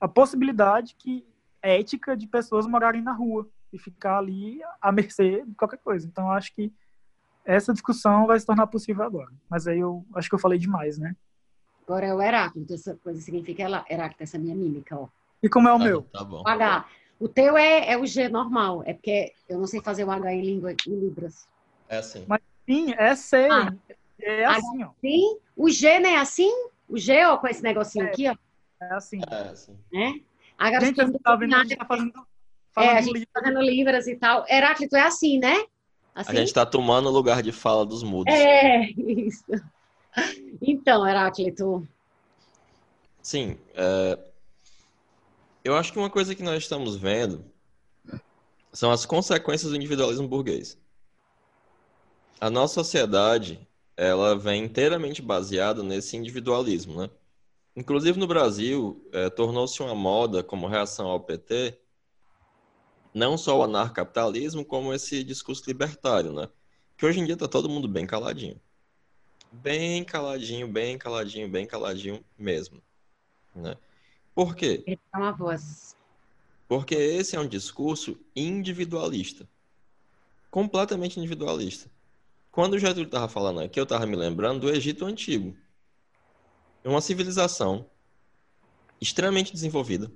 a possibilidade que ética de pessoas morarem na rua e ficar ali à mercê de qualquer coisa. Então, acho que essa discussão vai se tornar possível agora. Mas aí eu acho que eu falei demais, né? Agora é o Heráclito, essa coisa significa Heráclito, essa minha mímica, ó. E como é o ah, meu? Tá bom. O H. O teu é, é o G normal, é porque eu não sei fazer o H em língua em Libras. É assim. Mas sim, é C. Ah. É assim, ó. Sim? O G não é assim? O G, ó, com esse negocinho é. aqui, ó. É assim. É assim. É? Agora, gente, a gente tá vendo, a gente tá fazendo, é, a gente tá fazendo Libras e tal. Heráclito é assim, né? Assim? A gente tá tomando o lugar de fala dos mudos. É, [laughs] isso. Então, Heráclito. Sim, é, eu acho que uma coisa que nós estamos vendo são as consequências do individualismo burguês. A nossa sociedade, ela vem inteiramente baseada nesse individualismo, né? Inclusive no Brasil, é, tornou-se uma moda como reação ao PT, não só o anarcapitalismo, como esse discurso libertário, né? Que hoje em dia está todo mundo bem caladinho. Bem caladinho, bem caladinho, bem caladinho mesmo, né? Por quê? Ele é uma voz. Porque esse é um discurso individualista. Completamente individualista. Quando o Getúlio estava falando aqui, eu estava me lembrando do Egito Antigo. Uma civilização extremamente desenvolvida,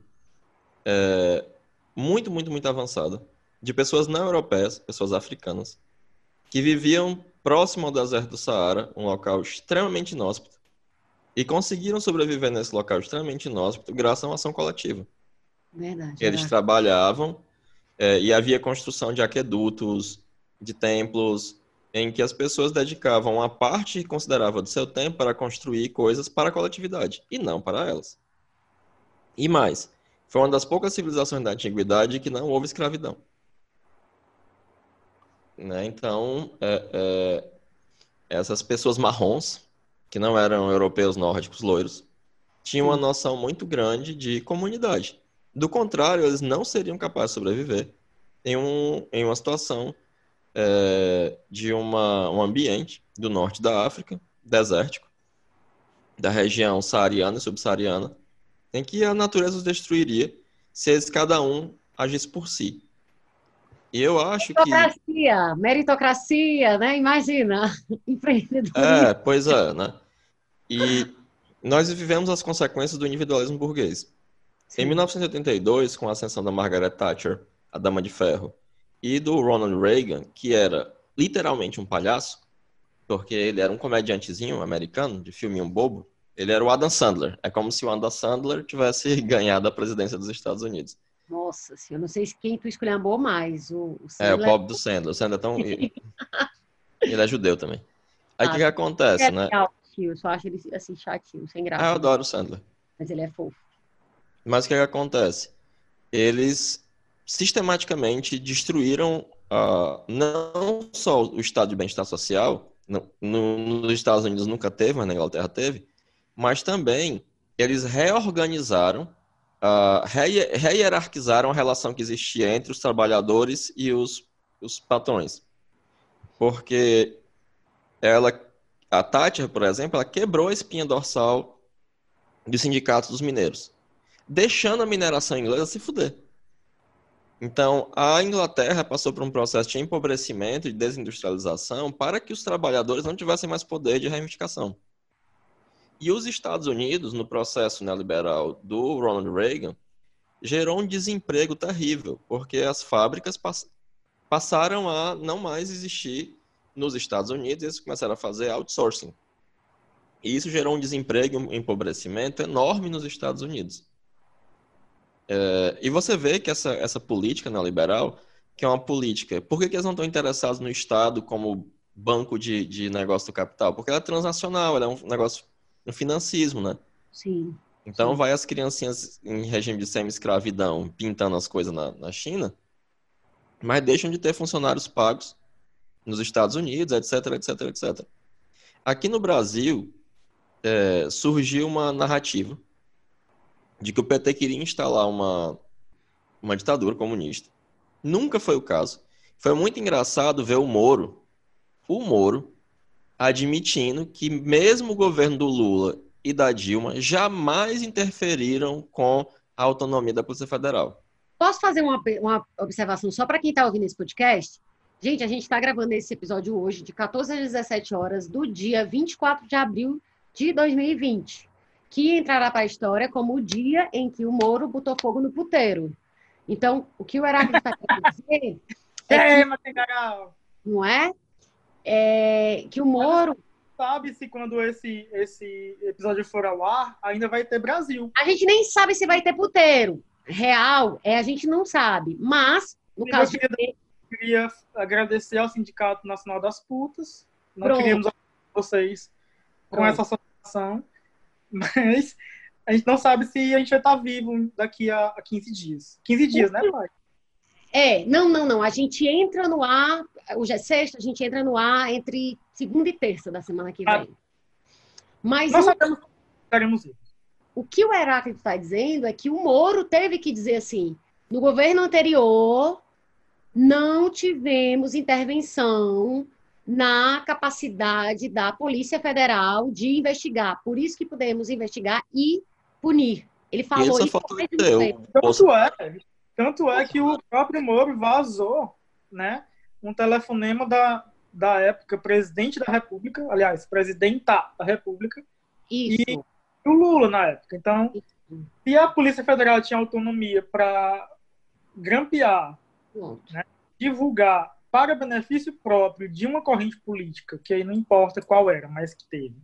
é, muito, muito, muito avançada, de pessoas não europeias, pessoas africanas, que viviam próximo ao deserto do Saara, um local extremamente inóspito, e conseguiram sobreviver nesse local extremamente inóspito graças a uma ação coletiva. Verdade. Eles é. trabalhavam é, e havia construção de aquedutos, de templos, em que as pessoas dedicavam uma parte considerável do seu tempo para construir coisas para a coletividade e não para elas. E mais, foi uma das poucas civilizações da antiguidade que não houve escravidão. Né? Então, é, é, essas pessoas marrons que não eram europeus nórdicos loiros, tinham uma noção muito grande de comunidade. Do contrário, eles não seriam capazes de sobreviver em, um, em uma situação é, de uma, um ambiente do norte da África, desértico, da região saariana e subsaariana, em que a natureza os destruiria se eles cada um agisse por si. E eu acho meritocracia, que. Meritocracia, meritocracia, né? Imagina. [laughs] Empreendedorismo. É, pois é, né? E nós vivemos as consequências do individualismo burguês. Sim. Em 1982, com a ascensão da Margaret Thatcher, a Dama de Ferro, e do Ronald Reagan, que era literalmente um palhaço, porque ele era um comediantezinho americano, de filminho bobo, ele era o Adam Sandler. É como se o Adam Sandler tivesse [laughs] ganhado a presidência dos Estados Unidos. Nossa, eu não sei quem tu escolheu mais. O, o É, o pobre do Sandler. O Sandler é tão... [laughs] ele é judeu também. Aí o ah, que, que acontece, é né? Eu só acho ele assim chatinho, sem graça. Ah, eu adoro o Sandler. Mas ele é fofo. Mas o que, que acontece? Eles sistematicamente destruíram uh, não só o estado de bem-estar social, no, no, nos Estados Unidos nunca teve, mas na Inglaterra teve, mas também eles reorganizaram uh, rehierarquizaram a relação que existia entre os trabalhadores e os, os patrões. Porque ela, a Thatcher, por exemplo, ela quebrou a espinha dorsal dos sindicatos dos mineiros, deixando a mineração inglesa se fuder. Então, a Inglaterra passou por um processo de empobrecimento e desindustrialização para que os trabalhadores não tivessem mais poder de reivindicação. E os Estados Unidos, no processo neoliberal do Ronald Reagan, gerou um desemprego terrível, porque as fábricas pass passaram a não mais existir nos Estados Unidos e eles começaram a fazer outsourcing. E isso gerou um desemprego e um empobrecimento enorme nos Estados Unidos. É, e você vê que essa, essa política neoliberal, que é uma política, por que, que eles não estão interessados no Estado como banco de, de negócio do capital? Porque ela é transnacional, ela é um negócio no financismo, né? Sim. Então sim. vai as criancinhas em regime de semi-escravidão pintando as coisas na, na China, mas deixam de ter funcionários pagos nos Estados Unidos, etc, etc, etc. Aqui no Brasil, é, surgiu uma narrativa de que o PT queria instalar uma, uma ditadura comunista Nunca foi o caso. Foi muito engraçado ver o Moro, o Moro, admitindo que mesmo o governo do Lula e da Dilma jamais interferiram com a autonomia da Polícia Federal. Posso fazer uma, uma observação só para quem está ouvindo esse podcast? Gente, a gente está gravando esse episódio hoje, de 14 às 17 horas, do dia 24 de abril de 2020, que entrará para a história como o dia em que o Moro botou fogo no puteiro. Então, o que o Heráclito está querendo dizer [laughs] é que, não é? é? Que o Moro sabe se quando esse, esse episódio for ao ar, ainda vai ter Brasil. A gente nem sabe se vai ter puteiro. Real, é a gente não sabe. Mas, no E caso eu queria, de queria agradecer ao Sindicato Nacional das Putas. Não Pronto. queríamos vocês com Pronto. essa associação, mas a gente não sabe se a gente vai estar vivo daqui a, a 15 dias. 15 dias, né, pai? É, não, não, não. A gente entra no ar, hoje é sexta, a gente entra no ar entre segunda e terça da semana que Ah. vem. Mas Nós o, sabemos que estaremos vivos. o que o Heráclito está dizendo é que o Moro teve que dizer assim: no governo anterior, não tivemos intervenção na capacidade da Polícia Federal de investigar. Por isso que podemos investigar e punir. Ele falou isso Tanto é, tanto é que o próprio Moro vazou, né, um telefonema da, da época presidente da República, aliás, presidenta da República, Isso. e o Lula na época. Então, se a Polícia Federal tinha autonomia para grampear, Pronto. divulgar para benefício próprio de uma corrente política, que aí não importa qual era, mas que teve,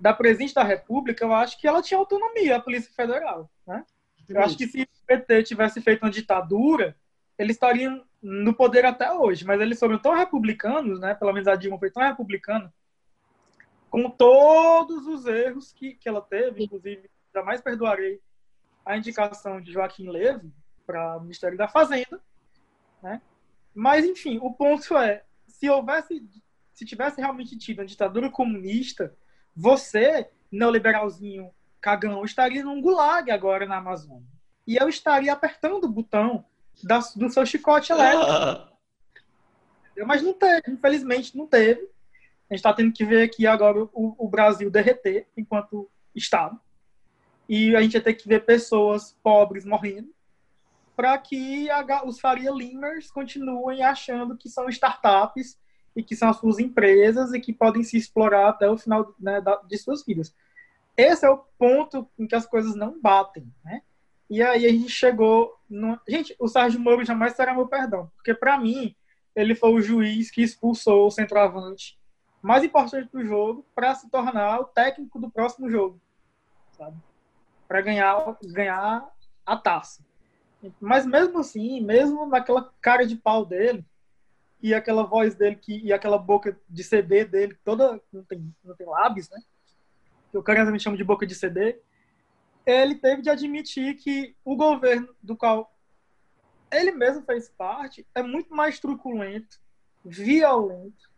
da presidente da República, eu acho que ela tinha autonomia, a Polícia Federal, né? Eu acho que se o PT tivesse feito uma ditadura, eles estariam no poder até hoje. Mas eles foram tão republicanos, né? Pelo menos a Dilma foi tão republicana, com todos os erros que, que ela teve, inclusive, jamais perdoarei a indicação de Joaquim Leve para o Ministério da Fazenda, né? Mas, enfim, o ponto é, se houvesse, se tivesse realmente tido uma ditadura comunista, você, neoliberalzinho cagão, estaria num gulag agora na Amazônia. E eu estaria apertando o botão da- do seu chicote elétrico. Ah, Mas não teve, infelizmente não teve. A gente está tendo que ver aqui agora o, o Brasil derreter enquanto Estado. E a gente vai ter que ver pessoas pobres morrendo para que a os Faria Limers continuem achando que são startups e que são as suas empresas e que podem se explorar até o final né, da- de suas vidas. Esse é o ponto em que as coisas não batem, né? E aí a gente chegou... No... Gente, o Sérgio Moro jamais terá meu perdão, porque para mim ele foi o juiz que expulsou o centroavante mais importante do jogo para se tornar o técnico do próximo jogo, sabe? Para ganhar, ganhar a taça. Mas mesmo assim, mesmo naquela cara de pau dele e aquela voz dele que, e aquela boca de CD dele toda não tem, não tem lábios, né? Que o carinhosamente chama de boca de CD. Ele teve de admitir que o governo do qual ele mesmo fez parte é muito mais truculento, violento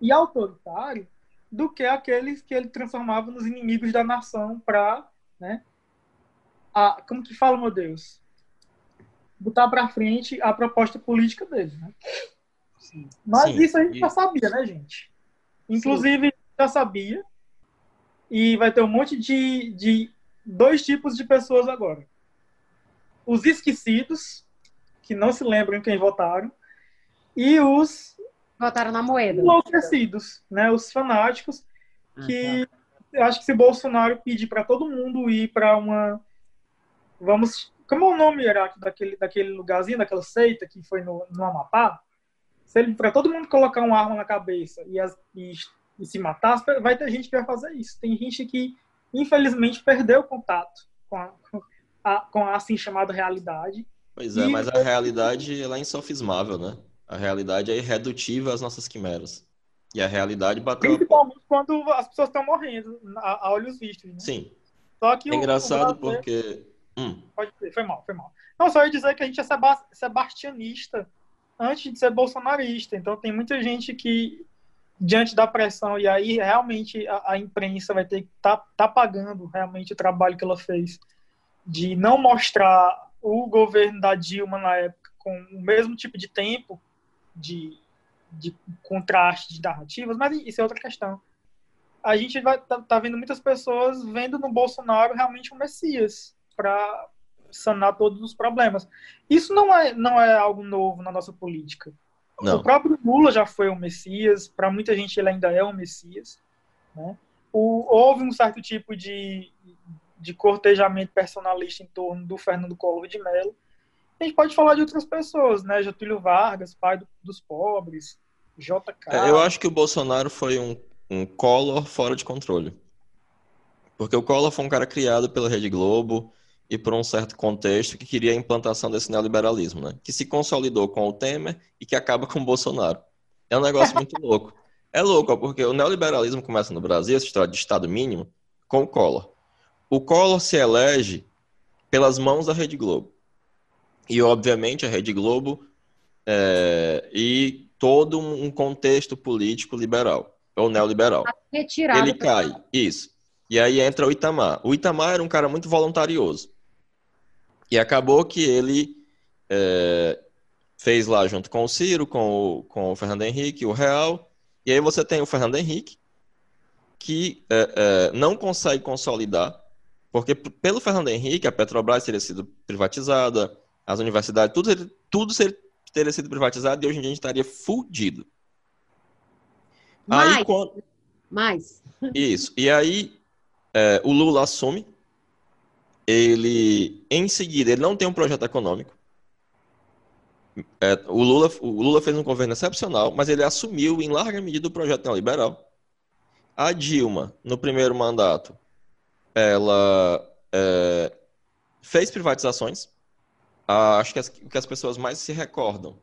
e autoritário do que aqueles que ele transformava nos inimigos da nação para, né, como que fala, meu Deus, botar para frente a proposta política dele, né? Mas Sim, isso a gente e- já sabia, né, gente? Inclusive, já sabia. E vai ter um monte de, de dois tipos de pessoas agora. Os esquecidos, que não se lembram quem votaram, e os Votaram na moeda. enlouquecidos, né? Os fanáticos, que eu acho que se Bolsonaro pedir para todo mundo ir para uma. Vamos. Como é o nome, Iraque, daquele, daquele lugarzinho, daquela seita que foi no, no Amapá? Se ele para todo mundo colocar uma arma na cabeça e, as, e, e se matar, vai ter gente que vai fazer isso. Tem gente que, infelizmente, perdeu o contato com a, com a, com a assim chamada realidade. Pois é, E- mas a realidade ela é insofismável, né? A realidade é irredutível às nossas quimeras. E a realidade bateu. Principalmente quando as pessoas estão morrendo, a, a olhos vistos. Né? Sim. Só que É engraçado o porque. Hum, Pode dizer, foi mal, foi mal. Não, só ia dizer que a gente é seba- sebastianista antes de ser bolsonarista. Então tem muita gente que, diante da pressão, e aí realmente a, a imprensa vai ter que tá, tá pagando realmente o trabalho que ela fez de não mostrar o governo da Dilma na época com o mesmo tipo de tempo de, de contraste de narrativas, mas isso é outra questão. A gente vai tá, tá vendo muitas pessoas vendo no Bolsonaro realmente um messias para sanar todos os problemas. Isso não é não é algo novo na nossa política. Não. O próprio Lula já foi um messias, para muita gente ele ainda é um messias, né? O, houve um certo tipo de, de cortejamento personalista em torno do Fernando Collor de Mello. A gente pode falar de outras pessoas, né? Getúlio Vargas, pai do, dos pobres, JK. É, eu acho que o Bolsonaro foi um, um Collor fora de controle. Porque o Collor foi um cara criado pela Rede Globo e por um certo contexto que queria a implantação desse neoliberalismo, né? Que se consolidou com o Temer e que acaba com o Bolsonaro. É um negócio muito [laughs] louco. É louco, porque o neoliberalismo começa no Brasil, essa história de Estado mínimo, com o Collor. O Collor se elege pelas mãos da Rede Globo. E, obviamente, a Rede Globo é, e todo um contexto político liberal, ou neoliberal. Retirado Ele cai, isso. E aí entra o Itamar. O Itamar era um cara muito voluntarioso. E acabou que ele é, fez lá junto com o Ciro, com o, com o Fernando Henrique, o Real. E aí você tem o Fernando Henrique, que é, é, não consegue consolidar porque pelo Fernando Henrique, a Petrobras teria sido privatizada, as universidades, tudo, tudo teria sido privatizado e hoje em dia a gente estaria fudido. Mais. Aí, quando... Mais. Isso. E aí é, o Lula assume. Ele, em seguida, ele não tem um projeto econômico. É, o, Lula, o Lula fez um governo excepcional, mas ele assumiu em larga medida o projeto neoliberal. A Dilma, no primeiro mandato, ela é, fez privatizações. Acho que as, que as pessoas mais se recordam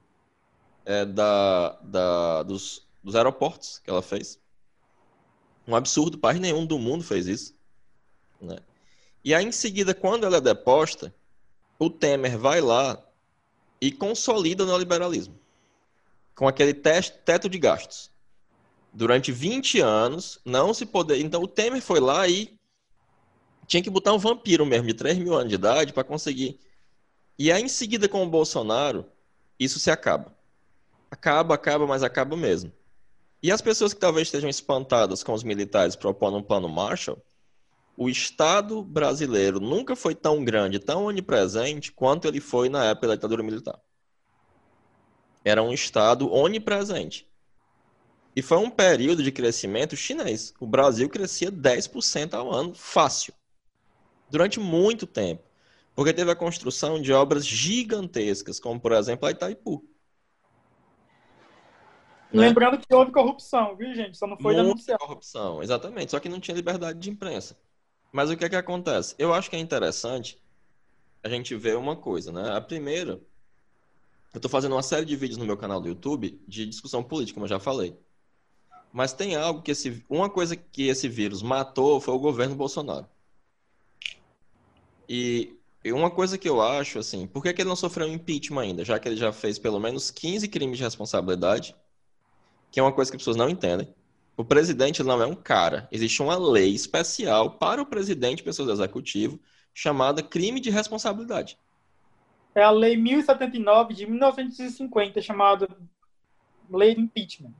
é da, da, dos, dos aeroportos que ela fez. Um absurdo, país nenhum do mundo fez isso. Né? E aí, em seguida, quando ela é deposta, o Temer vai lá e consolida o neoliberalismo com aquele teto de gastos. Durante 20 anos, não se poder. Então, o Temer foi lá e tinha que botar um vampiro mesmo, de 3 mil anos de idade, para conseguir. E aí, em seguida, com o Bolsonaro, isso se acaba. Acaba, acaba, mas acaba mesmo. E as pessoas que talvez estejam espantadas com os militares propondo um plano Marshall, o Estado brasileiro nunca foi tão grande, tão onipresente, quanto ele foi na época da ditadura militar. Era um Estado onipresente. E foi um período de crescimento chinês. O Brasil crescia 10% ao ano, fácil durante muito tempo. Porque teve a construção de obras gigantescas, como, por exemplo, a Itaipu. Né? Lembrando que houve corrupção, viu, gente? Só não foi Muita denunciado. corrupção, exatamente. Só que não tinha liberdade de imprensa. Mas o que é que acontece? Eu acho que é interessante a gente ver uma coisa, né? A primeira, eu estou fazendo uma série de vídeos no meu canal do YouTube de discussão política, como eu já falei. Mas tem algo que esse, uma coisa que esse vírus matou foi o governo Bolsonaro. E uma coisa que eu acho, assim, por que, que ele não sofreu impeachment ainda? Já que ele já fez pelo menos 15 crimes de responsabilidade, que é uma coisa que as pessoas não entendem. O presidente não é um cara. Existe uma lei especial para o presidente e pessoas do executivo chamada crime de responsabilidade. É a lei 1079 de 1950, chamada lei do impeachment.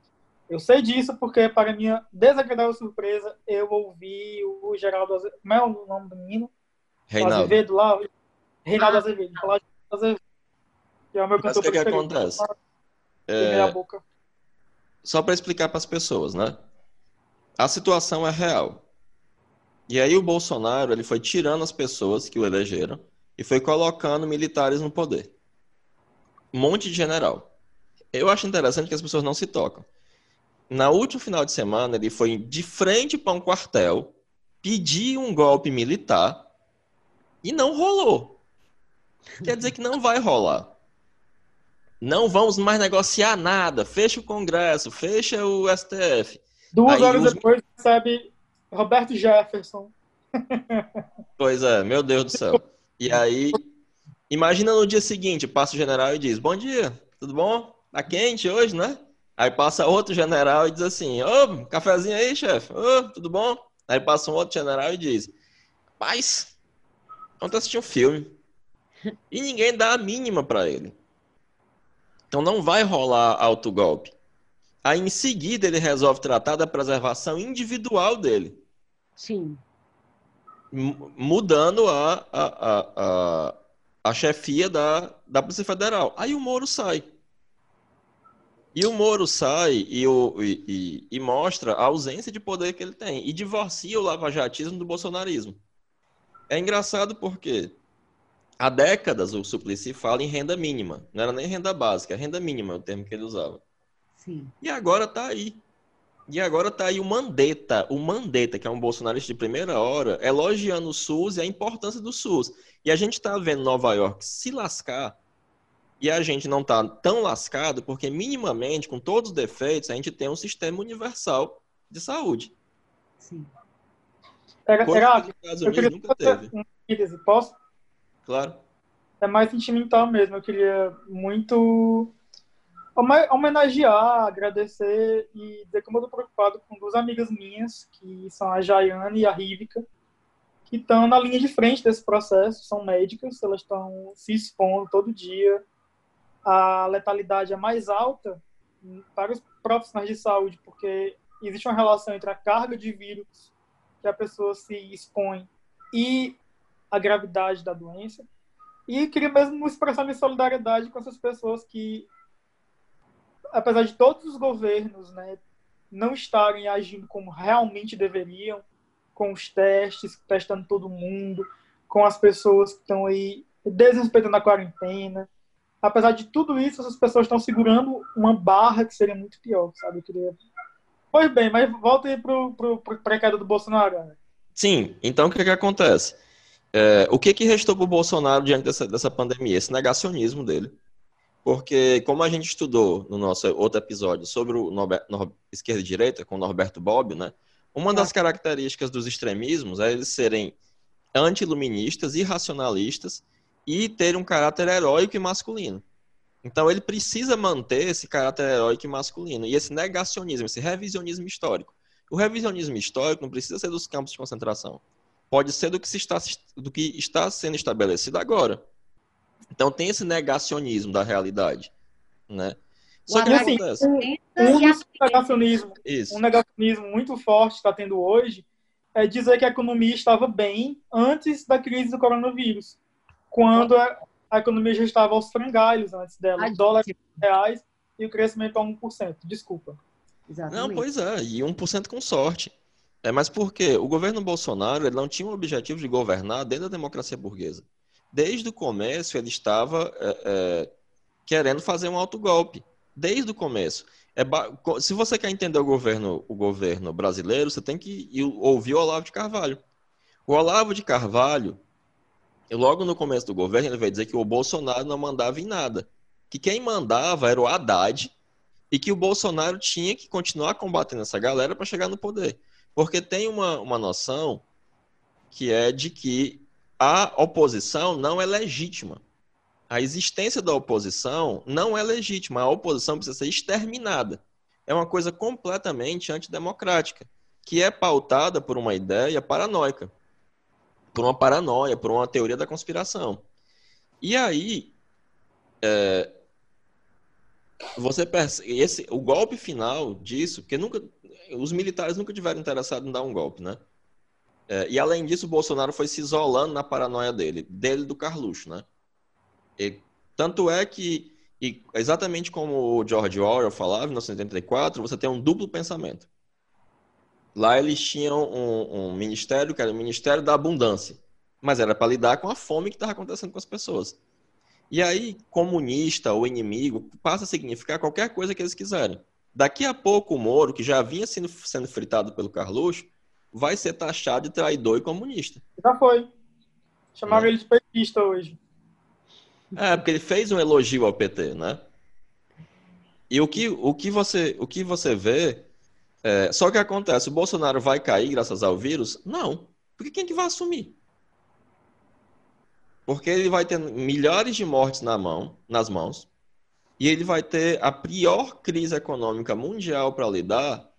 Eu sei disso porque, para minha desagradável surpresa, eu ouvi o Geraldo Azevedo. Como é o nome do menino? Reinaldo. Azevedo lá, Reinaldo Azevedo. Falar de Azevedo. Que é o meu cantor Mas o que, que acontece? É... Só para explicar para as pessoas, né? A situação é real. E aí o Bolsonaro ele foi tirando as pessoas que o elegeram e foi colocando militares no poder. Um monte de general. Eu acho interessante que as pessoas não se tocam. Na última final de semana, ele foi de frente para um quartel, pedir um golpe militar e não rolou. Quer dizer que não vai rolar. Não vamos mais negociar nada. Fecha o Congresso, fecha o STF. Duas Aí horas os... depois recebe Roberto Jefferson. [laughs] Pois é, meu Deus do céu. E aí, imagina no dia seguinte, passa o general e diz: Bom dia, tudo bom? Tá quente hoje, né? Aí passa outro general e diz assim: Ô, cafezinho aí, chefe. Ô, tudo bom? Aí passa um outro general e diz: Paz, Ontem assisti um filme. E ninguém dá a mínima para ele. Então não vai rolar autogolpe. Aí em seguida ele resolve tratar da preservação individual dele. Sim. Mudando a, a, a, a, a chefia da, da Polícia Federal. Aí o Moro sai. E o Moro sai e, o, e, e, e, mostra a ausência de poder que ele tem e divorcia o lavajatismo do bolsonarismo. É engraçado porque há décadas o Suplicy fala em renda mínima. Não era nem renda básica, é renda mínima é o termo que ele usava. Sim. E agora está aí. E agora está aí o Mandetta, o Mandetta, que é um bolsonarista de primeira hora, elogiando o SUS e a importância do SUS. E a gente está vendo Nova York se lascar e a gente não está tão lascado porque, minimamente, com todos os defeitos, a gente tem um sistema universal de saúde. Sim. Pega, pega, eu queria nunca teve. Posso? Claro. É mais sentimental mesmo. Eu queria muito homenagear, agradecer e dizer como eu estou preocupado com duas amigas minhas, que são a Jaiane e a Rívica, que estão na linha de frente desse processo, são médicas, elas estão se expondo todo dia, a letalidade é mais alta para os profissionais de saúde, porque existe uma relação entre a carga de vírus que a pessoa se expõe e a gravidade da doença. E queria mesmo expressar minha solidariedade com essas pessoas que, apesar de todos os governos né, não estarem agindo como realmente deveriam, com os testes, testando todo mundo, com as pessoas que estão aí desrespeitando a quarentena, apesar de tudo isso, essas pessoas estão segurando uma barra que seria muito pior, sabe? Eu queria... Pois bem, mas volta aí pro, pro queda do Bolsonaro. Né? Sim, então o que que acontece? É, o que que restou pro Bolsonaro diante dessa, dessa pandemia? Esse negacionismo dele. Porque, como a gente estudou no nosso outro episódio sobre o Norbert, Nor, esquerda e direita, com o Norberto Bobbio, né? Uma das características dos extremismos é eles serem anti-iluministas, irracionalistas e ter um caráter heróico e masculino. Então ele precisa manter esse caráter heróico e masculino e esse negacionismo, esse revisionismo histórico. O revisionismo histórico não precisa ser dos campos de concentração. Pode ser do que, se está, do que está sendo estabelecido agora. Então tem esse negacionismo da realidade, né? Só que assim, acontece. Um, um negacionismo, um negacionismo muito forte está tendo hoje é dizer que a economia estava bem antes da crise do coronavírus quando a, a economia já estava aos frangalhos antes dela. Ai, dólares reais e o crescimento a 1%. Desculpa. Exatamente. Não, pois é, e 1% com sorte. É, mas por quê? O governo Bolsonaro ele não tinha o objetivo de governar dentro da democracia burguesa. Desde o começo, ele estava é, é, querendo fazer um autogolpe. Desde o começo. É, se você quer entender o governo, o governo brasileiro, você tem que ouvir o Olavo de Carvalho. O Olavo de Carvalho logo no começo do governo, ele veio dizer que o Bolsonaro não mandava em nada. Que quem mandava era o Haddad e que o Bolsonaro tinha que continuar combatendo essa galera para chegar no poder. Porque tem uma, uma noção que é de que a oposição não é legítima. A existência da oposição não é legítima. A oposição precisa ser exterminada. É uma coisa completamente antidemocrática, que é pautada por uma ideia paranoica por uma paranoia, por uma teoria da conspiração. E aí, é, você percebe, esse, o golpe final disso, porque nunca, os militares nunca tiveram interessado em dar um golpe, né? É, e além disso, o Bolsonaro foi se isolando na paranoia dele, dele do Carluxo, né? E, tanto é que, e, exatamente como o George Orwell falava em 1984, você tem um duplo pensamento. Lá eles tinham um, um ministério que era o Ministério da Abundância, mas era para lidar com a fome que estava acontecendo com as pessoas. E aí, comunista ou inimigo passa a significar qualquer coisa que eles quiserem. Daqui a pouco, o Moro, que já vinha sendo, sendo fritado pelo Carluxo, vai ser taxado de traidor e comunista. Já foi. Chamava é. ele de petista hoje. É, porque ele fez um elogio ao PT, né? E o que, o que, você, o que você vê é, só que acontece, o Bolsonaro vai cair graças ao vírus? Não. Porque quem que vai assumir? Porque ele vai ter milhares de mortes na mão, nas mãos, e ele vai ter a pior crise econômica mundial para lidar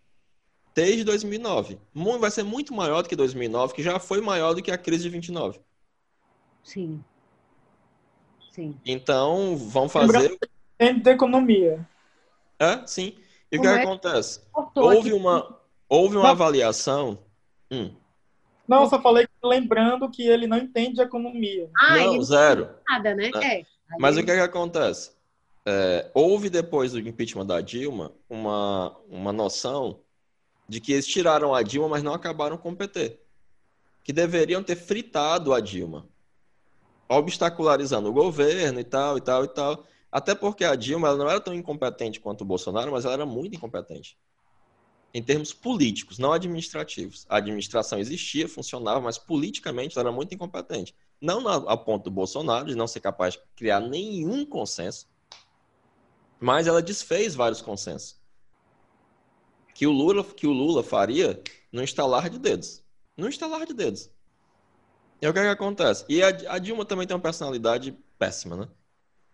desde 2009. Vai ser muito maior do que 2009, que já foi maior do que a crise de 29. Sim. Sim. Então, vão fazer Entende de economia. É, sim. E o que, é que acontece? Houve uma, houve uma avaliação. Hum. Não, eu só falei lembrando que ele não entende de economia. Ah, não, zero. Nada, né? É. Mas o que, é que acontece? É, houve depois do impeachment da Dilma uma, uma noção de que eles tiraram a Dilma, mas não acabaram com o PT. Que deveriam ter fritado a Dilma, obstacularizando o governo e tal, e tal, e tal. Até porque a Dilma não era tão incompetente quanto o Bolsonaro, mas ela era muito incompetente. Em termos políticos, não administrativos. A administração existia, funcionava, mas politicamente ela era muito incompetente. Não a ponto do Bolsonaro, de não ser capaz de criar nenhum consenso, mas ela desfez vários consensos. Que o Lula, que o Lula faria no instalar de dedos. No instalar de dedos. E o que, é que acontece? E a, a Dilma também tem uma personalidade péssima, né?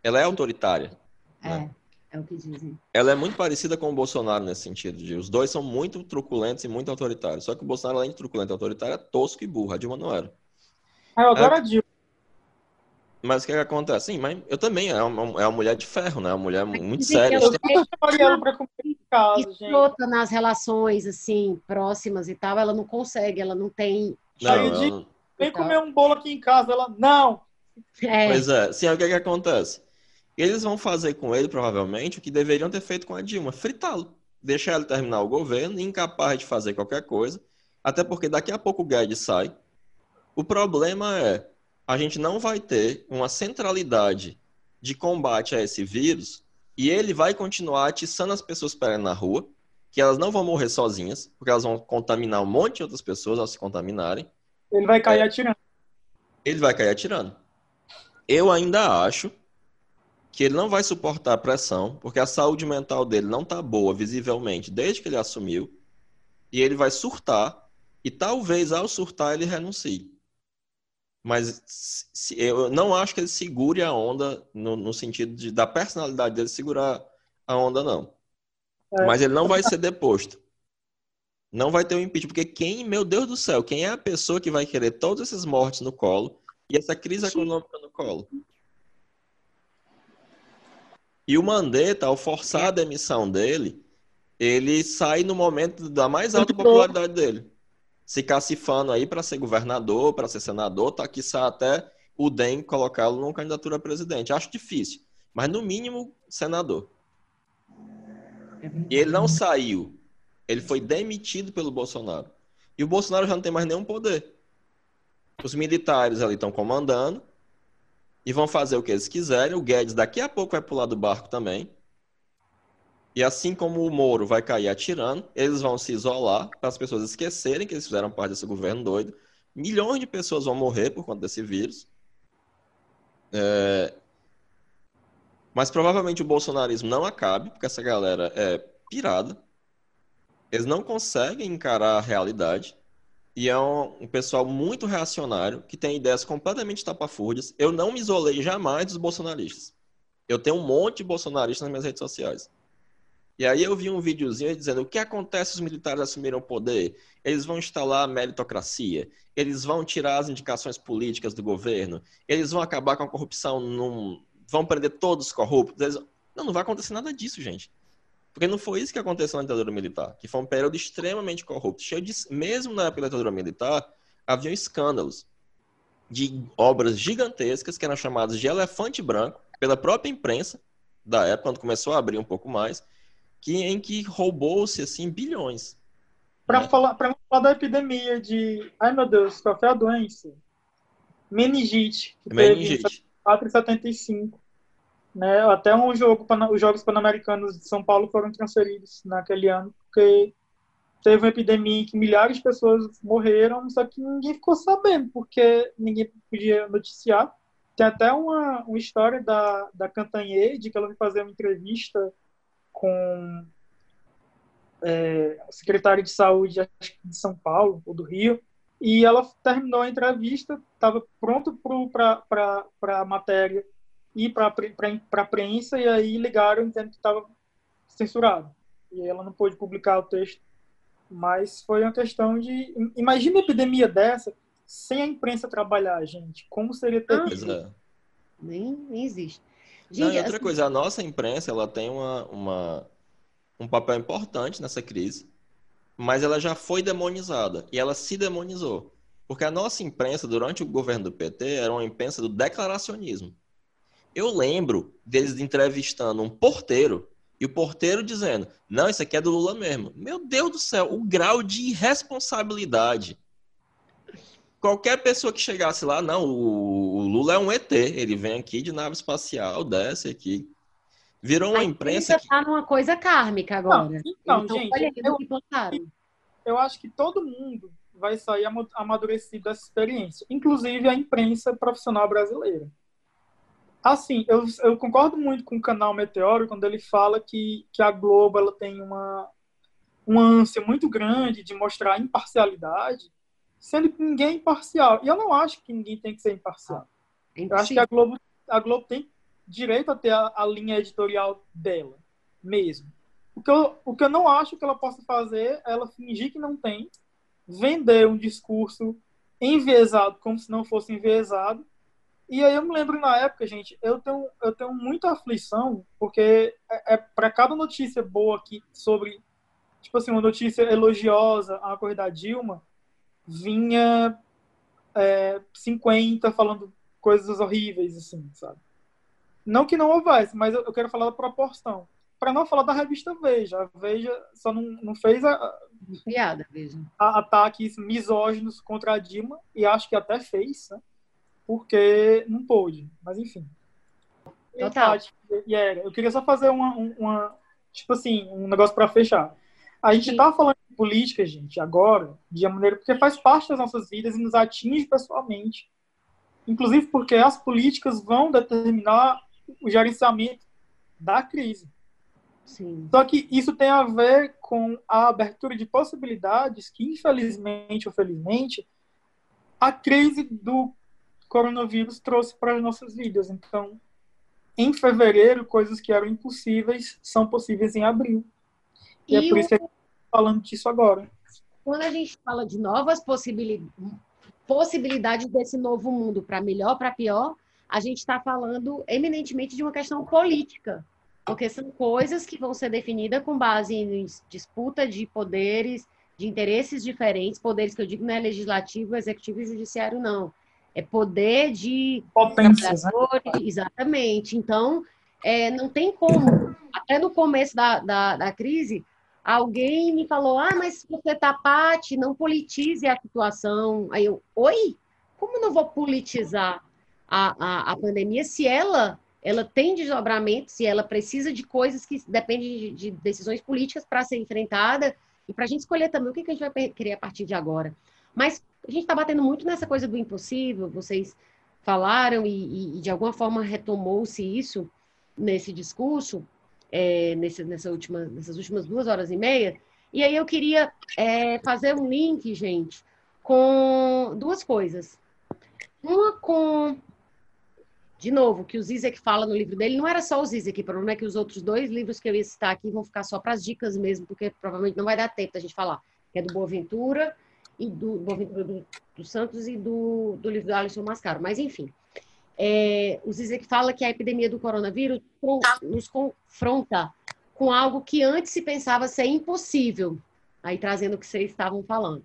Ela é autoritária. É, né? é o que dizem. Ela é muito parecida com o Bolsonaro nesse sentido. De, os dois são muito truculentos e muito autoritários. Só que o Bolsonaro, além de truculento e autoritário, é tosco e burro. A Dilma não era. Ah, eu adoro é... a Dilma. Mas o que, é que acontece? Sim, mas eu também. É uma, é uma mulher de ferro, né? É uma mulher muito séria. Eu ela pra comer casa, gente. nas relações, assim, próximas e tal, ela não consegue, ela não tem... Não, ela... Vem comer um bolo aqui em casa. Ela, não! É. Pois é. Sim, o que, é que acontece? Eles vão fazer com ele, provavelmente, o que deveriam ter feito com a Dilma: fritá-lo. Deixar ele terminar o governo, incapaz de fazer qualquer coisa. Até porque daqui a pouco o Guedes sai. O problema é, a gente não vai ter uma centralidade de combate a esse vírus e ele vai continuar atiçando as pessoas para na rua, que elas não vão morrer sozinhas, porque elas vão contaminar um monte de outras pessoas ao se contaminarem. Ele vai cair é, atirando. Ele vai cair atirando. Eu ainda acho que ele não vai suportar a pressão, porque a saúde mental dele não está boa visivelmente desde que ele assumiu, e ele vai surtar, e talvez ao surtar ele renuncie. Mas se, eu não acho que ele segure a onda no, no sentido de, da personalidade dele segurar a onda, não. É. Mas ele não vai ser deposto. Não vai ter o um impeachment, porque quem, meu Deus do céu, quem é a pessoa que vai querer todas essas mortes no colo e essa crise econômica no colo? E o Mandetta, ao forçar a demissão dele, ele sai no momento da mais alta popularidade dele. Se cacifando aí para ser governador, para ser senador, tá aqui até o DEM colocá-lo numa candidatura a presidente. Acho difícil, mas no mínimo senador. E ele não saiu. Ele foi demitido pelo Bolsonaro. E o Bolsonaro já não tem mais nenhum poder. Os militares ali estão comandando e vão fazer o que eles quiserem. O Guedes daqui a pouco vai pular do barco também. E assim como o Moro vai cair atirando, eles vão se isolar para as pessoas esquecerem que eles fizeram parte desse governo doido. Milhões de pessoas vão morrer por conta desse vírus. É... Mas provavelmente o bolsonarismo não acabe, porque essa galera é pirada. Eles não conseguem encarar a realidade. E é um, um, pessoal muito reacionário, que tem ideias completamente tapafúrdias. Eu não me isolei jamais dos bolsonaristas. Eu tenho um monte de bolsonaristas nas minhas redes sociais. E aí eu vi um videozinho dizendo o que acontece se os militares assumiram o poder? Eles vão instalar a meritocracia, eles vão tirar as indicações políticas do governo, eles vão acabar com a corrupção, num... vão prender todos os corruptos. Eles... Não, não vai acontecer nada disso, gente. Porque não foi isso que aconteceu na ditadura militar, que foi um período extremamente corrupto, cheio de, mesmo na época da ditadura militar, havia escândalos de obras gigantescas que eram chamadas de elefante branco pela própria imprensa da época, quando começou a abrir um pouco mais, que em que roubou-se assim bilhões. Para né? falar, para falar da epidemia de, ai meu Deus, qual foi a doença? Meningite, que Meningite. teve em 475. Né? Até um jogo, os Jogos Pan-Americanos de São Paulo foram transferidos naquele ano, porque teve uma epidemia em que milhares de pessoas morreram, só que ninguém ficou sabendo, porque ninguém podia noticiar. Tem até uma, uma história da, da Cantanhede, que ela foi fazer uma entrevista com é, o secretário de saúde de São Paulo, ou do Rio, e ela terminou a entrevista, estava pronto para a matéria ir para a prensa e aí ligaram dizendo que estava censurado. E ela não pôde publicar o texto. Mas foi uma questão de. Imagina uma epidemia dessa sem a imprensa trabalhar, gente. Como seria terrível? Ah, nem, nem existe. Gente, Não, e outra assim... coisa, a nossa imprensa ela tem uma, uma, um papel importante nessa crise, mas ela já foi demonizada e ela se demonizou. Porque a nossa imprensa, durante o governo do PT, era uma imprensa do declaracionismo. Eu lembro deles entrevistando um porteiro e o porteiro dizendo: Não, isso aqui é do Lula mesmo. Meu Deus do céu, o grau de irresponsabilidade. Qualquer pessoa que chegasse lá, não, o, Lula é um ET, ele vem aqui de nave espacial, desce aqui. Virou uma A imprensa. Que... tá numa coisa kármica agora. Não, então, então gente, eu, eu acho que todo mundo vai sair amadurecido dessa experiência, inclusive a imprensa profissional brasileira. Assim, eu, eu concordo muito com o canal Meteoro quando ele fala que, que a Globo ela tem uma, uma ânsia muito grande de mostrar imparcialidade, sendo que ninguém é imparcial. E eu não acho que ninguém tem que ser imparcial. É eu acho que a Globo, a Globo tem direito a ter a, a linha editorial dela, mesmo. O que, eu, o que eu não acho que ela possa fazer é ela fingir que não tem, vender um discurso enviesado como se não fosse enviesado e aí eu me lembro na época, gente, eu tenho, eu tenho muita aflição, porque é, é para cada notícia boa aqui sobre, tipo assim, uma notícia elogiosa a corrida da Dilma, vinha é, 50 falando coisas horríveis, assim, sabe? Não que não houvesse, mas eu, quero falar da proporção. Para não falar da revista Veja. A Veja só não, não fez a, Piada, Veja. A, ataques misóginos contra a Dilma, e acho que até fez, né? porque não pôde. Mas enfim. Total. E era. Eu queria só fazer uma, uma tipo assim, um negócio para fechar. A gente está falando de política, gente, agora, de uma maneira porque faz parte das nossas vidas e nos atinge pessoalmente. Inclusive porque as políticas vão determinar o gerenciamento da crise. Sim. Só que isso tem a ver com a abertura de possibilidades que, infelizmente ou felizmente, a crise do coronavírus trouxe para as nossas vidas. Então, em fevereiro, coisas que eram impossíveis são possíveis em abril. E, é e é por o... isso que falando disso agora. Quando a gente fala de novas possibilidades desse novo mundo, para melhor, para pior, a gente está falando eminentemente de uma questão política, porque são coisas que vão ser definidas com base em disputa de poderes, de interesses diferentes, poderes que eu digo não é legislativo, executivo e judiciário, não é poder de potências, né? exatamente. Então, é, não tem como. Até no começo da, da, da, crise, alguém me falou: ah, mas você tá parte, não politize a situação. Aí eu, oi? Como não vou politizar a, a, a pandemia se ela ela tem desdobramento, se ela precisa de coisas que dependem de, de decisões políticas para ser enfrentada e para a gente escolher também o que, que a gente vai querer a partir de agora. Mas a gente está batendo muito nessa coisa do impossível, vocês falaram e, e de alguma forma retomou-se isso nesse discurso, é, nesse, nessa última, nessas últimas duas horas e meia. E aí eu queria é, fazer um link, gente, com duas coisas. Uma com, de novo, que o Zizek fala no livro dele, não era só o Zizek, o problema é que os outros dois livros que eu ia citar aqui vão ficar só para as dicas mesmo, porque provavelmente não vai dar tempo da gente falar, que é do Boaventura e do Boaventura do, do Santos e do, do livro do Alisson Mascaro. Mas, enfim, é, o Zizek fala que a epidemia do coronavírus nos confronta com algo que antes se pensava ser impossível, aí trazendo o que vocês estavam falando.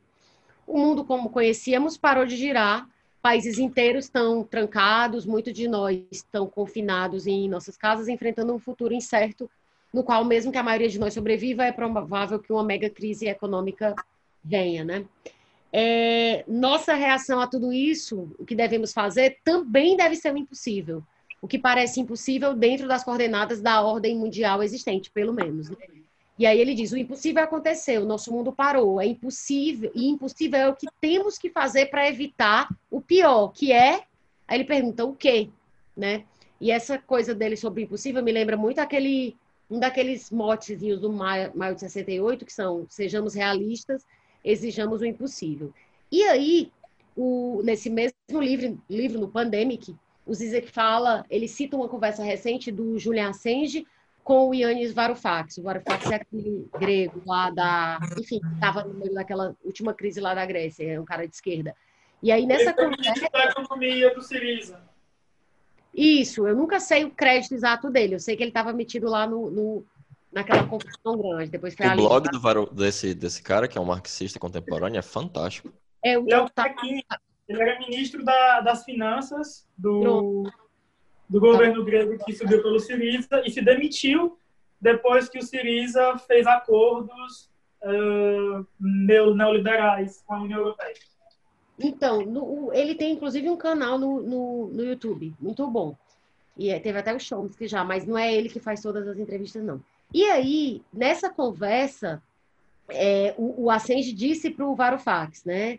O mundo como conhecíamos parou de girar, países inteiros estão trancados, muitos de nós estão confinados em nossas casas, enfrentando um futuro incerto, no qual, mesmo que a maioria de nós sobreviva, é provável que uma mega crise econômica venha, né? É, nossa reação a tudo isso, o que devemos fazer, também deve ser o impossível. O que parece impossível dentro das coordenadas da ordem mundial existente, pelo menos. Né? E aí ele diz: o impossível aconteceu, o nosso mundo parou, é impossível, e impossível é o que temos que fazer para evitar o pior, que é. Aí ele pergunta: o quê? Né? E essa coisa dele sobre impossível me lembra muito aquele um daqueles motezinhos do maio, maio de 68, que são sejamos realistas exijamos o impossível. E aí, o, nesse mesmo livro, livro, no Pandemic, o Zizek fala, ele cita uma conversa recente do Julian Assange com o Yannis Varoufakis. O Varoufakis é aquele grego lá da... Enfim, estava no meio daquela última crise lá da Grécia, é um cara de esquerda. E aí, nessa ele conversa... a economia do Siriza. Isso, eu nunca sei o crédito exato dele. Eu sei que ele estava metido lá no, no, naquela confusão grande. Depois o blog do Varo, desse, desse cara, que é um marxista contemporâneo, é fantástico. É, ele, é tá... ele era ministro da, das finanças do, do governo grego que subiu pelo Siriza e se demitiu depois que o Siriza fez acordos uh, neoliberais com a União Europeia. Então, no, ele tem inclusive um canal no, no, no YouTube, muito bom. E é, teve até o Chomsky já, mas não é ele que faz todas as entrevistas, não. E aí, nessa conversa, é, o, o Assange disse para o Varofax, né?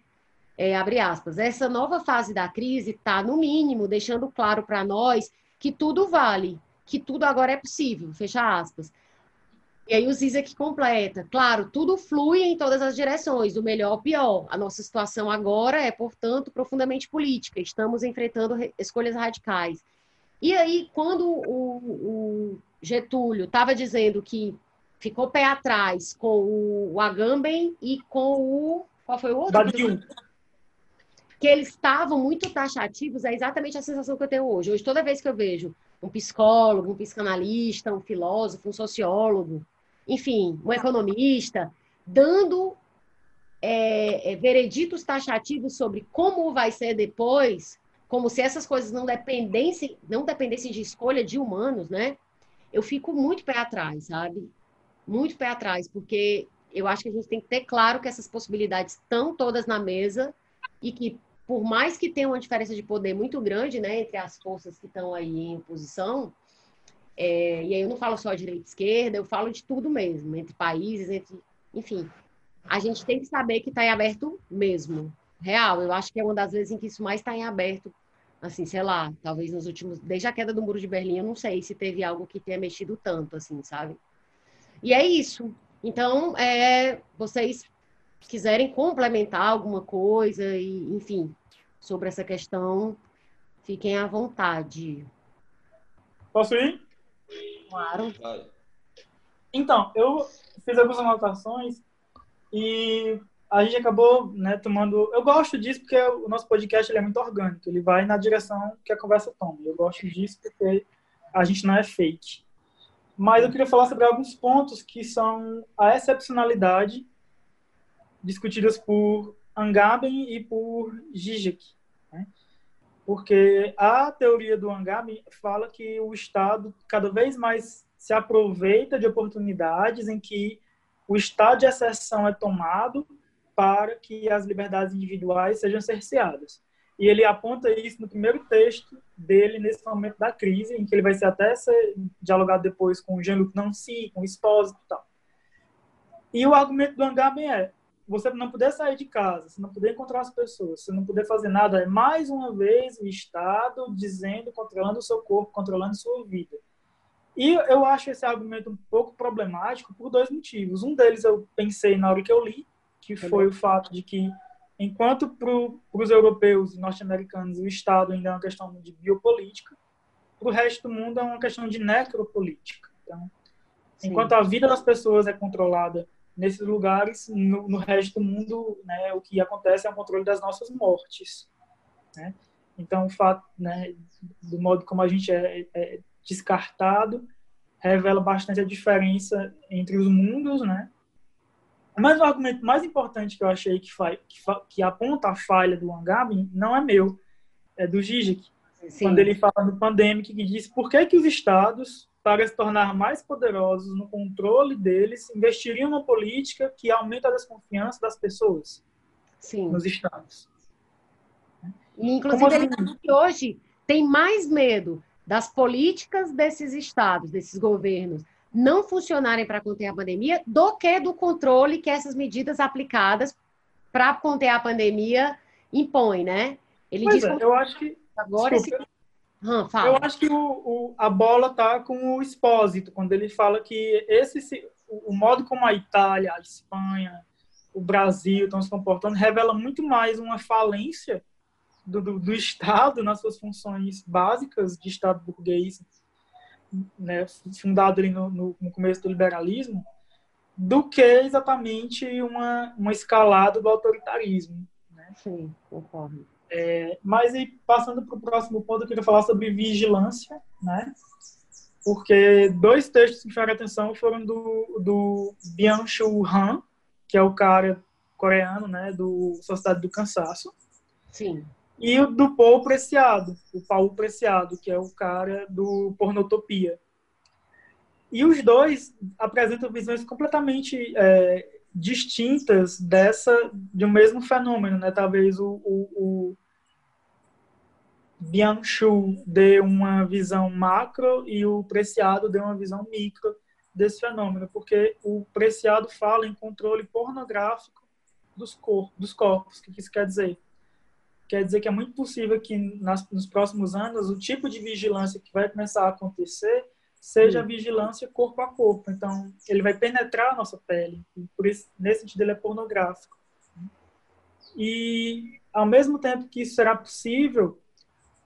É, abre aspas, essa nova fase da crise está, no mínimo, deixando claro para nós que tudo vale, que tudo agora é possível, fecha aspas. E aí o Zizek completa. Claro, tudo flui em todas as direções, do melhor ao pior. A nossa situação agora é, portanto, profundamente política. Estamos enfrentando escolhas radicais. E aí, quando o, o Getúlio estava dizendo que ficou pé atrás com o Agamben e com o... Qual foi o outro? Que eles estavam muito taxativos, é exatamente a sensação que eu tenho hoje. Hoje, toda vez que eu vejo um psicólogo, um psicanalista, um filósofo, um sociólogo, enfim, um economista, dando é, é, vereditos taxativos sobre como vai ser depois, como se essas coisas não dependessem, não dependessem de escolha de humanos, né? Eu fico muito pé atrás, sabe? Muito pé atrás, porque eu acho que a gente tem que ter claro que essas possibilidades estão todas na mesa e que, por mais que tenha uma diferença de poder muito grande, né, entre as forças que estão aí em oposição, é, e aí eu não falo só direita e esquerda, eu falo de tudo mesmo, entre países, entre. Enfim. A gente tem que saber que está em aberto mesmo. Real. Eu acho que é uma das vezes em que isso mais está em aberto. Assim, sei lá, talvez nos últimos. Desde a queda do Muro de Berlim, eu não sei se teve algo que tenha mexido tanto, assim, sabe? E é isso. Então, é, vocês quiserem complementar alguma coisa, e, enfim, sobre essa questão, fiquem à vontade. Posso ir? Claro. Então, eu fiz algumas anotações e a gente acabou né, tomando. Eu gosto disso porque o nosso podcast é muito orgânico, ele vai na direção que a conversa toma. Eu gosto disso porque a gente não é fake. Mas eu queria falar sobre alguns pontos que são a excepcionalidade discutidas por Angaben e por Zizek porque a teoria do Angami fala que o Estado cada vez mais se aproveita de oportunidades em que o estado de exceção é tomado para que as liberdades individuais sejam cerceadas. E ele aponta isso no primeiro texto dele nesse momento da crise, em que ele vai ser até ser dialogado depois com o Jean-Luc Nancy, com o Espósito e tal. E o argumento do Angami é você não poder sair de casa, você não poder encontrar as pessoas, você não poder fazer nada, é mais uma vez o Estado dizendo, controlando o seu corpo, controlando sua vida. E eu acho esse argumento um pouco problemático por dois motivos. Um deles eu pensei na hora que eu li, que foi o fato de que, enquanto para os europeus e norte-americanos o Estado ainda é uma questão de biopolítica, para o resto do mundo é uma questão de necropolítica. Então, Sim. enquanto a vida das pessoas é controlada nesses lugares, no, no, resto do mundo, né, o que acontece é o controle das nossas mortes. Né? Então, o fato, né, do modo como a gente é, é, descartado, revela bastante a diferença entre os mundos, né? Mas o argumento mais importante que eu achei que, fa que, fa que aponta a falha do Angabin não é meu, é do Zizek. Quando ele fala no Pandemic, que diz por que, que os estados para se tornar mais poderosos no controle deles, investiriam numa política que aumenta a desconfiança das pessoas Sim. nos estados. E, inclusive, Como ele assim? que hoje tem mais medo das políticas desses estados, desses governos, não funcionarem para conter a pandemia, do que do controle que essas medidas aplicadas para conter a pandemia impõem, né? Ele pois diz é, eu acho que agora Desculpa, esse Hum, eu acho que o, o, a bola tá com o Expósito, quando ele fala que esse o modo como a Itália, a Espanha, o Brasil estão se comportando revela muito mais uma falência do, do, do Estado nas suas funções básicas de Estado burguês, né, fundado ali no, no, no começo do liberalismo, do que exatamente uma, uma escalada do autoritarismo. Né? Sim, concordo. É, mas e passando para o próximo ponto, eu queria falar sobre vigilância, né? Porque dois textos que chamaram atenção foram do, do Byung-Chul Han, que é o cara coreano, né, do Sociedade do Cansaço. Sim. E o do Paul Preciado, o Paulo Preciado, que é o cara do Pornotopia. E os dois apresentam visões completamente é, distintas dessa de um mesmo fenômeno, né? Talvez o, o, o Bianchu dê uma visão macro e o Preciado dê uma visão micro desse fenômeno, porque o Preciado fala em controle pornográfico dos, cor dos corpos. O que isso quer dizer? Quer dizer que é muito possível que nas, nos próximos anos o tipo de vigilância que vai começar a acontecer seja a vigilância corpo a corpo. Então, ele vai penetrar a nossa pele. por isso, nesse sentido, ele é pornográfico. E, ao mesmo tempo que isso será possível,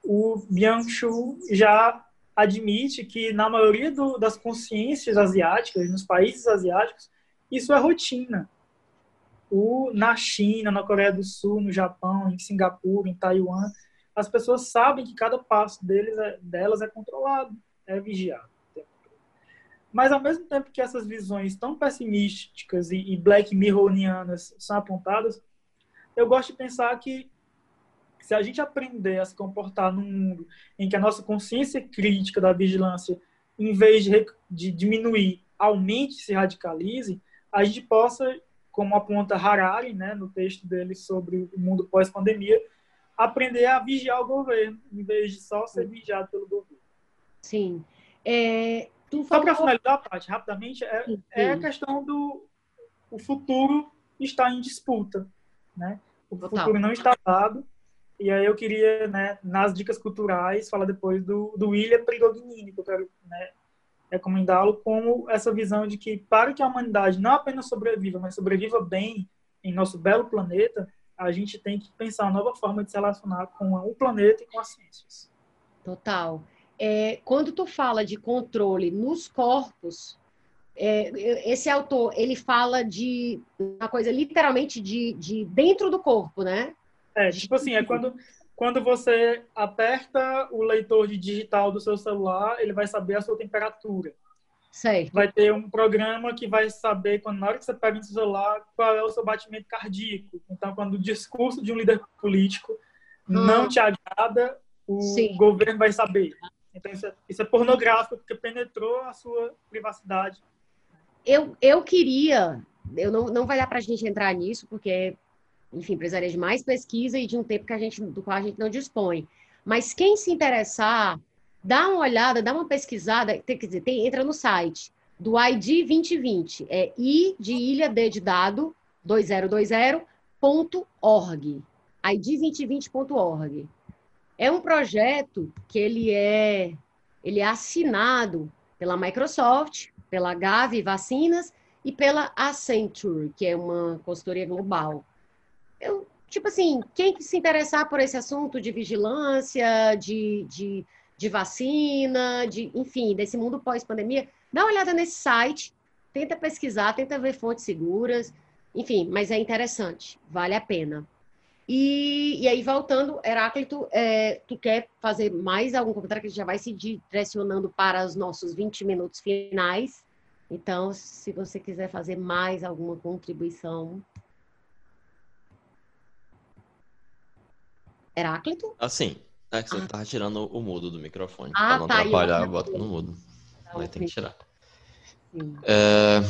o Byung-Chul já admite que, na maioria do, das consciências asiáticas, nos países asiáticos, isso é rotina. O, na China, na Coreia do Sul, no Japão, em Singapura, em Taiwan, as pessoas sabem que cada passo deles é, delas é controlado, é vigiado. Mas, ao mesmo tempo que essas visões tão pessimistas e, e Black Mirrorianas são apontadas, eu gosto de pensar que se a gente aprender a se comportar num mundo em que a nossa consciência crítica da vigilância, em vez de, de diminuir, aumente e se radicalize, a gente possa, como aponta Harari, né, no texto dele sobre o mundo pós-pandemia, aprender a vigiar o governo, em vez de só ser vigiado pelo governo. Sim. É, Tu Só para finalizar a parte, rapidamente, é, é, a questão do o futuro está em disputa, né? O Total. futuro não está dado. E aí eu queria, né, nas dicas culturais, falar depois do, do William Prigognini, que eu quero né, recomendá-lo como essa visão de que para que a humanidade não apenas sobreviva, mas sobreviva bem em nosso belo planeta, a gente tem que pensar uma nova forma de se relacionar com o planeta e com as ciências. Total é, quando tu fala de controle nos corpos, é, esse autor ele fala de uma coisa literalmente de, de dentro do corpo, né? É, tipo assim, é quando, quando você aperta o leitor de digital do seu celular, ele vai saber a sua temperatura. Certo. Vai ter um programa que vai saber, quando, na hora que você pega no seu celular, qual é o seu batimento cardíaco. Então, quando o discurso de um líder político hum. não te agrada, o Sim. governo vai saber. Então, isso é, isso é pornográfico, porque penetrou a sua privacidade. Eu, eu queria, eu não, não vai dar para a gente entrar nisso, porque, enfim, precisaria de mais pesquisa e de um tempo que a gente, do qual a gente não dispõe. Mas quem se interessar, dá uma olhada, dá uma pesquisada, quer dizer, tem, entra no site do ID 2020, é I de ilha, D de dado, 2020.org, id2020.org. É um projeto que ele é, ele é assinado pela Microsoft, pela Gavi Vacinas e pela Accenture, que é uma consultoria global. Eu, tipo assim, quem se interessar por esse assunto de vigilância, de, de, de vacina, de, enfim, desse mundo pós-pandemia, dá uma olhada nesse site, tenta pesquisar, tenta ver fontes seguras, enfim, mas é interessante, vale a pena. E, e aí, voltando, Heráclito, é, tu quer fazer mais algum comentário que a gente já vai se direcionando para os nossos 20 minutos finais. Então, se você quiser fazer mais alguma contribuição. Heráclito? Assim, é que você ah. tá tirando o mudo do microfone. Ah, para não tá, atrapalhar, eu bota no mudo. Não, Aí tem que tirar. É,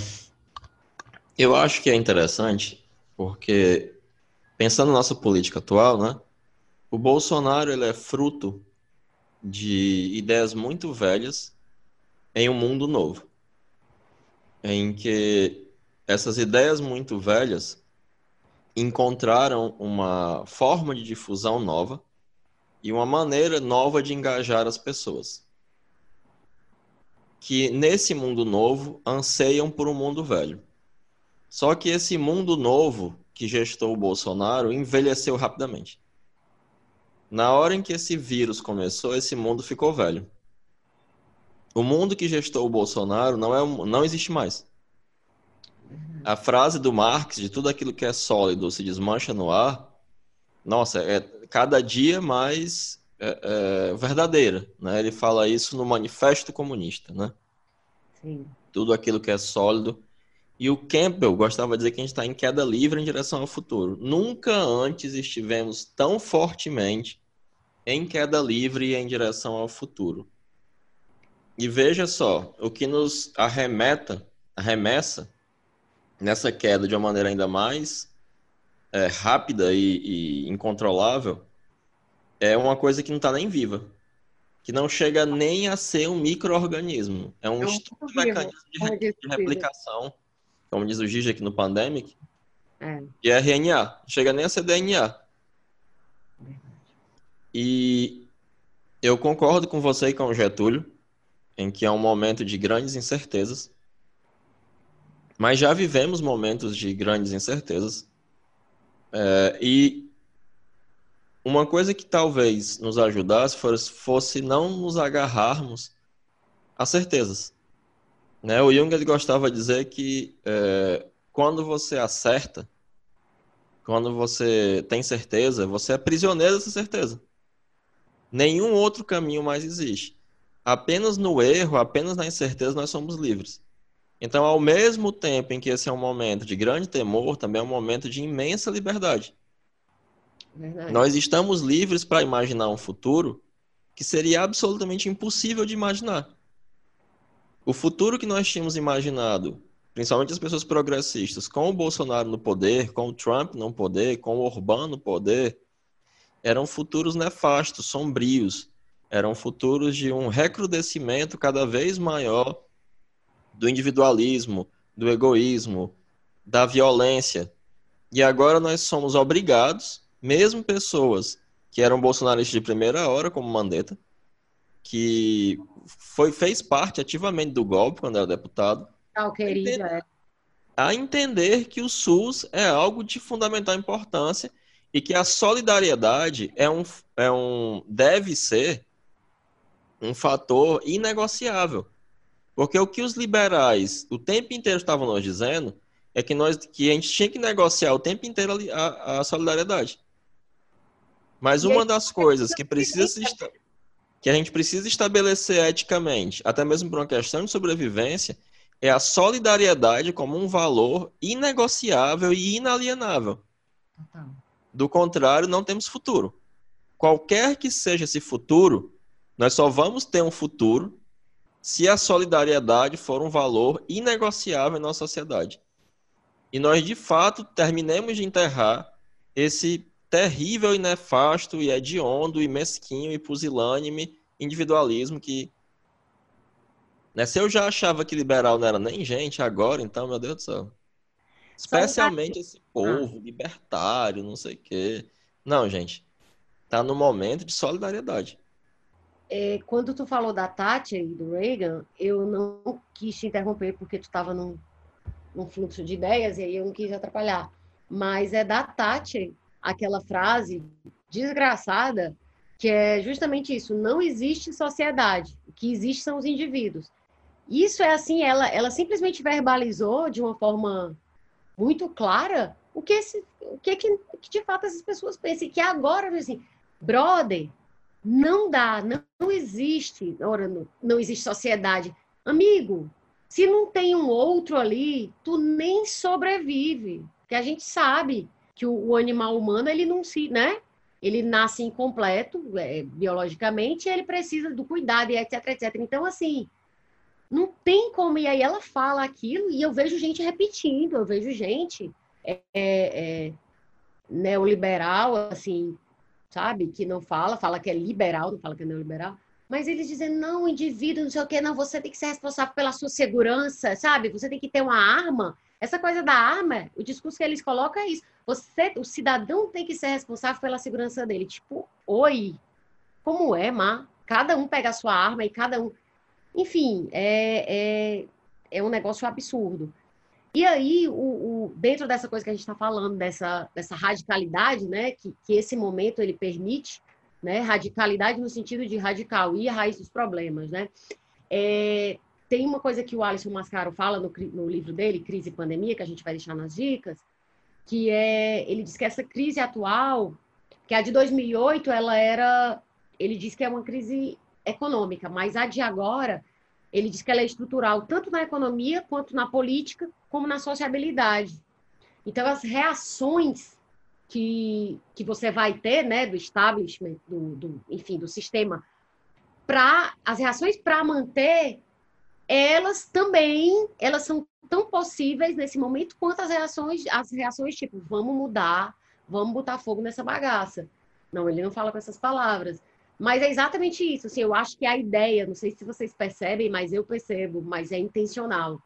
eu acho que é interessante, porque pensando na nossa política atual, né? O Bolsonaro ele é fruto de ideias muito velhas em um mundo novo, em que essas ideias muito velhas encontraram uma forma de difusão nova e uma maneira nova de engajar as pessoas. Que nesse mundo novo anseiam por um mundo velho. Só que esse mundo novo que gestou o Bolsonaro envelheceu rapidamente. Na hora em que esse vírus começou, esse mundo ficou velho. O mundo que gestou o Bolsonaro não, é, não existe mais. A frase do Marx de tudo aquilo que é sólido se desmancha no ar, nossa, é cada dia mais é, é, verdadeira. Né? Ele fala isso no Manifesto Comunista. Né? Sim. Tudo aquilo que é sólido. E o Campbell gostava de dizer que a gente está em queda livre em direção ao futuro. Nunca antes estivemos tão fortemente em queda livre em direção ao futuro. E veja só, o que nos arremeta, arremessa nessa queda de uma maneira ainda mais é, rápida e, e, incontrolável é uma coisa que não está nem viva, que não chega nem a ser um microorganismo, é um, é estudo de mecanismo de, de, replicação, como diz o Gigi aqui no Pandemic, é. e é RNA, chega nem a ser DNA. E eu concordo com você e com o Getúlio, em que é um momento de grandes incertezas, mas já vivemos momentos de grandes incertezas. É, e uma coisa que talvez nos ajudasse fosse, fosse não nos agarrarmos a certezas. Né? O Jung ele gostava de dizer que é, quando você acerta, quando você tem certeza, você é prisioneiro dessa certeza. Nenhum outro caminho mais existe. Apenas no erro, apenas na incerteza, nós somos livres. Então, ao mesmo tempo em que esse é um momento de grande temor, também é um momento de imensa liberdade. Verdade. Nós estamos livres para imaginar um futuro que seria absolutamente impossível de imaginar. O futuro que nós tínhamos imaginado, principalmente as pessoas progressistas, com o Bolsonaro no poder, com o Trump no poder, com o Orbán no poder, eram futuros nefastos, sombrios. Eram futuros de um recrudescimento cada vez maior do individualismo, do egoísmo, da violência. E agora nós somos obrigados, mesmo pessoas que eram bolsonaristas de primeira hora, como Mandetta, que foi, fez parte ativamente do golpe quando era deputado, a, entender, a entender que o SUS é algo de fundamental importância e que a solidariedade é um, é um deve ser um fator inegociável. Porque o que os liberais o tempo inteiro estavam nos dizendo é que, nós, que a gente tinha que negociar o tempo inteiro a, a solidariedade. Mas uma das coisas que precisa se que a gente precisa estabelecer eticamente, até mesmo por uma questão de sobrevivência, é a solidariedade como um valor inegociável e inalienável. Do contrário, não temos futuro. Qualquer que seja esse futuro, nós só vamos ter um futuro se a solidariedade for um valor inegociável em nossa sociedade. E nós, de fato, terminemos de enterrar esse terrível e nefasto e hediondo e mesquinho e pusilânime individualismo que né, se eu já achava que liberal não era nem gente agora, então, meu Deus do céu. Especialmente esse povo libertário, não sei o quê. Não, gente. Tá no momento de solidariedade é, quando tu falou da Tati e do Reagan, eu não quis te interromper porque tu estava num, num fluxo de ideias e aí eu não quis atrapalhar. Mas é da Tati aquela frase desgraçada que é justamente isso: não existe sociedade, o que existe são os indivíduos. Isso é assim, ela, ela simplesmente verbalizou de uma forma muito clara o que, esse, o que, que, que de fato essas pessoas pensam. Que agora, assim, brother, não dá, não, existe, ora, não, existe sociedade. Amigo, se não tem um outro ali, tu nem sobrevive. Porque a gente sabe que o, o animal humano, ele não se, né? Ele nasce incompleto, é, biologicamente, ele precisa do cuidado, e etc, etc. Então, assim, não tem como. E aí ela fala aquilo, e eu vejo gente repetindo, eu vejo gente é, é, neoliberal, assim, sabe? Que não fala, fala que é liberal, não fala que é neoliberal. Mas eles dizem, não, indivíduo, não sei o quê, não, você tem que ser responsável pela sua segurança, sabe? Você tem que ter uma arma. Essa coisa da arma, o discurso que eles colocam é isso. Você, o cidadão tem que ser responsável pela segurança dele. Tipo, oi, como é, Má? Cada um pega a sua arma e cada um. Enfim, é, é, é um negócio absurdo. E aí, o, o, dentro dessa coisa que a gente está falando, dessa, dessa radicalidade, né, que, que esse momento ele permite, né, radicalidade no sentido de radical, e a raiz dos problemas, né, é, tem uma coisa que o Alisson Mascaro fala no, no livro dele, Crise e Pandemia, que a gente vai deixar nas dicas, que é, ele diz que essa crise atual, Que a de 2008, ela era, ele diz que é uma crise econômica, mas a de agora, ele diz que ela é estrutural, tanto na economia, quanto na política, como na sociabilidade. Então, as reações que, que você vai ter, né, do establishment, do, do enfim, do sistema, para as reações para manter, elas também, elas são tão possíveis nesse momento quanto as reações, as reações tipo, vamos mudar, vamos botar fogo nessa bagaça. Não, ele não fala com essas palavras. Mas é exatamente isso. Assim, eu acho que a ideia, não sei se vocês percebem, mas eu percebo, mas é intencional.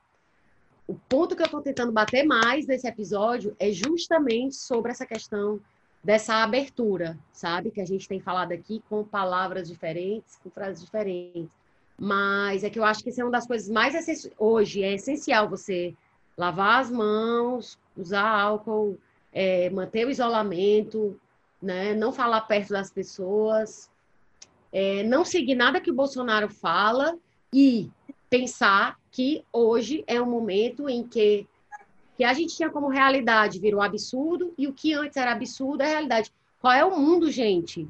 O ponto que eu estou tentando bater mais nesse episódio é justamente sobre essa questão dessa abertura, sabe? Que a gente tem falado aqui com palavras diferentes, com frases diferentes. Mas é que eu acho que isso é uma das coisas mais essenciais. Hoje é essencial você lavar as mãos, usar álcool, é, manter o isolamento, né? não falar perto das pessoas, é, não seguir nada que o Bolsonaro fala e pensar que hoje é um momento em que, que a gente tinha como realidade virou absurdo e o que antes era absurdo é realidade. Qual é o mundo, gente?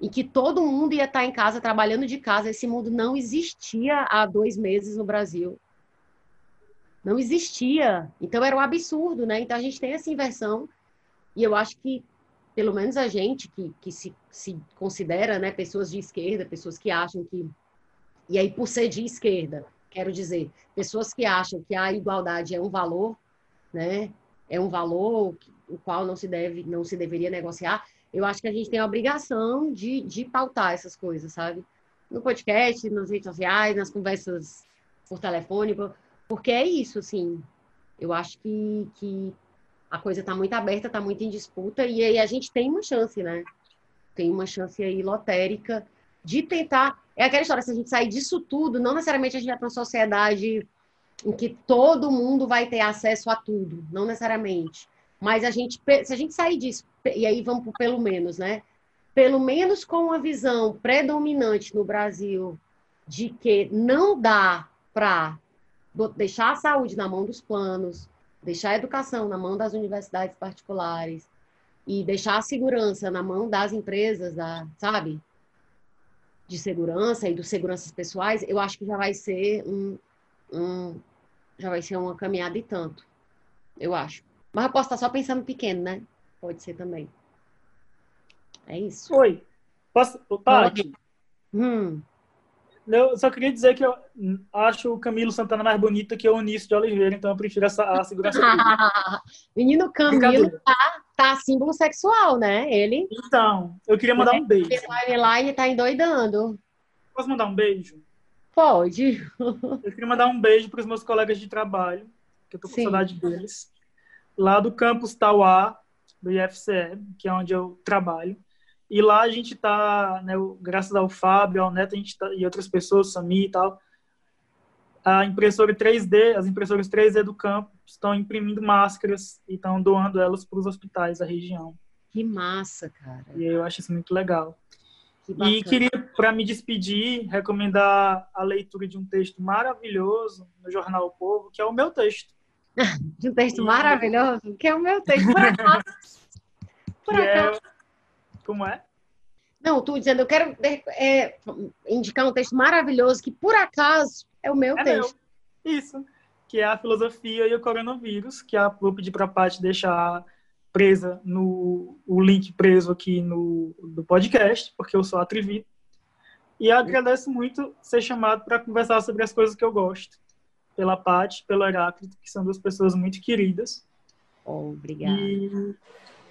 Em que todo mundo ia estar em casa, trabalhando de casa. Esse mundo não existia há dois meses no Brasil. Não existia. Então era um absurdo, né? Então a gente tem essa inversão. E eu acho que, pelo menos a gente que, que se, se considera né, pessoas de esquerda, pessoas que acham que. E aí, por ser de esquerda, Quero dizer, pessoas que acham que a igualdade é um valor, né? É um valor o qual não se deve, não se deveria negociar. Eu acho que a gente tem a obrigação de, de pautar essas coisas, sabe? No podcast, nas redes sociais, nas conversas por telefone, porque é isso, assim. Eu acho que, que a coisa está muito aberta, está muito em disputa, e aí a gente tem uma chance, né? Tem uma chance aí lotérica de tentar é aquela história, se a gente sair disso tudo, não necessariamente a gente vai para uma sociedade em que todo mundo vai ter acesso a tudo, não necessariamente. Mas a gente, se a gente sair disso, e aí vamos por pelo menos, né? Pelo menos com uma visão predominante no Brasil de que não dá para deixar a saúde na mão dos planos, deixar a educação na mão das universidades particulares e deixar a segurança na mão das empresas, da, sabe? de segurança e dos seguranças pessoais, eu acho que já vai ser um, um já vai ser uma caminhada e tanto. Eu acho. Mas eu posso estar só pensando pequeno, né? Pode ser também. É isso. Oi. Posso. Paty? Hum. Eu só queria dizer que eu acho o Camilo Santana mais bonito que o Onício de Oliveira, então eu prefiro essa, a segurança [laughs] Menino Camilo tá, tá símbolo sexual, né? Ele. Então, eu queria mandar um beijo. Lá ele tá endoidando. Posso mandar um beijo? Pode. Eu queria mandar um beijo para os meus colegas de trabalho, que eu tô com Sim. saudade deles. Lá do campus Tauá, do IFCE, que é onde eu trabalho. E lá a gente está, né, graças ao Fábio, ao Neto, a gente tá, e outras pessoas, Sami e tal, a impressora 3D, as impressoras 3D do campo estão imprimindo máscaras e estão doando elas para os hospitais da região. Que massa, cara. E eu acho isso muito legal. Que e queria, para me despedir, recomendar a leitura de um texto maravilhoso no jornal o Povo, que é o meu texto. de [laughs] um texto e... maravilhoso? Que é o meu texto, por [laughs] acaso. por é acaso. É como é? Não, tu dizendo, eu quero é, indicar um texto maravilhoso que, por acaso, é o meu é texto. Meu. Isso, que é a filosofia e o coronavírus, que a vou pedir para a Paty deixar presa no o link preso aqui no do podcast, porque eu sou atrevido. E agradeço muito ser chamado para conversar sobre as coisas que eu gosto. Pela Paty, pelo Heráclito, que são duas pessoas muito queridas. Obrigada. E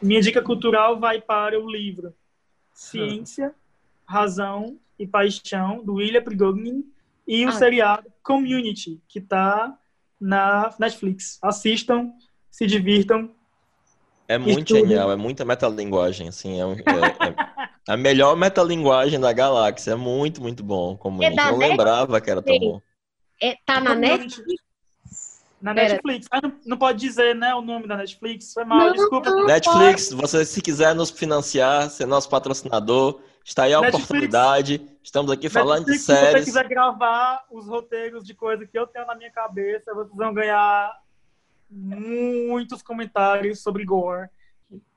minha dica cultural vai para o livro Ciência, Razão e Paixão, do William Prigognin, e o ah. seriado Community, que está na Netflix. Assistam, se divirtam. É muito estudem. genial, é muita metalinguagem, assim, é, um, é, é a melhor metalinguagem da galáxia, é muito, muito bom. Como é eu não lembrava que era tão bom. É, tá na Netflix? Na Pera. Netflix. Ah, não, não, pode dizer, né, o nome da Netflix. Foi mal, não, desculpa. Não Netflix, você se quiser nos financiar, ser nosso patrocinador, está aí a Netflix. oportunidade. Estamos aqui falando Netflix, de séries. Se você quiser gravar os roteiros de coisa que eu tenho na minha cabeça, vocês vão ganhar muitos comentários sobre gore.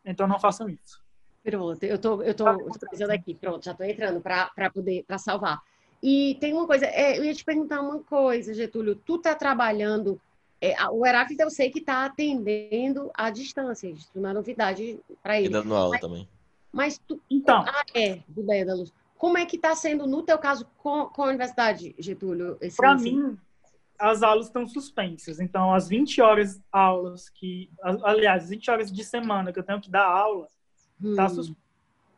Então não façam isso. Pronto, eu tô, eu tô, eu tô pensando aqui, pronto, já tô entrando para poder, para salvar. E tem uma coisa, é, eu ia te perguntar uma coisa, Getúlio, tu tá trabalhando, é, o Heráclito eu sei que está atendendo à distância, isso não é novidade para ele. E dando aula mas, também. Mas tu, então, ah, é, do da Luz. Como é que está sendo, no teu caso, com, com a universidade, Getúlio? Para mim, as aulas estão suspensas. Então, as 20 horas aulas que... Aliás, 20 horas de semana que eu tenho que dar aula, hum. tá sus...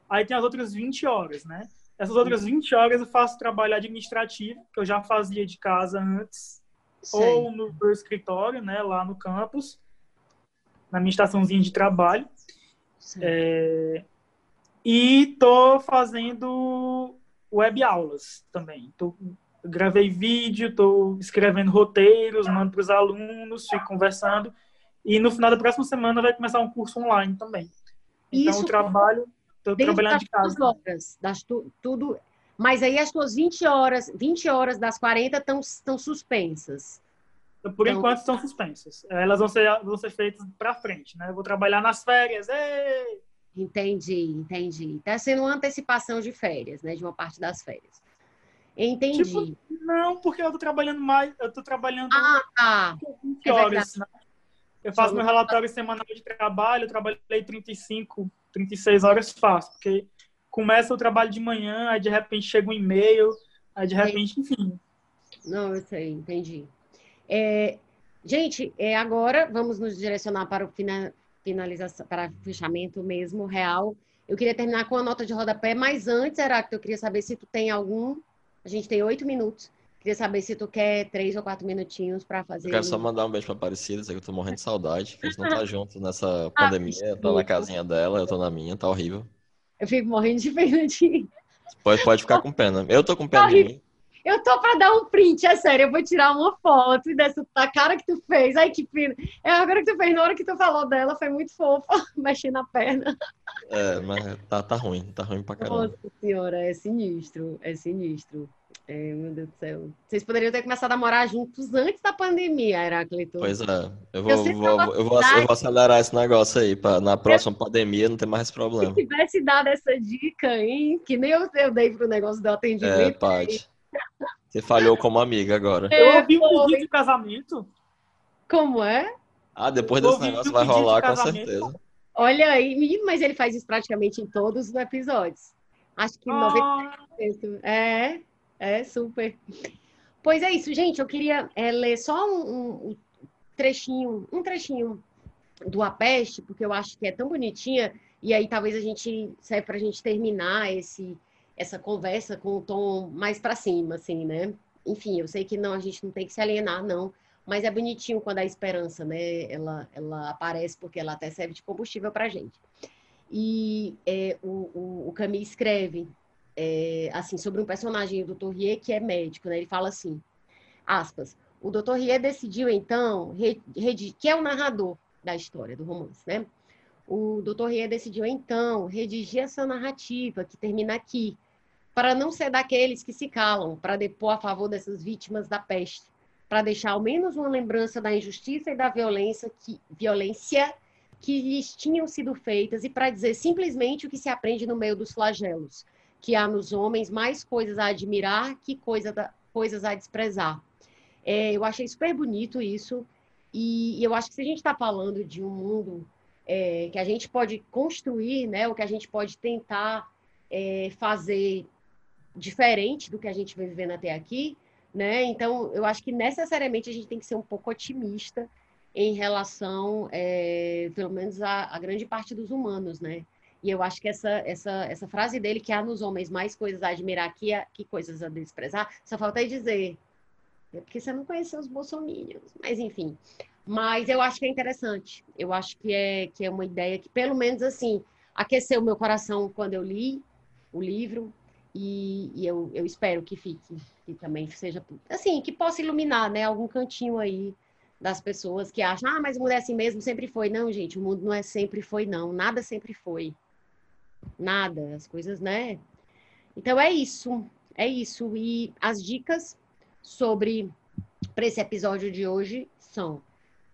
Aí tem as outras 20 horas, né? Essas outras 20 horas eu faço trabalho administrativo, que eu já fazia de casa antes, ou no meu escritório, né, lá no campus, na minha estaçãozinha de trabalho. É... E tô fazendo web aulas também. Tô gravei vídeo, estou escrevendo roteiros, mando para os alunos, fico conversando. E no final da próxima semana vai começar um curso online também. Então, Isso, o trabalho, estou trabalhando de casa. Horas, das tu, tudo. Mas aí as suas 20 horas, 20 horas das 40 estão suspensas. Por então, enquanto estão suspensas. Elas vão ser, vão ser feitas para frente, né? Eu vou trabalhar nas férias. Ei! Entendi, entendi. Está sendo uma antecipação de férias, né? De uma parte das férias. Entendi. Tipo, não, porque eu tô trabalhando mais, eu tô trabalhando ah, tá. 20 é horas, né? Eu faço meu relatório semanal de trabalho, eu trabalhei 35, 36 horas fácil, porque começa o trabalho de manhã, aí de repente chega um e-mail, aí de repente, enfim. Não, eu sei, entendi. É, gente, é, agora vamos nos direcionar para o finalização, para o fechamento mesmo real. Eu queria terminar com a nota de rodapé, mas antes, Heráclito, eu queria saber se tu tem algum a gente tem oito minutos. Queria saber se tu quer três ou quatro minutinhos para fazer. Eu quero só mandar um beijo pra Aparecida, sei que eu tô morrendo de saudade, que a gente não tá [laughs] junto nessa ah, pandemia. tá na casinha dela, eu tô na minha, tá horrível. Eu fico morrendo de pena de. Pode, pode ficar com pena. Eu tô com pena tá de mim. Eu tô pra dar um print, é sério. Eu vou tirar uma foto dessa da cara que tu fez. Ai, que pena. É agora que tu fez, na hora que tu falou dela, foi muito fofa, [laughs] mexendo a perna. É, mas tá, tá ruim, tá ruim pra caramba. Nossa senhora, é sinistro, é sinistro. É, meu Deus do céu. Vocês poderiam ter começado a morar juntos antes da pandemia, Heraclito. Pois é. Eu vou, eu vou, eu vou, eu vou, acelerar esse negócio aí, para na próxima eu... pandemia não ter mais esse problema. Se tivesse dado essa dica, hein? Que nem eu, eu dei pro negócio do atendimento. É, pode. Você falhou como amiga agora. Eu ouvi um pedido de casamento. Como é? Ah, depois desse negócio vai rolar com certeza. Olha aí, mas ele faz isso praticamente em todos os episódios. Acho que ah. 90%. É, é super. Pois é isso, gente. Eu queria é, ler só um, um, trechinho, um trechinho do Apeste, porque eu acho que é tão bonitinha. E aí talvez a gente serve para a gente terminar esse essa conversa com o tom mais para cima, assim, né? Enfim, eu sei que não, a gente não tem que se alienar, não, mas é bonitinho quando a esperança, né? Ela, ela aparece porque ela até serve de combustível para a gente. E é, o, o, o Camille escreve é, assim sobre um personagem do Dr. Rie que é médico, né? Ele fala assim, aspas, o Dr. Rie decidiu então, que é o narrador da história do romance, né? O Dr. Rie decidiu então redigir essa narrativa que termina aqui, para não ser daqueles que se calam, para depor a favor dessas vítimas da peste, para deixar ao menos uma lembrança da injustiça e da violência que, violência que lhes tinham sido feitas e para dizer simplesmente o que se aprende no meio dos flagelos, que há nos homens mais coisas a admirar que coisa da, coisas a desprezar. É, eu achei super bonito isso e, e eu acho que se a gente está falando de um mundo é, que a gente pode construir, né, o que a gente pode tentar é, fazer diferente do que a gente vem vivendo até aqui, né? Então, eu acho que necessariamente a gente tem que ser um pouco otimista em relação, é, pelo menos, a, a, grande parte dos humanos, né? E eu acho que essa, essa, essa frase dele, que há nos homens mais coisas a admirar que, a, que coisas a desprezar, só falta aí dizer, é porque você não conheceu os bolsominions, mas enfim. Mas eu acho que é interessante, eu acho que é, que é uma ideia que, pelo menos assim, aqueceu o meu coração quando eu li o livro, e, e eu, eu, espero que fique, que também seja, assim, que possa iluminar, né, algum cantinho aí das pessoas que acham, ah, mas mulher é assim mesmo sempre foi. Não, gente, o mundo não é sempre foi, não. Nada sempre foi. Nada. As coisas, né? Então é isso. É isso. E as dicas sobre para esse episódio de hoje são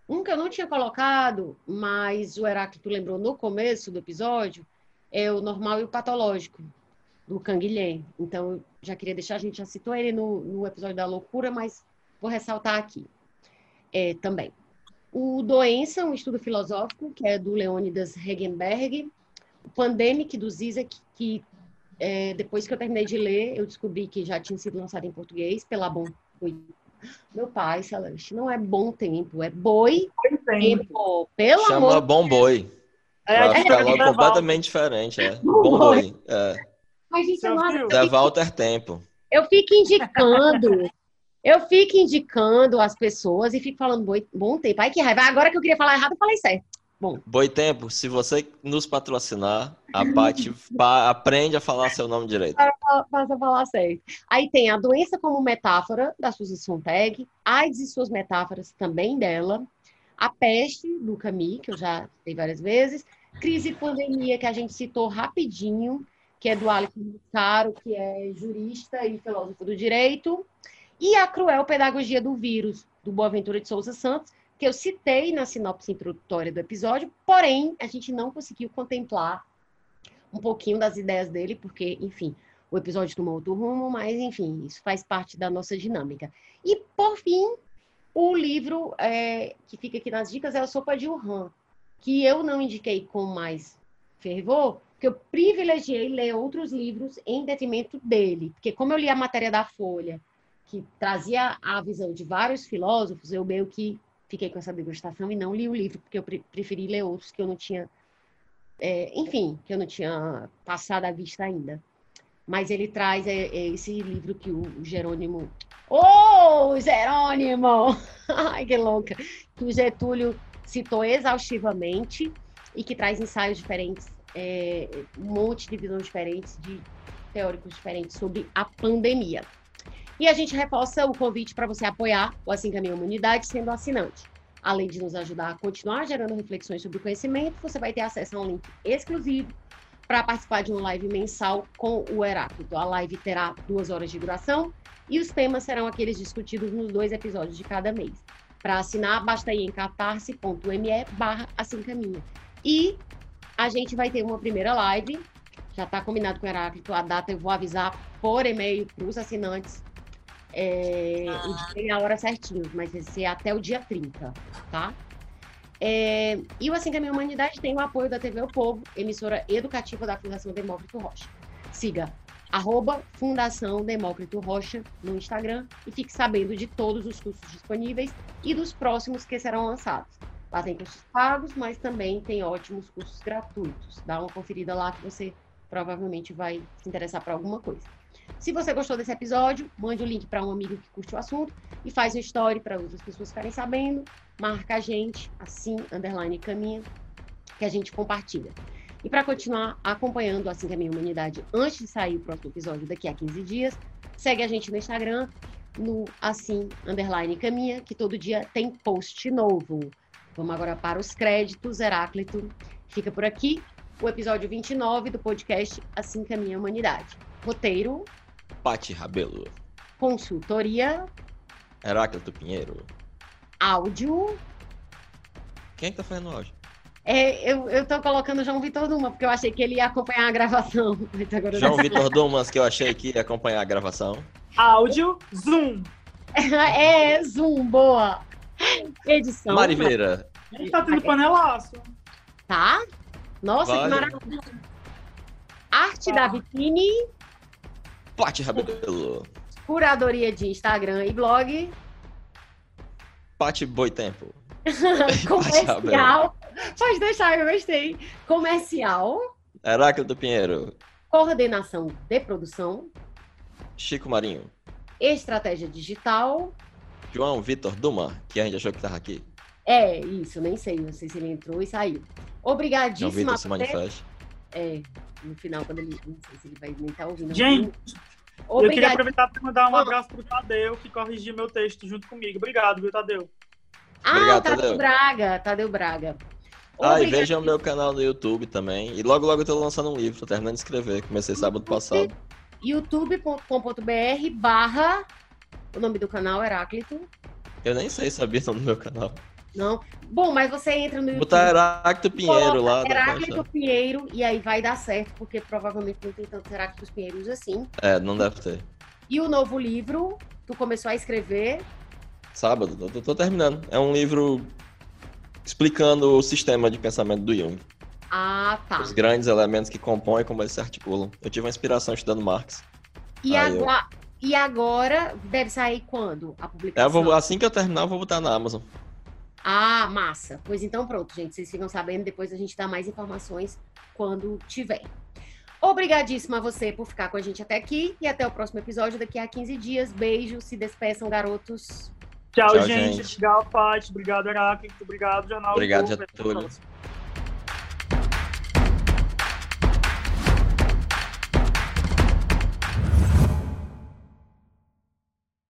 um que eu não tinha colocado, mas o Heráclito lembrou no começo do episódio, é o normal e o patológico, do Canguilhem. Então, já queria deixar, a gente já citou ele no, no episódio da loucura, mas vou ressaltar aqui é, também. O Doença, um estudo filosófico, que é do Leônidas Regenberg. O Pandemic, do Zizek, que é, depois que eu terminei de ler, eu descobri que já tinha sido lançado em português pela Bom. Meu pai, Celeste, não é bom tempo, é boi tempo. tempo. Pelo Chama amor bom boi. É, é, é completamente diferente, é. Bom boi. É. Mas, gente, não... Zé Walter Tempo. Eu fico indicando eu fico indicando as pessoas e fico falando boi, bom tempo. Ai, que raiva. Agora que eu queria falar errado, eu falei certo. Bom. Boitempo, se você nos patrocinar, a Paty aprende a falar seu nome direito. Passa a falar certo. Aí tem a doença como metáfora, da Susan Sontag, AIDS e suas metáforas também dela, a peste, do Camus, que eu já citei várias vezes, crise e pandemia, que a gente citou rapidinho, que é do Alex Caro, que é jurista e filósofo do direito, e a cruel pedagogia do vírus, do Boaventura de Souza Santos, que eu citei na sinopse introdutória do episódio, porém, a gente não conseguiu contemplar um pouquinho das ideias dele, porque, enfim, o episódio tomou outro rumo, mas, enfim, isso faz parte da nossa dinâmica. E, por fim, o livro é, que fica aqui nas dicas é a Sopa de Wuhan, que eu não indiquei com mais fervor, porque eu privilegiei ler outros livros em detrimento dele. Porque como eu li a matéria da Folha que trazia a visão de vários filósofos, eu meio que fiquei com essa degustação e não li o livro, porque eu preferi ler outros que eu não tinha, é, enfim, que eu não tinha passado a vista ainda. Mas ele traz é, é esse livro que o Jerônimo. Ô, oh, Jerônimo! [laughs] Ai, que louca! Que o Getúlio citou exaustivamente e que traz ensaios diferentes, é, um monte de visões diferentes, de teóricos diferentes sobre a pandemia. E a gente reforça o convite para você apoiar o Assim Caminha Humanidade sendo assinante. Além de nos ajudar a continuar gerando reflexões sobre o conhecimento, você vai ter acesso a um link exclusivo para participar de uma live mensal com o Heráclito. A live terá duas horas de duração e os temas serão aqueles discutidos nos dois episódios de cada mês. Para assinar, basta ir em catarse.me barra assim caminha. E a gente vai ter uma primeira live, já está combinado com o Heráclito, a data eu vou avisar por e-mail para os assinantes é, ah. E a hora certinho, mas vai ser até o dia 30, tá? É, e o Assim que a Minha Humanidade tem o apoio da TV O Povo, emissora educativa da Fundação Demócrito Rocha. Siga arroba Fundação Demócrito Rocha no Instagram e fique sabendo de todos os cursos disponíveis e dos próximos que serão lançados. Lá tem cursos pagos, mas também tem ótimos cursos gratuitos. Dá uma conferida lá que você provavelmente vai se interessar por alguma coisa. Se você gostou desse episódio, mande o link para um amigo que curte o assunto e faz uma história para outras pessoas ficarem sabendo. Marca a gente, assim, underline caminha, que a gente compartilha. E para continuar acompanhando Assim que a Minha Humanidade antes de sair o próximo episódio daqui a 15 dias, segue a gente no Instagram, no assim, underline caminha, que todo dia tem post novo. Vamos agora para os créditos, Heráclito. Fica por aqui o episódio 29 do podcast Assim que a Minha Humanidade. Roteiro, Pati Rabelo. Consultoria. Heráclito Pinheiro. Áudio. Quem é que tá fazendo áudio? É, eu, eu tô colocando João Vitor Dumas, porque eu achei que ele ia acompanhar a gravação. [laughs] João Vitor Dumas, que eu achei que ia acompanhar a gravação. Áudio, Zoom. [laughs] É, Zoom, boa. Edição. Mariveira. Ele tá tendo panelaço. Tá? Nossa, vale. que maravilha. Arte ah. da Biquíni. Pati Rabelo. Curadoria de Instagram e blog. Pati Boitempo. [laughs] Comercial. Pode deixar, eu gostei. Comercial. Heráclito Pinheiro. Coordenação de produção. Chico Marinho. Estratégia digital. João Vitor Duma, que a gente achou que estava aqui. É, isso, nem sei, não sei se ele entrou e saiu. Obrigadíssima. João Vitor se manifesta. É, no final, quando ele. Não sei se ele vai nem estar tá ouvindo. Gente, eu queria aproveitar para mandar um abraço pro Tadeu, que corrigiu meu texto junto comigo. Obrigado, viu, Tadeu? Ah, Obrigado, Tadeu. Tadeu Braga. Tadeu Braga. Ah, e vejam o meu canal no YouTube também. E logo, logo eu tô lançando um livro, tô terminando de escrever. Comecei sábado passado. youtube.com.br barra o nome do canal Heráclito. Eu nem sei, sabia o nome do meu canal. Não? Bom, mas você entra no YouTube. Botar Heráclito Pinheiro lá. Heráclito Pinheiro, e aí vai dar certo, porque provavelmente não tem tantos Heráclitos Pinheiros assim. É, não deve ter. E o novo livro, tu começou a escrever? Sábado, eu tô terminando. É um livro explicando o sistema de pensamento do Jung. Ah, tá. Os grandes elementos que compõem como eles se articulam. Eu tive uma inspiração estudando Marx. E, agora, eu... e agora deve sair quando a publicação? Vou, assim que eu terminar, eu vou botar na Amazon. Ah, massa. Pois então pronto, gente. Vocês ficam sabendo, depois a gente dá mais informações quando tiver. Obrigadíssima a você por ficar com a gente até aqui e até o próximo episódio daqui a 15 dias. Beijo, se despeçam, garotos. Tchau, Tchau gente. gente. Obrigado, Paty. Obrigado, Heráclito. Obrigado, Jornal. Obrigado, Getúlio.